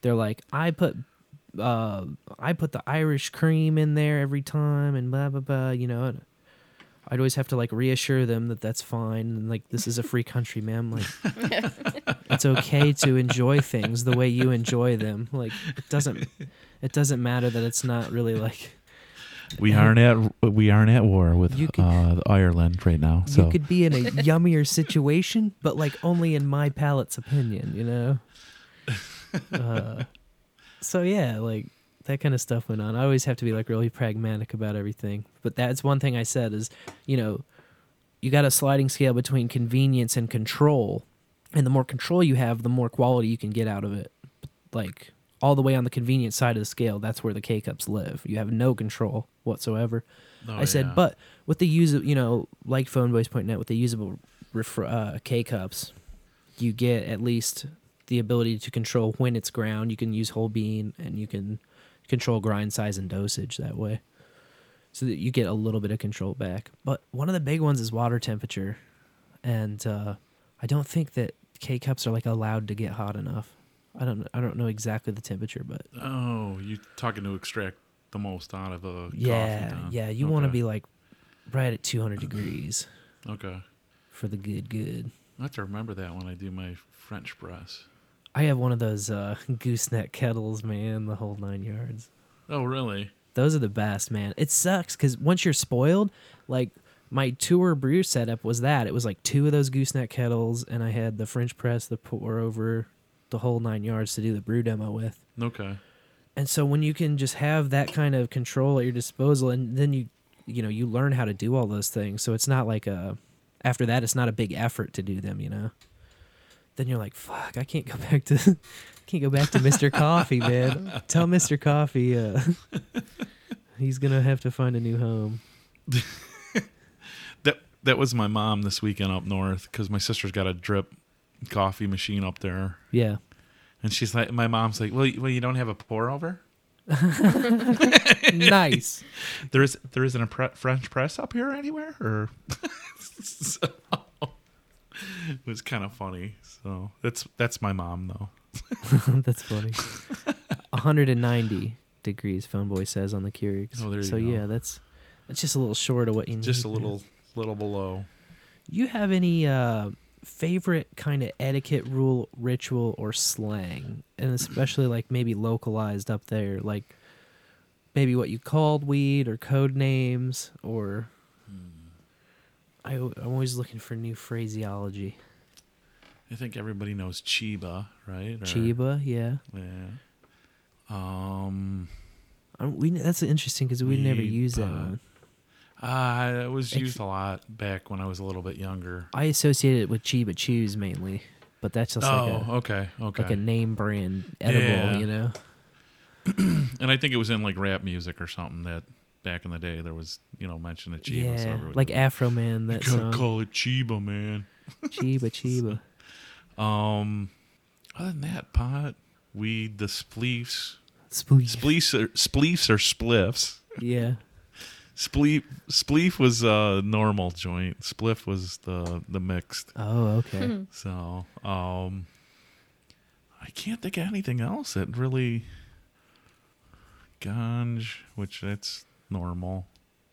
they're like I put uh I put the Irish cream in there every time and blah blah blah you know. And I'd always have to like reassure them that that's fine and like this is a free country, ma'am. Like (laughs) it's okay to enjoy things the way you enjoy them. Like it doesn't it doesn't matter that it's not really like We aren't at we aren't at war with You could- uh, Ireland right now. So you could be in a yummier situation, but like only in my palate's opinion, you know. (laughs) Uh, so yeah, like that kind of stuff went on. I always have to be like really pragmatic about everything. But that's one thing I said is, you know, you got a sliding scale between convenience and control, and the more control you have, the more quality you can get out of it. Like all the way on the convenience side of the scale, that's where the K cups live. You have no control whatsoever. Oh, I said, yeah. but with the use of, you know, like Phone Boys pointing out, with the usable ref- uh, K cups, you get at least the ability to control when it's ground. You can use whole bean and you can control grind size and dosage that way. So that you get a little bit of control back. But one of the big ones is water temperature. And uh, I don't think that K cups are like allowed to get hot enough. I don't I don't know exactly the temperature, but Oh, you talking to extract the most out of a yeah, coffee, yeah, you want to be like right at 200 degrees okay. for the good good. I have to remember that when I do my French press. I have one of those uh, (laughs) gooseneck kettles, man, the whole nine yards. Oh, really? Those are the best, man. It sucks because once you're spoiled, like my tour brew setup was that. It was like two of those gooseneck kettles, and I had the French press, the pour over, the whole nine yards to do the brew demo with. Okay. And so when you can just have that kind of control at your disposal, and then you, you know, you learn how to do all those things. So it's not like a, after that, it's not a big effort to do them, you know. Then you're like, fuck, I can't go back to, (laughs) can't go back to Mr. Coffee, man. Tell Mr. Coffee, uh, (laughs) he's gonna have to find a new home. (laughs) That that was my mom this weekend up north because my sister's got a drip coffee machine up there, Yeah. and she's like, my mom's like, well, you- well, you don't have a pour over? nice. There is there isn't a pre- French press up here anywhere, or so, (laughs) it was kind of funny. So that's that's my mom though. (laughs) That's funny. 190 degrees, phone boy says on the Keurig. Oh, so yeah, that's that's just a little short of what you need. Just a little little below. You have any uh, favorite kind of etiquette rule, ritual, or slang, and especially like maybe localized up there, like maybe what you called weed or code names, or I, I'm always looking for new phraseology. I think everybody knows Cheeba, right? Or- Cheeba, yeah. Yeah. Um, Um, we that's interesting because we never use that one. Uh, it was used a lot back when I was a little bit younger. I associate it with Cheeba Chews mainly, but that's just oh, like a okay, okay. like a name brand edible, Yeah. you know. (clears throat) and I think it was in like rap music or something that back in the day there was, you know, mention of Cheeba. yeah, everybody- like Afroman. That you gotta song. call it Cheeba, man. Cheeba (laughs) Cheeba. Um, other than that, pot, weed, the spleefs, Spleef. spleefs, are, spleefs or spliffs. Yeah. Spleef, spleef was a normal joint. Spliff was the the mixed. Oh, okay. (laughs) So, um, I can't think of anything else that really ganj, which that's normal.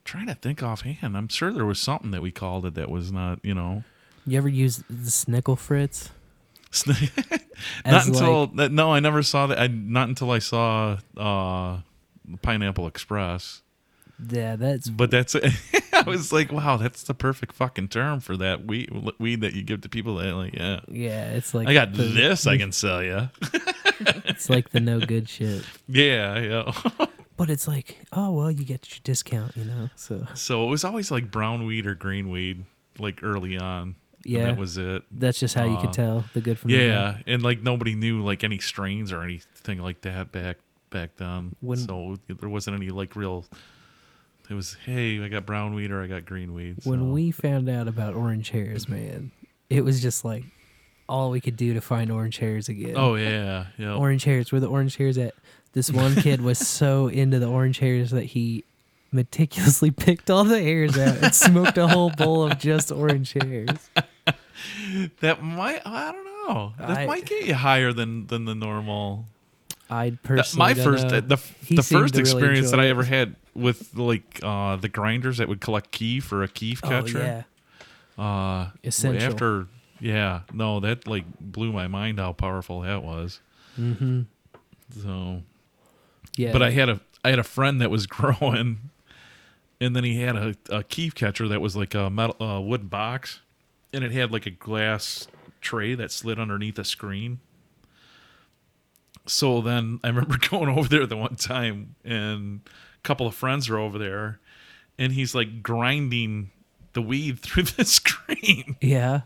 trying to think offhand. I'm sure there was something that we called it that was not, you know, You ever use the Snickle Fritz? (laughs) not until like- that, no, I never saw that. I not until I saw uh, Pineapple Express. Yeah, that's But that's it. (laughs) I was like, wow, that's the perfect fucking term for that weed weed that you give to people that like, yeah. yeah, it's like I got the- this I (laughs) can sell you. It's like the no good shit. yeah, yeah. But it's like, oh well, you get your discount, you know. So So it was always like brown weed or green weed, like early on. And Yeah. that was it. that's just how you Uh, could tell the good from the bad. Yeah, and like nobody knew like any strains or anything like that back back then. When- so there wasn't any like real. It was hey, I got brown weed or I got green weed. When we found out about orange hairs, man, it was just like all we could do to find orange hairs again. oh yeah, yeah, orange hairs. Where the orange hairs at? This one kid was (laughs) so into the orange hairs that he meticulously (laughs) picked all the hairs out and smoked a whole bowl of just orange hairs. that might I don't know. That I- might get you higher than than the normal. I That- personally, my don't first know. the He the first to really experience that I ever had with like uh the grinders that would collect key for a kief Oh catcher. yeah, Uh, Essential. After, yeah, no, that like blew my mind how powerful that was. mm-hmm. So, yeah. but I had a I had a friend that was (laughs) growing, and then he had a, a kief catcher that was like a metal uh, wood box, and it had like a glass tray that slid underneath a screen. So then (laughs) I remember (laughs) going over there the one time, and a couple of friends were over there, and he's like grinding the weed through the screen. yeah.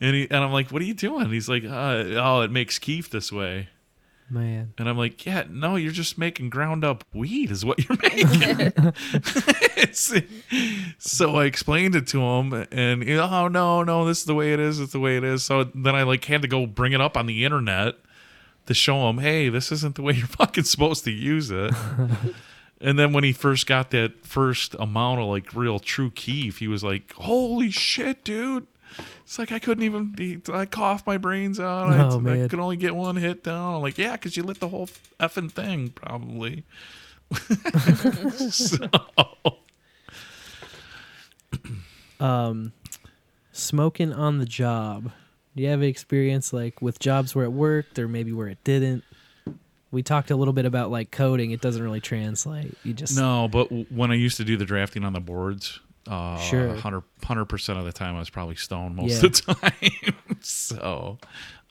And he and I'm like, "What are you doing?" He's like, uh, "Oh, it makes kief this way." Man, And I'm like, "Yeah, no, you're just making ground up weed, is what you're (laughs) making." (laughs) So I explained it to him, and oh no, no, this is the way it is. It's the way it is. So then I like had to go bring it up on the internet to show him, "Hey, this isn't the way you're (laughs) fucking supposed to use it." And then when he first got that first amount of like real true kief, he was like, "Holy shit, dude!" It's like I couldn't even. Be, I coughed my brains out. I, Oh, I man. could only get one hit down. I'm like, yeah, because you lit the whole effing thing, probably. (laughs) so, um, smoking on the job. Do you have experience like with jobs where it worked or maybe where it didn't? We talked a little bit about like coding. It doesn't really translate. You just no, but when I used to do the drafting on the boards, uh, Sure. 100 percent of the time I was probably stoned most Yeah. of the (laughs) time. so,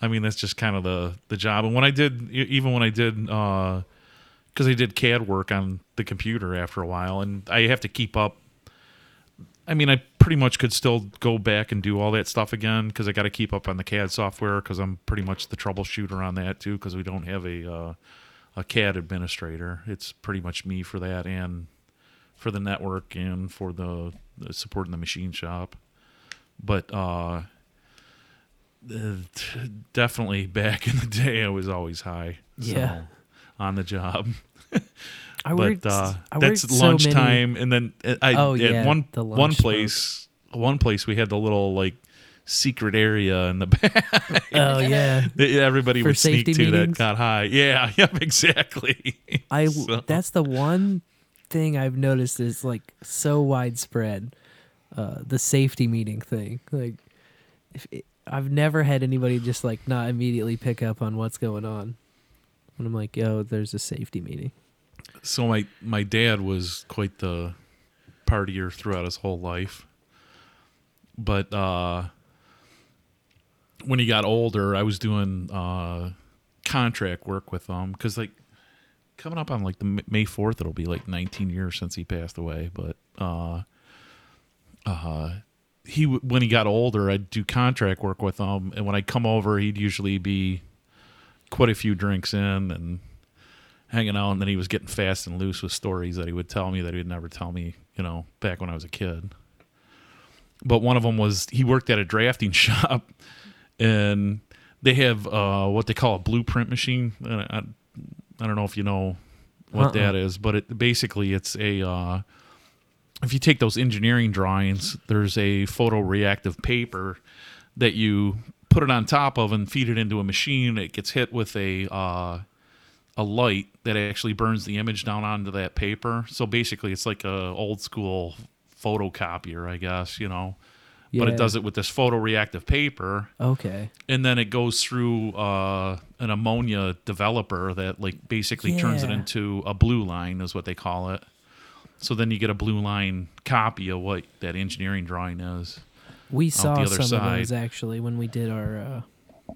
I mean, that's just kind of the the job. And when I did, even when I did, because I did CAD work on the computer after a while, and I have to keep up. I mean, I pretty much could still go back and do all that stuff again because I got to keep up on the CAD software because I'm pretty much the troubleshooter on that too because we don't have a uh, a CAD administrator. It's pretty much me for that and for the network and for the, the supporting the machine shop. But uh, (sighs) definitely back (laughs) in the day, I was always high. so, Yeah. on the job. (laughs) I but worked. uh, I that's worked so lunchtime, and then uh, I Oh, at yeah, one the one place one place we had the little like secret area in the (laughs) back. Oh yeah, everybody For would sneak to that got high. Yeah, yep, exactly. I. So- That's the one thing I've noticed is like so widespread. Uh, the safety meeting thing, like, if it, I've never had anybody just like not immediately pick up on what's going on. When I'm like, yo, there's a safety meeting. so my my dad was quite the partier throughout his whole life but uh when he got older i was doing uh contract work with him because like coming up on like the may 4th it'll be like 19 years since he passed away but uh uh, he when he got older, I'd do contract work with him, and when I'd come over, he'd usually be quite a few drinks in and hanging out, and then he was getting fast and loose with stories that he would tell me that he'd never tell me, you know, back when I was a kid. But one of them was he worked at a drafting (laughs) shop, and they have uh, what they call a blueprint machine. Uh, I, I don't know if you know what Uh-uh. that is, but it basically it's a uh, if you take those engineering drawings, there's a photoreactive paper that you put it on top of and feed it into a machine. It gets hit with a uh, a light that actually burns the image down onto that paper. So basically, it's like a old school photocopier, I guess you know. But it does it with this photoreactive paper, Okay. and then it goes through uh, an ammonia developer that like basically turns it into a blue line is what they call it so then you get a blue line copy of what that engineering drawing is We saw the other some of side. those actually when we did our uh,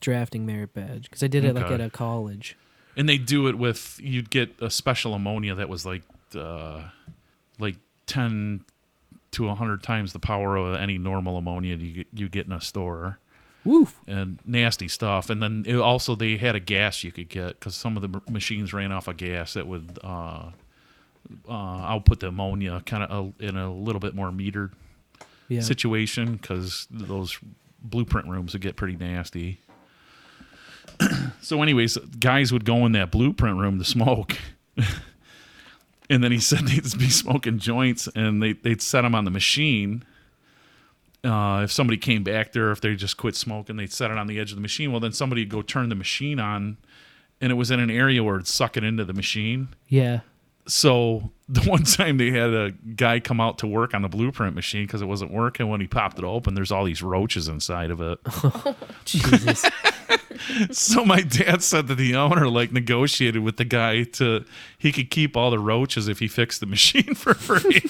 drafting merit badge because I did it like at a college. and they do it with you'd get a special ammonia that was like uh, like 10 to 100 times the power of any normal ammonia you get, you get in a store Woof. and nasty stuff. And then it also they had a gas you could get because some of the m- machines ran off a gas that would uh, uh, output the ammonia kind of in a little bit more metered Yeah. situation because those blueprint rooms would get pretty nasty. (clears throat) so, anyways, guys would go in that blueprint room to smoke. (laughs) and then he (laughs) said they'd be smoking joints and they, they'd set them on the machine. Uh, if somebody came back there, if they just quit smoking, they'd set it on the edge of the machine. Well, then somebody'd go turn the machine on, and it was in an area where it'd suck it into the machine yeah. so (laughs) the one time they had a guy come out to work on the blueprint machine because it wasn't working when he popped it open there's all these roaches inside of it (laughs) Jesus. So my dad said that the owner like negotiated with the guy to he could keep all the roaches if he fixed the machine (laughs) for free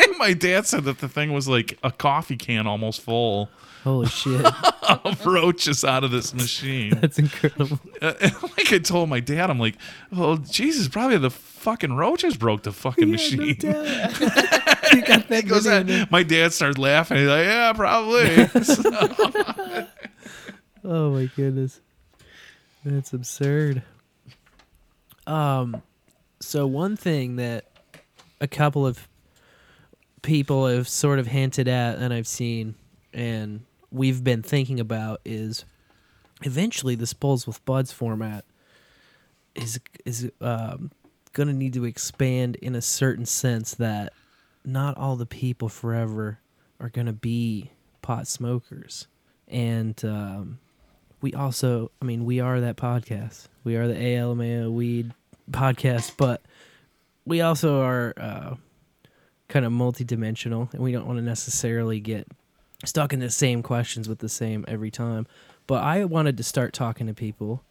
and my dad said that the thing was like a coffee can almost full Holy shit. (laughs) of roaches out of this machine That's incredible. Uh, (laughs) like I told my dad, I'm like, "Oh Jesus, probably the fucking roaches broke the fucking machine." you got that He goes. "Uh," my dad starts laughing. He's like, "Yeah, probably." Oh my goodness. That's absurd. Um so one thing that a couple of people have sort of hinted at and I've seen and we've been thinking about is eventually this bowls with buds format is is um, going to need to expand in a certain sense that not all the people forever are going to be pot smokers and um, we also i mean we are that podcast. We are the almao weed podcast but we also are uh, kind of multidimensional and we don't want to necessarily get stuck in the same questions with the same every time. But i wanted to start talking to people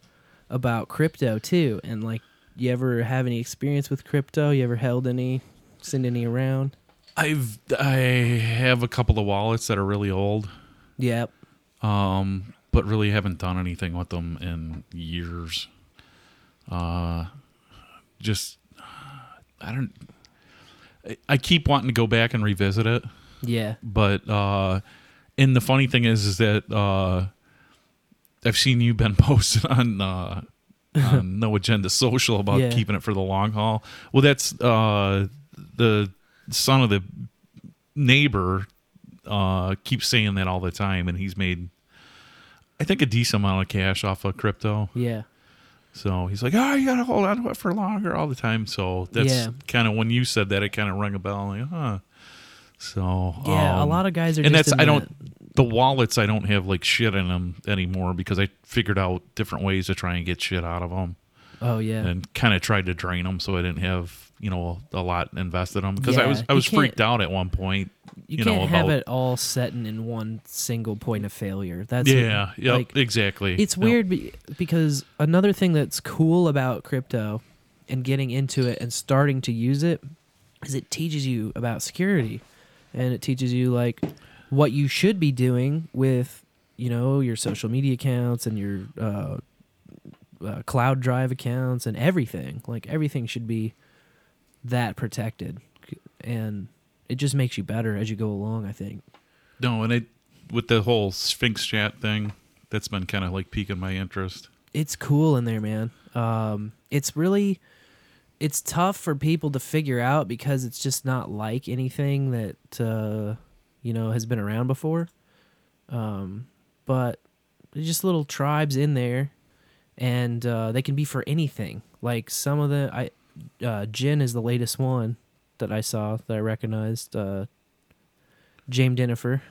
about crypto too and like you ever have any experience with crypto? You ever held any send any around? I've I have a couple of wallets that are really old, yep. Um, but really haven't done anything with them in years. Uh, just I don't. I- I keep wanting to go back and revisit it. yeah but uh and the funny thing is is that uh i've seen you been (laughs) posted on uh on no agenda social about Yeah. keeping it for the long haul well that's uh the son of the neighbor uh keeps saying that all the time and he's made i think a decent amount of cash off of crypto. Yeah. So he's like oh you gotta hold on to it for longer all the time. So that's Yeah. kind of when you said that it kind of rang a bell. I'm like huh. So yeah a um, lot of guys are just and that's I don't the wallets I don't have like shit in them anymore because I figured out different ways to try and get shit out of them oh yeah. And kind of tried to drain them so I didn't have you know a lot invested in them because I was I was freaked out at one point you, you, can't know have about it all set in, in one single point of failure. That's yeah yeah like, exactly it's Yep. weird be, because another thing that's cool about crypto and getting into it and starting to use it is it teaches you about security. And it teaches you like what you should be doing with you know your social media accounts and your uh, uh, cloud drive accounts and everything. Like everything should be that protected. And it just makes you better as you go along. I think. No, and it with the whole Sphinx chat thing, that's been kind of like piquing my interest. it's cool in there, man. Um, it's really, it's tough for people to figure out because it's just not like anything that uh, you know has been around before. Um, but there's just little tribes in there, and uh, they can be for anything. Like some of the, I, uh, Jin is the latest one that I saw that I recognized. Uh, James Jennifer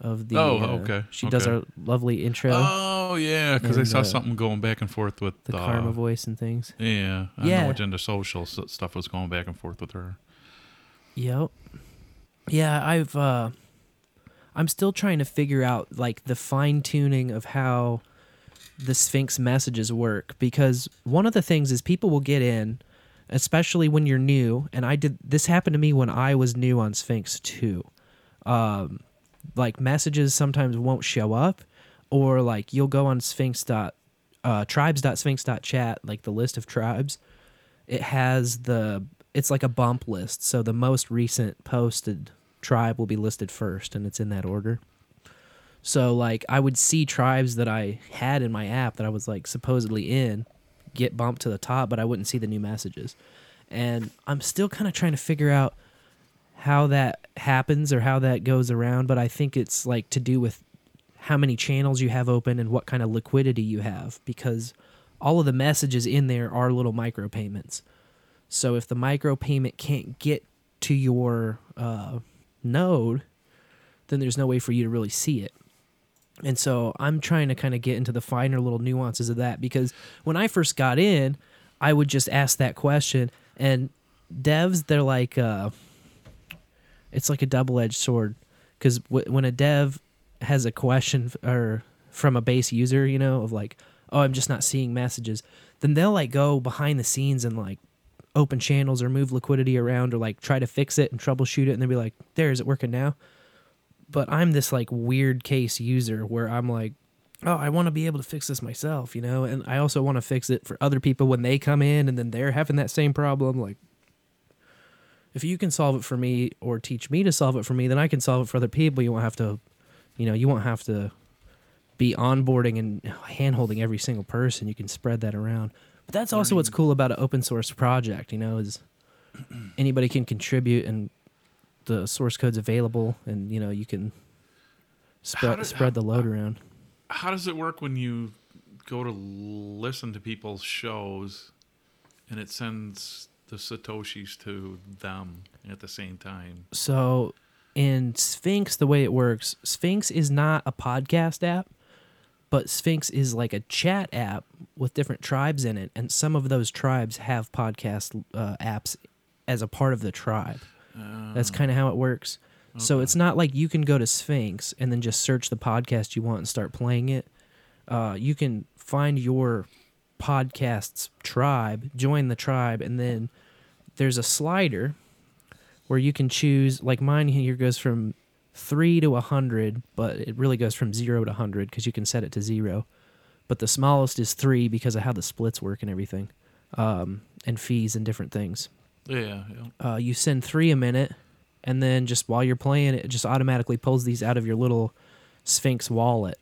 of the. Oh, uh, okay, She does okay. our lovely intro. Oh yeah, because I saw uh, something going back and forth with the uh, karma voice and things. Yeah, I Yeah. know Agenda Social stuff was going back and forth with her. Yep. Yeah, I've uh I'm still trying to figure out like the fine tuning of how the Sphinx messages work because one of the things is people will get in especially when you're new. And I did this happened to me when I was new on Sphinx too. Um like messages sometimes won't show up or like you'll go on sphinx dot uh tribes.sphinx.chat like the list of tribes. It has the it's like a bump list. So the most recent posted tribe will be listed first and it's in that order. So like i would see tribes that i had in my app that i was like supposedly in get bumped to the top but i wouldn't see the new messages and i'm still kind of trying to figure out how that happens or how that goes around but i think it's like to do with how many channels you have open and what kind of liquidity you have because all of the messages in there are little micropayments so if the micropayment can't get to your uh, node, then there's no way for you to really see it. And so I'm trying to kind of get into the finer little nuances of that because when I first got in, I would just ask that question, and devs they're like, uh, it's like a double edged sword because w- when a dev has a question f- or from a base user, you know, of like, oh, I'm just not seeing messages, then they'll like go behind the scenes and like open channels or move liquidity around or like try to fix it and troubleshoot it and they'll be like, there, is it working now? But I'm this like weird case user where I'm like, oh, I want to be able to fix this myself, you know, and I also want to fix it for other people when they come in and then they're having that same problem. Like, if you can solve it for me or teach me to solve it for me, then I can solve it for other people. You won't have to, you know, you won't have to be onboarding and hand holding every single person. You can spread that around. But that's also what's cool about an open source project, you know, is (clears throat) anybody can contribute and the source code's available and, you know, you can spread did- spread the load around. How does it work when you go to listen to people's shows and it sends the satoshis to them at the same time? So in Sphinx, the way it works, Sphinx is not a podcast app, but Sphinx is like a chat app with different tribes in it, and some of those tribes have podcast uh, apps as a part of the tribe. That's kind of how it works. So it's not like you can go to Sphinx and then just search the podcast you want and start playing it. Uh, you can find your podcast's tribe, join the tribe, and then there's a slider where you can choose. Like mine here goes from three to a hundred, but it really goes from zero to hundred because you can set it to zero. But the smallest is three because of how the splits work and everything, um, and fees and different things Yeah, yeah. uh, you send three a minute, and then just while you're playing, it just automatically pulls these out of your little Sphinx wallet.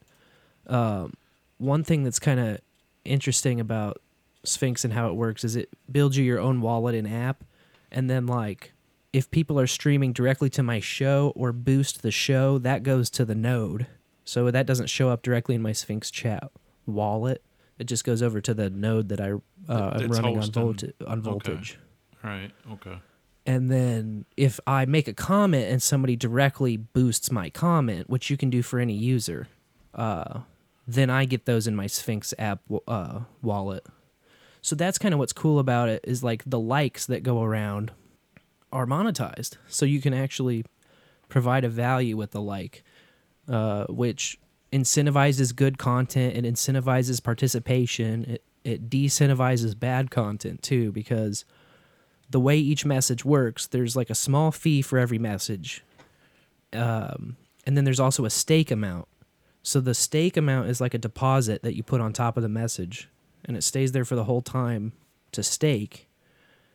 Um, one thing that's kind of interesting about Sphinx and how it works is it builds you your own wallet and app, and then like if people are streaming directly to my show or boost the show, that goes to the node. So that doesn't show up directly in my Sphinx chat wallet. It just goes over to the node that I uh, am running on, hosting. volta- on Okay. Right. Okay. And then if I make a comment and somebody directly boosts my comment, which you can do for any user, uh, then I get those in my Sphinx app uh, wallet. So that's kind of what's cool about it is like the likes that go around are monetized. So you can actually provide a value with the like, uh, which incentivizes good content. It incentivizes participation. It, it decentivizes bad content too because the way each message works, there's like a small fee for every message. Um, and then there's also a stake amount. So the stake amount is like a deposit that you put on top of the message, and it stays there for the whole time to stake.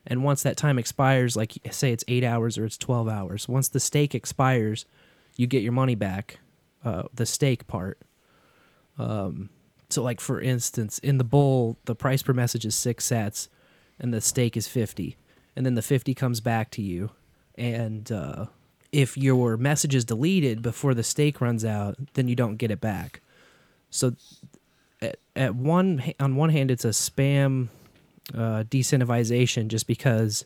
And once that time expires, like say it's eight hours or it's 12 hours, once the stake expires, you get your money back, uh, the stake part. Um, so, like for instance, in the bowl, the price per message is six sats, and the stake is 50. And then the 50 comes back to you. And uh, if your message is deleted before the stake runs out, then you don't get it back. So, at, at one on one hand, it's a spam uh, decentivization just because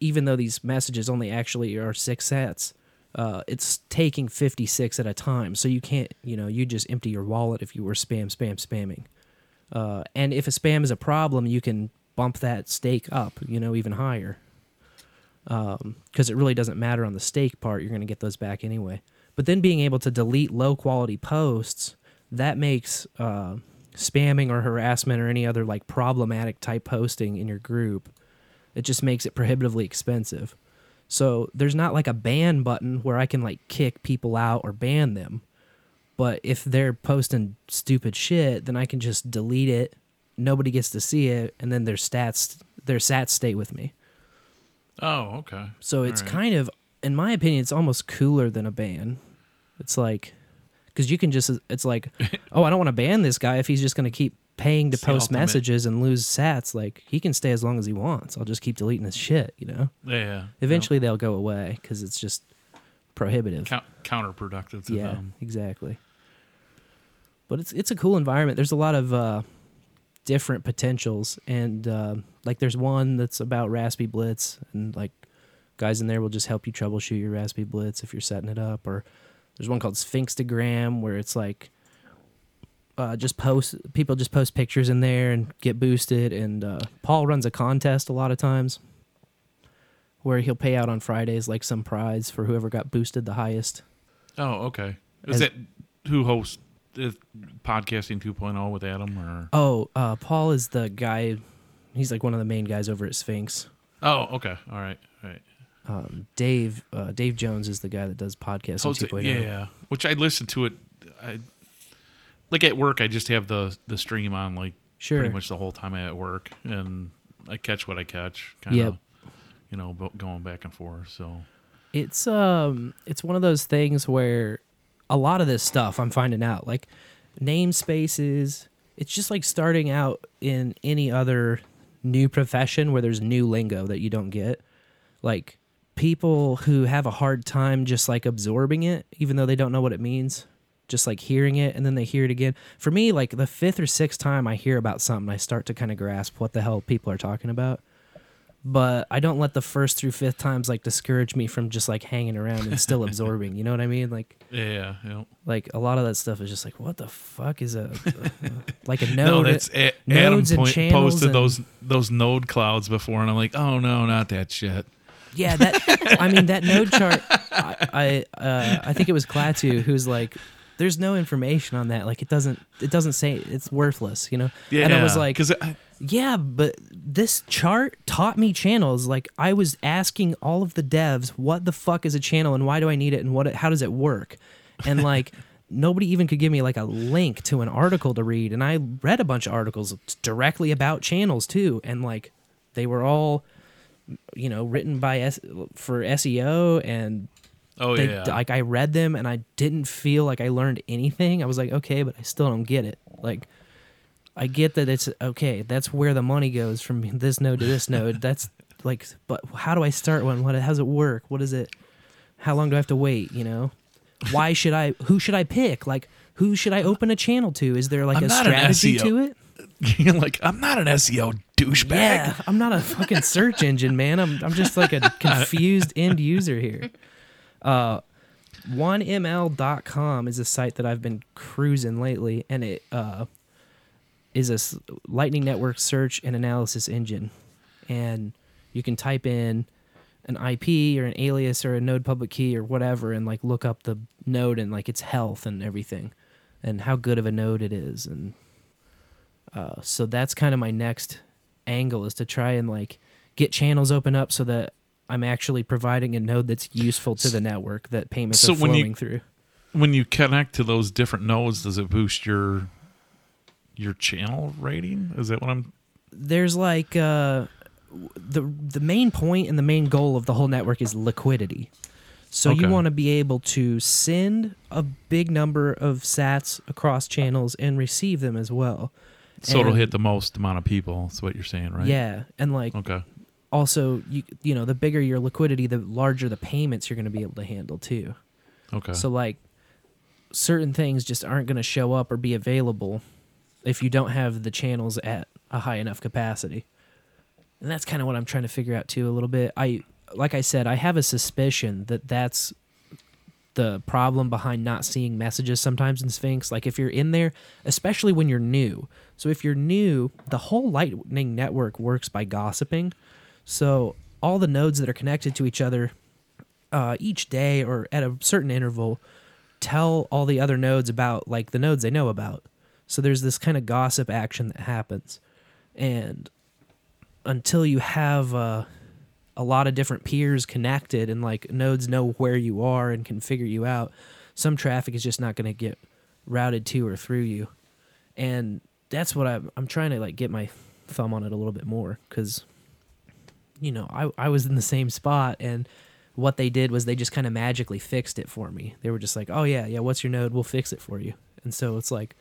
even though these messages only actually are six sats, uh, it's taking 56 at a time. So you can't, you know, you just empty your wallet if you were spam, spam, spamming. Uh, and if a spam is a problem, you can bump that stake up, you know, even higher. Because it really doesn't matter on the stake part, you're going to get those back anyway. But then being able to delete low quality posts, that makes uh, spamming or harassment or any other like problematic type posting in your group, it just makes it prohibitively expensive. So there's not like a ban button where I can like kick people out or ban them. But if they're posting stupid shit, then I can just delete it. Nobody gets to see it, and then their stats, their stats stay with me. Oh, okay. So it's right. kind of, in my opinion, it's almost cooler than a ban. It's like, because you can just, it's like, (laughs) oh, I don't want to ban this guy if he's just going to keep paying to It's post messages and lose sats. Like, he can stay as long as he wants. I'll just keep deleting his shit, you know? Yeah. Eventually they'll go away because it's just prohibitive. Count, counterproductive to yeah, them. exactly. But it's it's a cool environment. There's a lot of uh, different potentials, and uh, like there's one that's about RaspiBlitz, and like guys in there will just help you troubleshoot your RaspiBlitz if you're setting it up. Or there's one called Sphinxtagram where it's like uh, just post people just post pictures in there and get boosted. And uh, Paul runs a contest a lot of times where he'll pay out on Fridays like some prize for whoever got boosted the highest. Oh, okay. Is As- that who hosts podcasting 2.0 with Adam or? Oh, uh, Paul is the guy. He's like one of the main guys over at Sphinx. Oh, okay. All right. All right. Um, Dave uh, Dave Jones is the guy that does podcasting Host 2.0. yeah, yeah. Which I listen to it. I like at work. I just have the the stream on like Sure. pretty much the whole time I'm at work, and I catch what I catch. Kind Yep. of, you know, going back and forth. So It's um it's one of those things where a lot of this stuff I'm finding out like namespaces. It's just like starting out in any other new profession where there's new lingo that you don't get. Like people who have a hard time just like absorbing it even though they don't know what it means just like hearing it and then they hear it again for me like the fifth or sixth time i hear about something i start to kind of grasp what the hell people are talking about but i don't let the first through fifth times like discourage me from just like hanging around and still absorbing you know what i mean like (laughs) yeah, know. like a lot of that stuff is just like what the fuck is a (laughs) like a node no, that's a- Adam and point, posted and- those those node clouds before, and I'm like, oh no, not that shit. Yeah, that I mean that node chart. I I, uh, I think it was Klaatu who's like, "There's no information on that. Like it doesn't it doesn't say it's worthless." You know. Yeah, And I was like, because "Yeah, but this chart taught me channels. Like I was asking all of the devs, what the fuck is a channel and why do I need it and what how does it work?" And (laughs) like. Nobody even could give me like a link to an article to read, and I read a bunch of articles directly about channels too, and like they were all you know written by S- for SEO and oh they, yeah, like I read them and I didn't feel like I learned anything. I was like, okay, but I still don't get it. Like I get that it's okay. That's where the money goes from (laughs) this node to this node. (laughs) That's like, but how do I start one? What? How does it work? What is it? How long do I have to wait? You know, why should I? Who should I pick? Like, who should I open a channel to? Is there like I'm a strategy to it? (laughs) You're like, I'm not an SEO douchebag. Yeah, I'm not a fucking search engine, man. I'm I'm just like a confused end user here. Uh 1ml.com is a site that I've been cruising lately and it uh is a Lightning Network search and analysis engine. And you can type in an IP or an alias or a node public key or whatever and like look up the node and like its health and everything and how good of a node it is and uh, so that's kind of my next angle is to try and like get channels open up so that I'm actually providing a node that's useful to the network that payments So are when you- flowing through. When you connect to those different nodes, does it boost your your channel rating? Is that what I'm? There's like uh the the main point and the main goal of the whole network is liquidity. So you want to be able to send a big number of sats across channels and receive them as well. So it'll hit the most amount of people. That's what you're saying, right? Yeah, and like Okay. also you you know the bigger your liquidity, the larger the payments you're going to be able to handle too. Okay. So like certain things just aren't going to show up or be available if you don't have the channels at a high enough capacity. And that's kind of what I'm trying to figure out too a little bit. I like I said, I have a suspicion that that's the problem behind not seeing messages sometimes in Sphinx. Like if you're in there, especially when you're new. So if you're new, the whole Lightning network works by gossiping. So all the nodes that are connected to each other uh, each day or at a certain interval tell all the other nodes about like the nodes they know about. So there's this kind of gossip action that happens. And until you have uh, a lot of different peers connected and like nodes know where you are and can figure you out, some traffic is just not going to get routed to or through you. And that's what I'm, I'm trying to like get my thumb on it a little bit more because, you know, I, I was in the same spot and what they did was they just kind of magically fixed it for me. They were just like, "Oh yeah, yeah, what's your node? We'll fix it for you." And so it's like,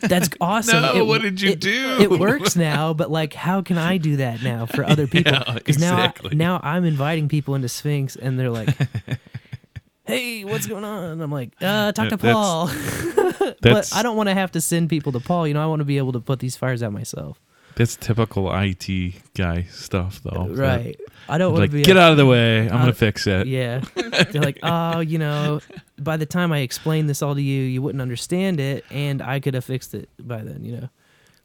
that's (laughs) awesome. No, It- what did you it- do? It works now, but like, how can I do that now for other (laughs) people? (laughs) Yeah, Because exactly. now, now I'm inviting people into Sphinx, and they're like, "Hey, what's going on?" And I'm like, uh, "Talk to That's- Paul." but That's I don't want to have to send people to Paul. You know, I want to be able to put these fires out myself. That's typical IT guy stuff, though. that- right. I don't want Like, to be get out of the way. I'm gonna fix it. Yeah. (laughs) They're like, oh, you know, by the time I explained this all to you, you wouldn't understand it, and I could have fixed it by then, you know.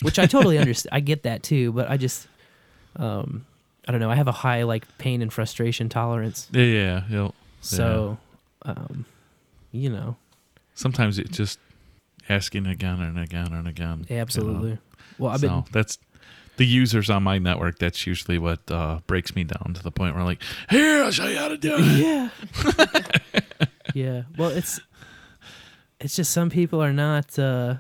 Which I totally (laughs) understand. I get that too, but I just, um, I don't know. I have a high like pain and frustration tolerance, Yeah, yeah. yeah. so, um, you know, Sometimes it's just asking again and again and again. you know. absolutely. Well, I've so been that's the users on my network. That's usually what uh, breaks me down to the point where I'm like, here, I'll show you how to do it. yeah (laughs) yeah well it's it's just some people are not uh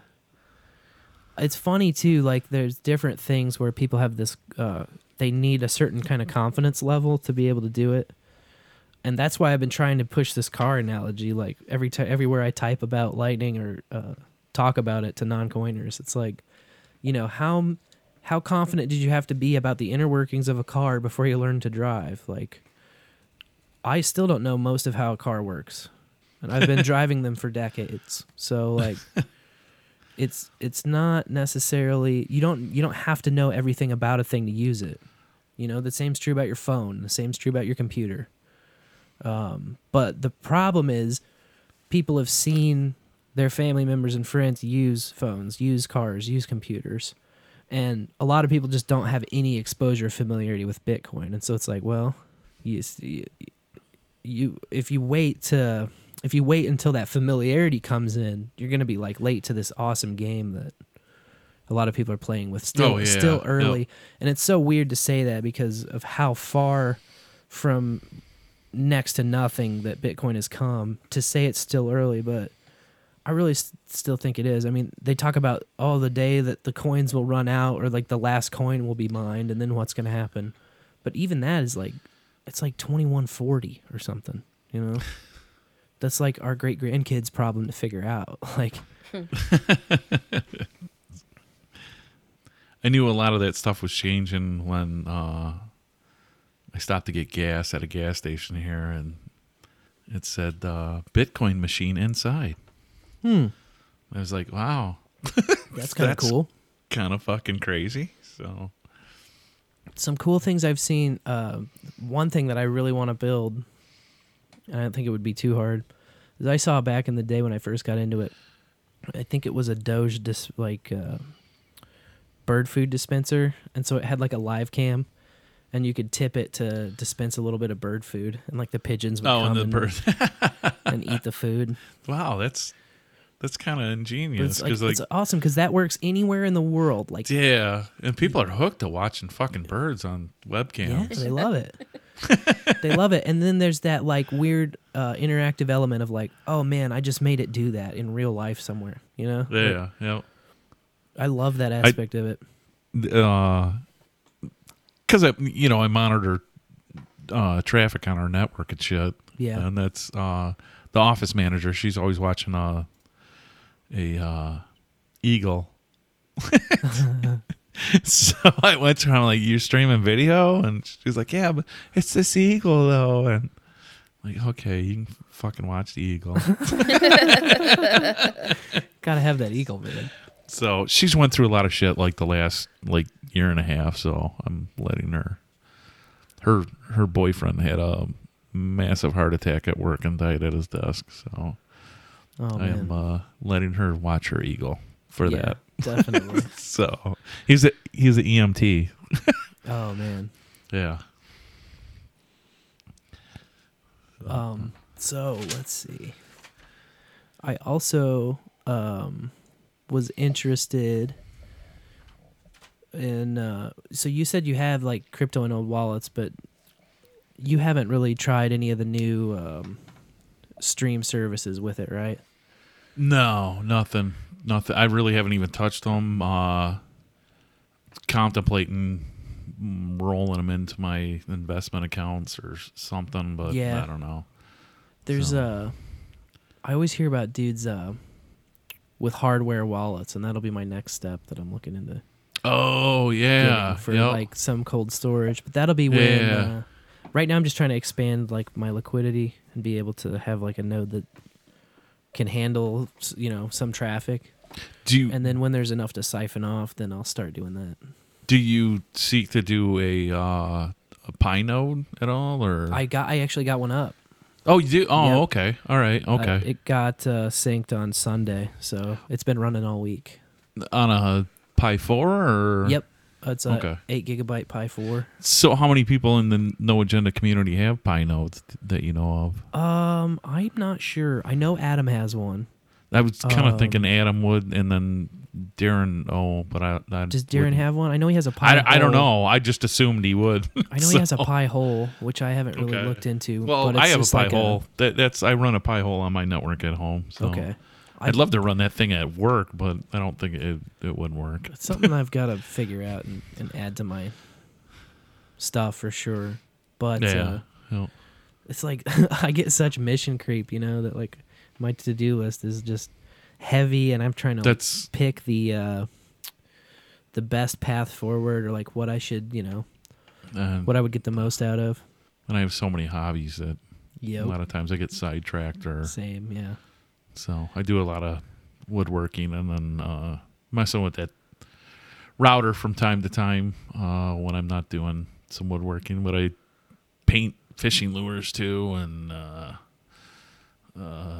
it's funny too like there's different things where people have this uh they need a certain kind of confidence level to be able to do it and that's why i've been trying to push this car analogy like every time everywhere i type about lightning or uh talk about it to non-coiners it's like you know how how confident did you have to be about the inner workings of a car before you learned to drive like I still don't know most of how a car works, and I've been (laughs) driving them for decades. So like, it's it's not necessarily you don't you don't have to know everything about a thing to use it. You know, the same's true about your phone. The same's true about your computer. Um, but the problem is, people have seen their family members and friends use phones, use cars, use computers, and a lot of people just don't have any exposure or familiarity with Bitcoin. And so it's like, well, you, you if you wait to if you wait until that familiarity comes in, you're gonna be like late to this awesome game that a lot of people are playing with still Oh, yeah. still Yep. early. And it's so weird to say that because of how far from next to nothing that Bitcoin has come to say it's still early, but I really s- still think it is. I mean, they talk about oh the day that the coins will run out or like the last coin will be mined and then what's going to happen. But even that is like it's like 2140 or something, you know. (sighs) That's like our great grandkids problem to figure out. (laughs) Like (laughs) I knew a lot of that stuff was changing when uh, I stopped to get gas at a gas station here, and it said uh, Bitcoin machine inside. Hmm. I was like, wow, (laughs) that's kind of cool. kind of fucking crazy. So some cool things I've seen. Uh, one thing that I really want to build, and I don't think it would be too hard, is I saw back in the day when I first got into it. I think it was a Doge dis- like uh, bird food dispenser, and so it had like a live cam, and you could tip it to dispense a little bit of bird food, and like the pigeons would oh, come and and, (laughs) and eat the food. wow, that's that's kind of ingenious it's, like, like, it's awesome because that works anywhere in the world. Like yeah, and people are hooked to watching fucking birds on Yeah, webcams. they love it. (laughs) they love it. And then there's that like weird uh, interactive element of like, oh man, I just made it do that in real life somewhere. You know? Like, Yeah, yeah. I love that aspect of it. uh because I, you know, I monitor uh, traffic on our network and shit. Yeah. and that's uh, the office manager. She's always watching uh, a uh, eagle. (laughs) so I went to her. I'm like, "You're streaming video?" And she's like, "Yeah, but it's this eagle though." And I'm like, okay, you can fucking watch the eagle. (laughs) Gotta have that eagle, man. So she's went through a lot of shit like the last like year and a half. So I'm letting her. Her her boyfriend had a massive heart attack at work and died at his desk. So Oh I am uh, letting her watch her eagle for yeah, that. definitely. (laughs) So he's a he's an EMT. (laughs) oh man. Yeah. Um. So let's see. I also um was interested in. Uh, so you said you have like crypto and old wallets, but you haven't really tried any of the new um, stream services with it, right? No, nothing, nothing. I really haven't even touched them. Uh, contemplating rolling them into my investment accounts or something, but Yeah. I don't know. There's So- uh I always hear about dudes uh with hardware wallets and that'll be my next step that I'm looking into Oh yeah, for yep. like some cold storage. But that'll be when Yeah. uh, right now I'm just trying to expand like my liquidity and be able to have like a node that can handle you know some traffic do you and then when there's enough to siphon off then I'll start doing that. do you seek to do a uh, a Pi node at all, or I got I actually got one up. oh you do? Oh Yep. okay, all right, Uh, okay. it got uh, synced on Sunday, so it's been running all week. On a Pi four or Yep. It's a Okay. eight gigabyte Pi four. So how many people in the No Agenda community have Pi nodes that you know of? Um, I'm not sure. I know Adam has one. I was kind of Um, thinking Adam would, and then Darren. Oh, but I, I Does Darren wouldn't. have one? I know he has a Pi. I, I don't know. I just assumed he would. (laughs) I know he has a (laughs) So- Pi hole, which I haven't really Okay. looked into. Well, but it's I have a just Pi like hole. that, that's I run a Pi hole on my network at home. So Okay. I'd love to run that thing at work, but I don't think it it would work. It's something I've (laughs) got to figure out and, and add to my stuff for sure. But Yeah. uh, yeah. it's like (laughs) I get such mission creep, you know, that like my to do list is just heavy, and I'm trying to That's- pick the uh, the best path forward, or like what I should, you know, And, what I would get the most out of. and I have so many hobbies that Yep. a lot of times I get sidetracked or Same, yeah. So I do a lot of woodworking and then uh, messing with that router from time to time uh, when I'm not doing some woodworking. But I paint fishing lures too, and uh, uh,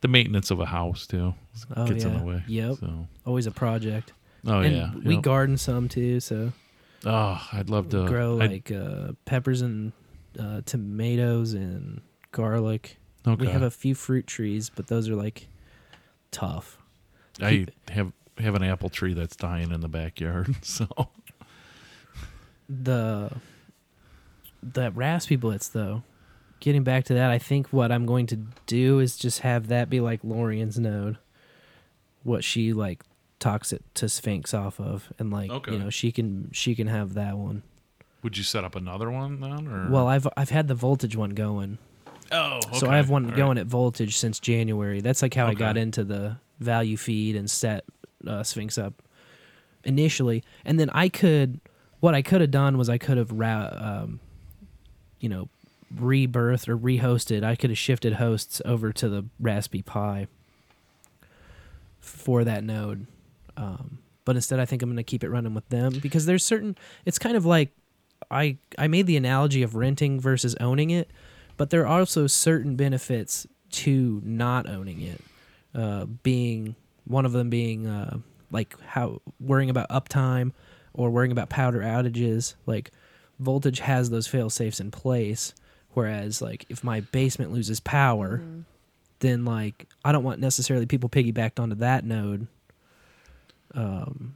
the maintenance of a house too Oh, gets in the way. Yep. So Always a project. Oh, And yeah, We yep. garden some too, so oh, I'd love to grow I'd- like uh, peppers and uh, tomatoes and garlic. We have a few fruit trees, but those are like tough. I have have an apple tree that's dying in the backyard. (laughs) So the the RaspiBlitz though getting back to that i think what i'm going to do is just have that be like lorian's node what she like talks it to sphinx off of and like Okay. you know she can she can have that one would you set up another one then? Or well i've i've had the voltage one going oh, so i have one All right. going at voltage since january. That's like how i got into the value feed and set uh, sphinx up initially. And then i could what i could have done was i could have ra- um, you know rebirthed or rehosted. I could have shifted hosts over to the raspberry pi for that node. Um, but instead i think i'm going to keep it running with them because there's certain it's kind of like i i made the analogy of renting versus owning it but there are also certain benefits to not owning it uh, being one of them being uh, like how worrying about uptime or worrying about powder outages. Like voltage has those fail safes in place whereas like if my basement loses power then like i don't want necessarily people piggybacked onto that node um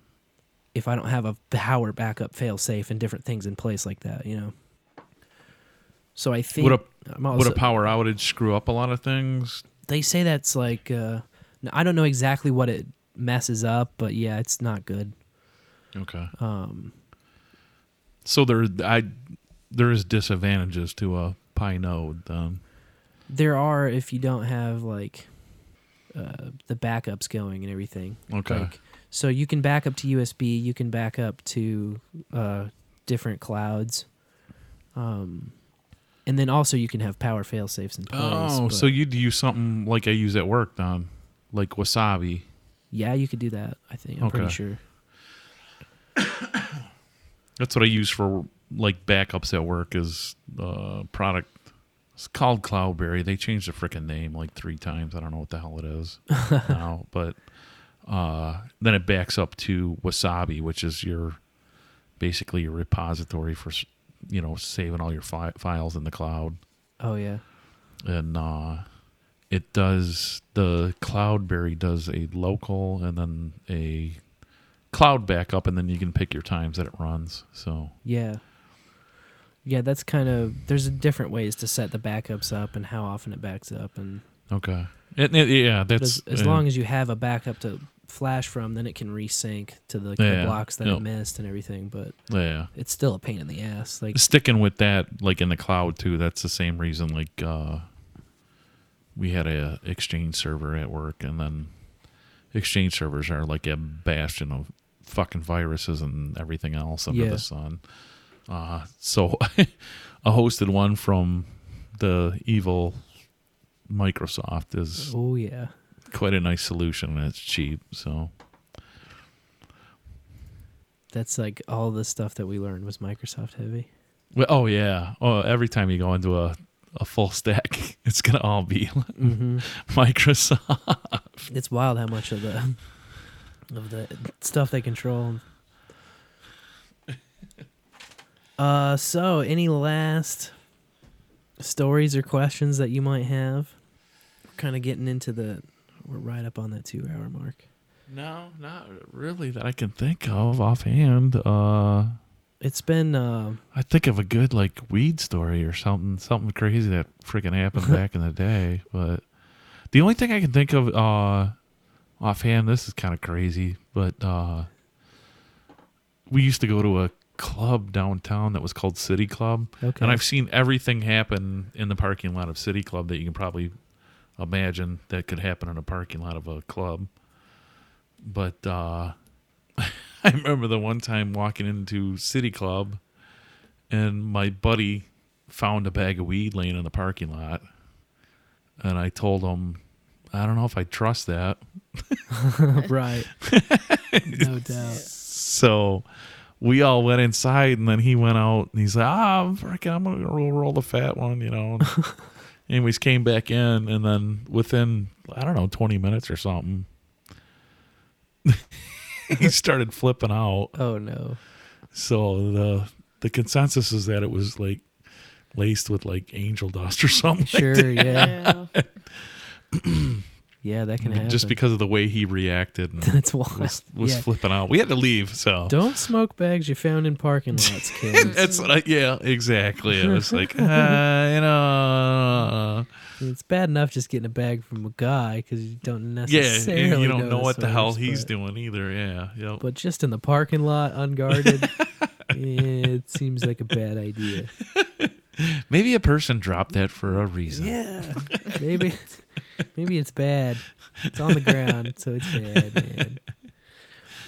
if i don't have a power backup fail safe and different things in place like that you know? So i think would a I'm would a power outage screw up a lot of things? they say that's like uh I don't know exactly what it messes up, but yeah, it's not good. Okay. Um So there, I there is disadvantages to a Pi node. Then. There are if you don't have like uh, the backups going and everything. Okay. Like, so you can back up to USB. You can back up to uh, different clouds. Um, and then also you can have power fail safes in place. Oh, but- so you'd use something like I use at work, Don, like Wasabi. yeah, you could do that. I think I'm pretty sure. That's what I use for like backups at work. Is uh, product. It's called Cloudberry. They changed the freaking name like three times. I don't know what the hell it is (laughs) now, but uh, then it backs up to Wasabi, which is your basically your repository for you know saving all your fi- files in the cloud. Oh yeah. and uh, it does the Cloudberry does a local and then a cloud backup, and then you can pick your times that it runs. So Yeah. Yeah, that's kind of there's different ways to set the backups up and how often it backs up and okay, It- it- yeah, that's as, as long as you have a backup to flash from, then it can resync to the, the Yeah, blocks that yep. it missed and everything. But yeah. it's still a pain in the ass. Like Sticking with that, like in the cloud too. That's the same reason. Like uh, we had a Exchange server at work, and then Exchange servers are like a bastion of fucking viruses and everything else under Yeah. the sun. Uh, so (laughs) I hosted one from the evil Microsoft is oh yeah, quite a nice solution and it's cheap. So that's like all the stuff that we learned was Microsoft heavy. well, oh yeah, oh every time you go into a a full stack, (laughs) it's gonna all be (laughs) hmm Microsoft. It's wild how much of the of the stuff they control. (laughs) Uh, so any last stories or questions that you might have? We're kind of getting into the. We're right up on that two-hour mark. No, not really that I can think of offhand. Uh, It's been. Uh, I think of a good like weed story or something, something crazy that freaking happened (laughs) back in the day. But the only thing I can think of uh, offhand, this is kind of crazy, but uh, we used to go to a club downtown that was called City Club, Okay. and I've seen everything happen in the parking lot of City Club that you can probably imagine that could happen in a parking lot of a club. But uh, (laughs) I remember the one time walking into City Club, and my buddy found a bag of weed laying in the parking lot, and I told him, I don't know if I trust that. (laughs) (laughs) right. no doubt. So we all went inside, and then he went out, and he's like, "Ah, I'm freaking, I'm gonna roll, roll the fat one," you know. Anyways, came back in, and then within I don't know, 20 minutes or something, (laughs) he started flipping out. Oh no. So the the consensus is that it was like laced with like angel dust or something. like Sure. that. Yeah. (laughs) (clears throat) (clears throat) Yeah. Yeah, that can happen. Just because of the way he reacted and (laughs) That's wild. was, was Yeah. flipping out. We had to leave. So Don't smoke bags you found in parking (laughs) lots, kids. that's what I, yeah, exactly. It was like, uh, (laughs) you know, uh, uh, uh. it's bad enough just getting a bag from a guy because you don't yeah, necessarily. and you don't know what the hell others, he's doing either. Yeah, yep. But just in the parking lot, unguarded, it seems like a bad idea. Maybe a person dropped that for a reason. Yeah, maybe, maybe it's bad. It's on the ground, so it's bad, man.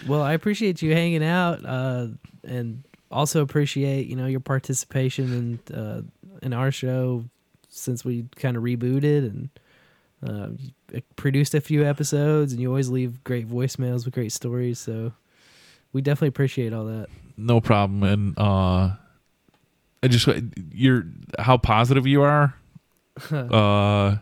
Well, I appreciate you hanging out, uh, and also appreciate you know your participation in uh, in our show since we kind of rebooted and uh, produced a few episodes, and you always leave great voicemails with great stories. So we definitely appreciate all that. No problem. And uh, I just you're how positive you are. (laughs) uh,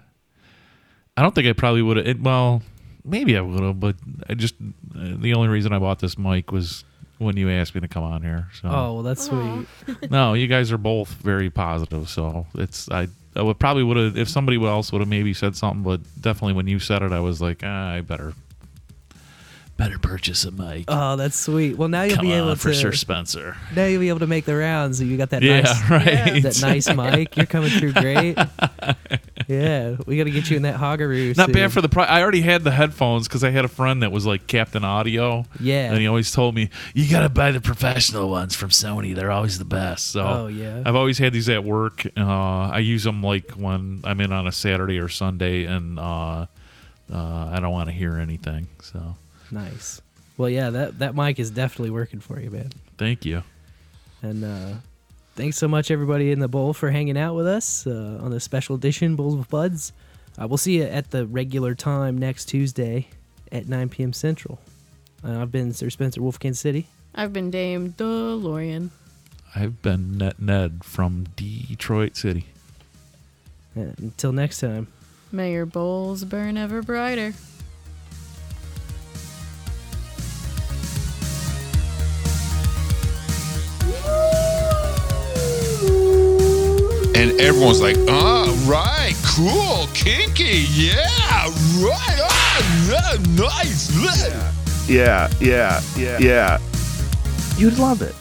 I don't think I probably would have. Well, maybe I would have, but I just uh, the only reason I bought this mic was when you asked me to come on here. So Oh well, that's Aw. sweet. (laughs) no, you guys are both very positive. So it's I I would probably would have if somebody else would have maybe said something, but definitely when you said it, I was like, ah, I better better purchase a mic. Oh, that's sweet. Well, now you'll Come be on able for to. Sir Spencer. Now you'll be able to make the rounds. You got that Yeah, nice, right. that nice mic. You're coming through great. (laughs) yeah, we got to get you in that hoggaroo. Not soon. bad for the price. I already had the headphones because I had a friend that was like Captain Audio. Yeah. And he always told me, you got to buy the professional ones from Sony. They're always the best. So Oh, yeah. I've always had these at work. Uh, I use them like when I'm in on a Saturday or Sunday and uh, uh, I don't want to hear anything. So nice. Well, yeah, that that mic is definitely working for you, man. thank you. And uh, thanks so much, everybody in the bowl, for hanging out with us uh, on this special edition, Bowls with Buds. Uh, we'll see you at the regular time next Tuesday at 9 p.m. Central. Uh, I've been Sir Spencer Wolf, Kansas City. I've been Dame DeLorean. I've been NetNed from Detroit City. Uh, until next time. May your bowls burn ever brighter. And everyone's like, ah, right, cool, kinky, yeah, right, ah, yeah, nice. Yeah, yeah, yeah, yeah. You'd love it.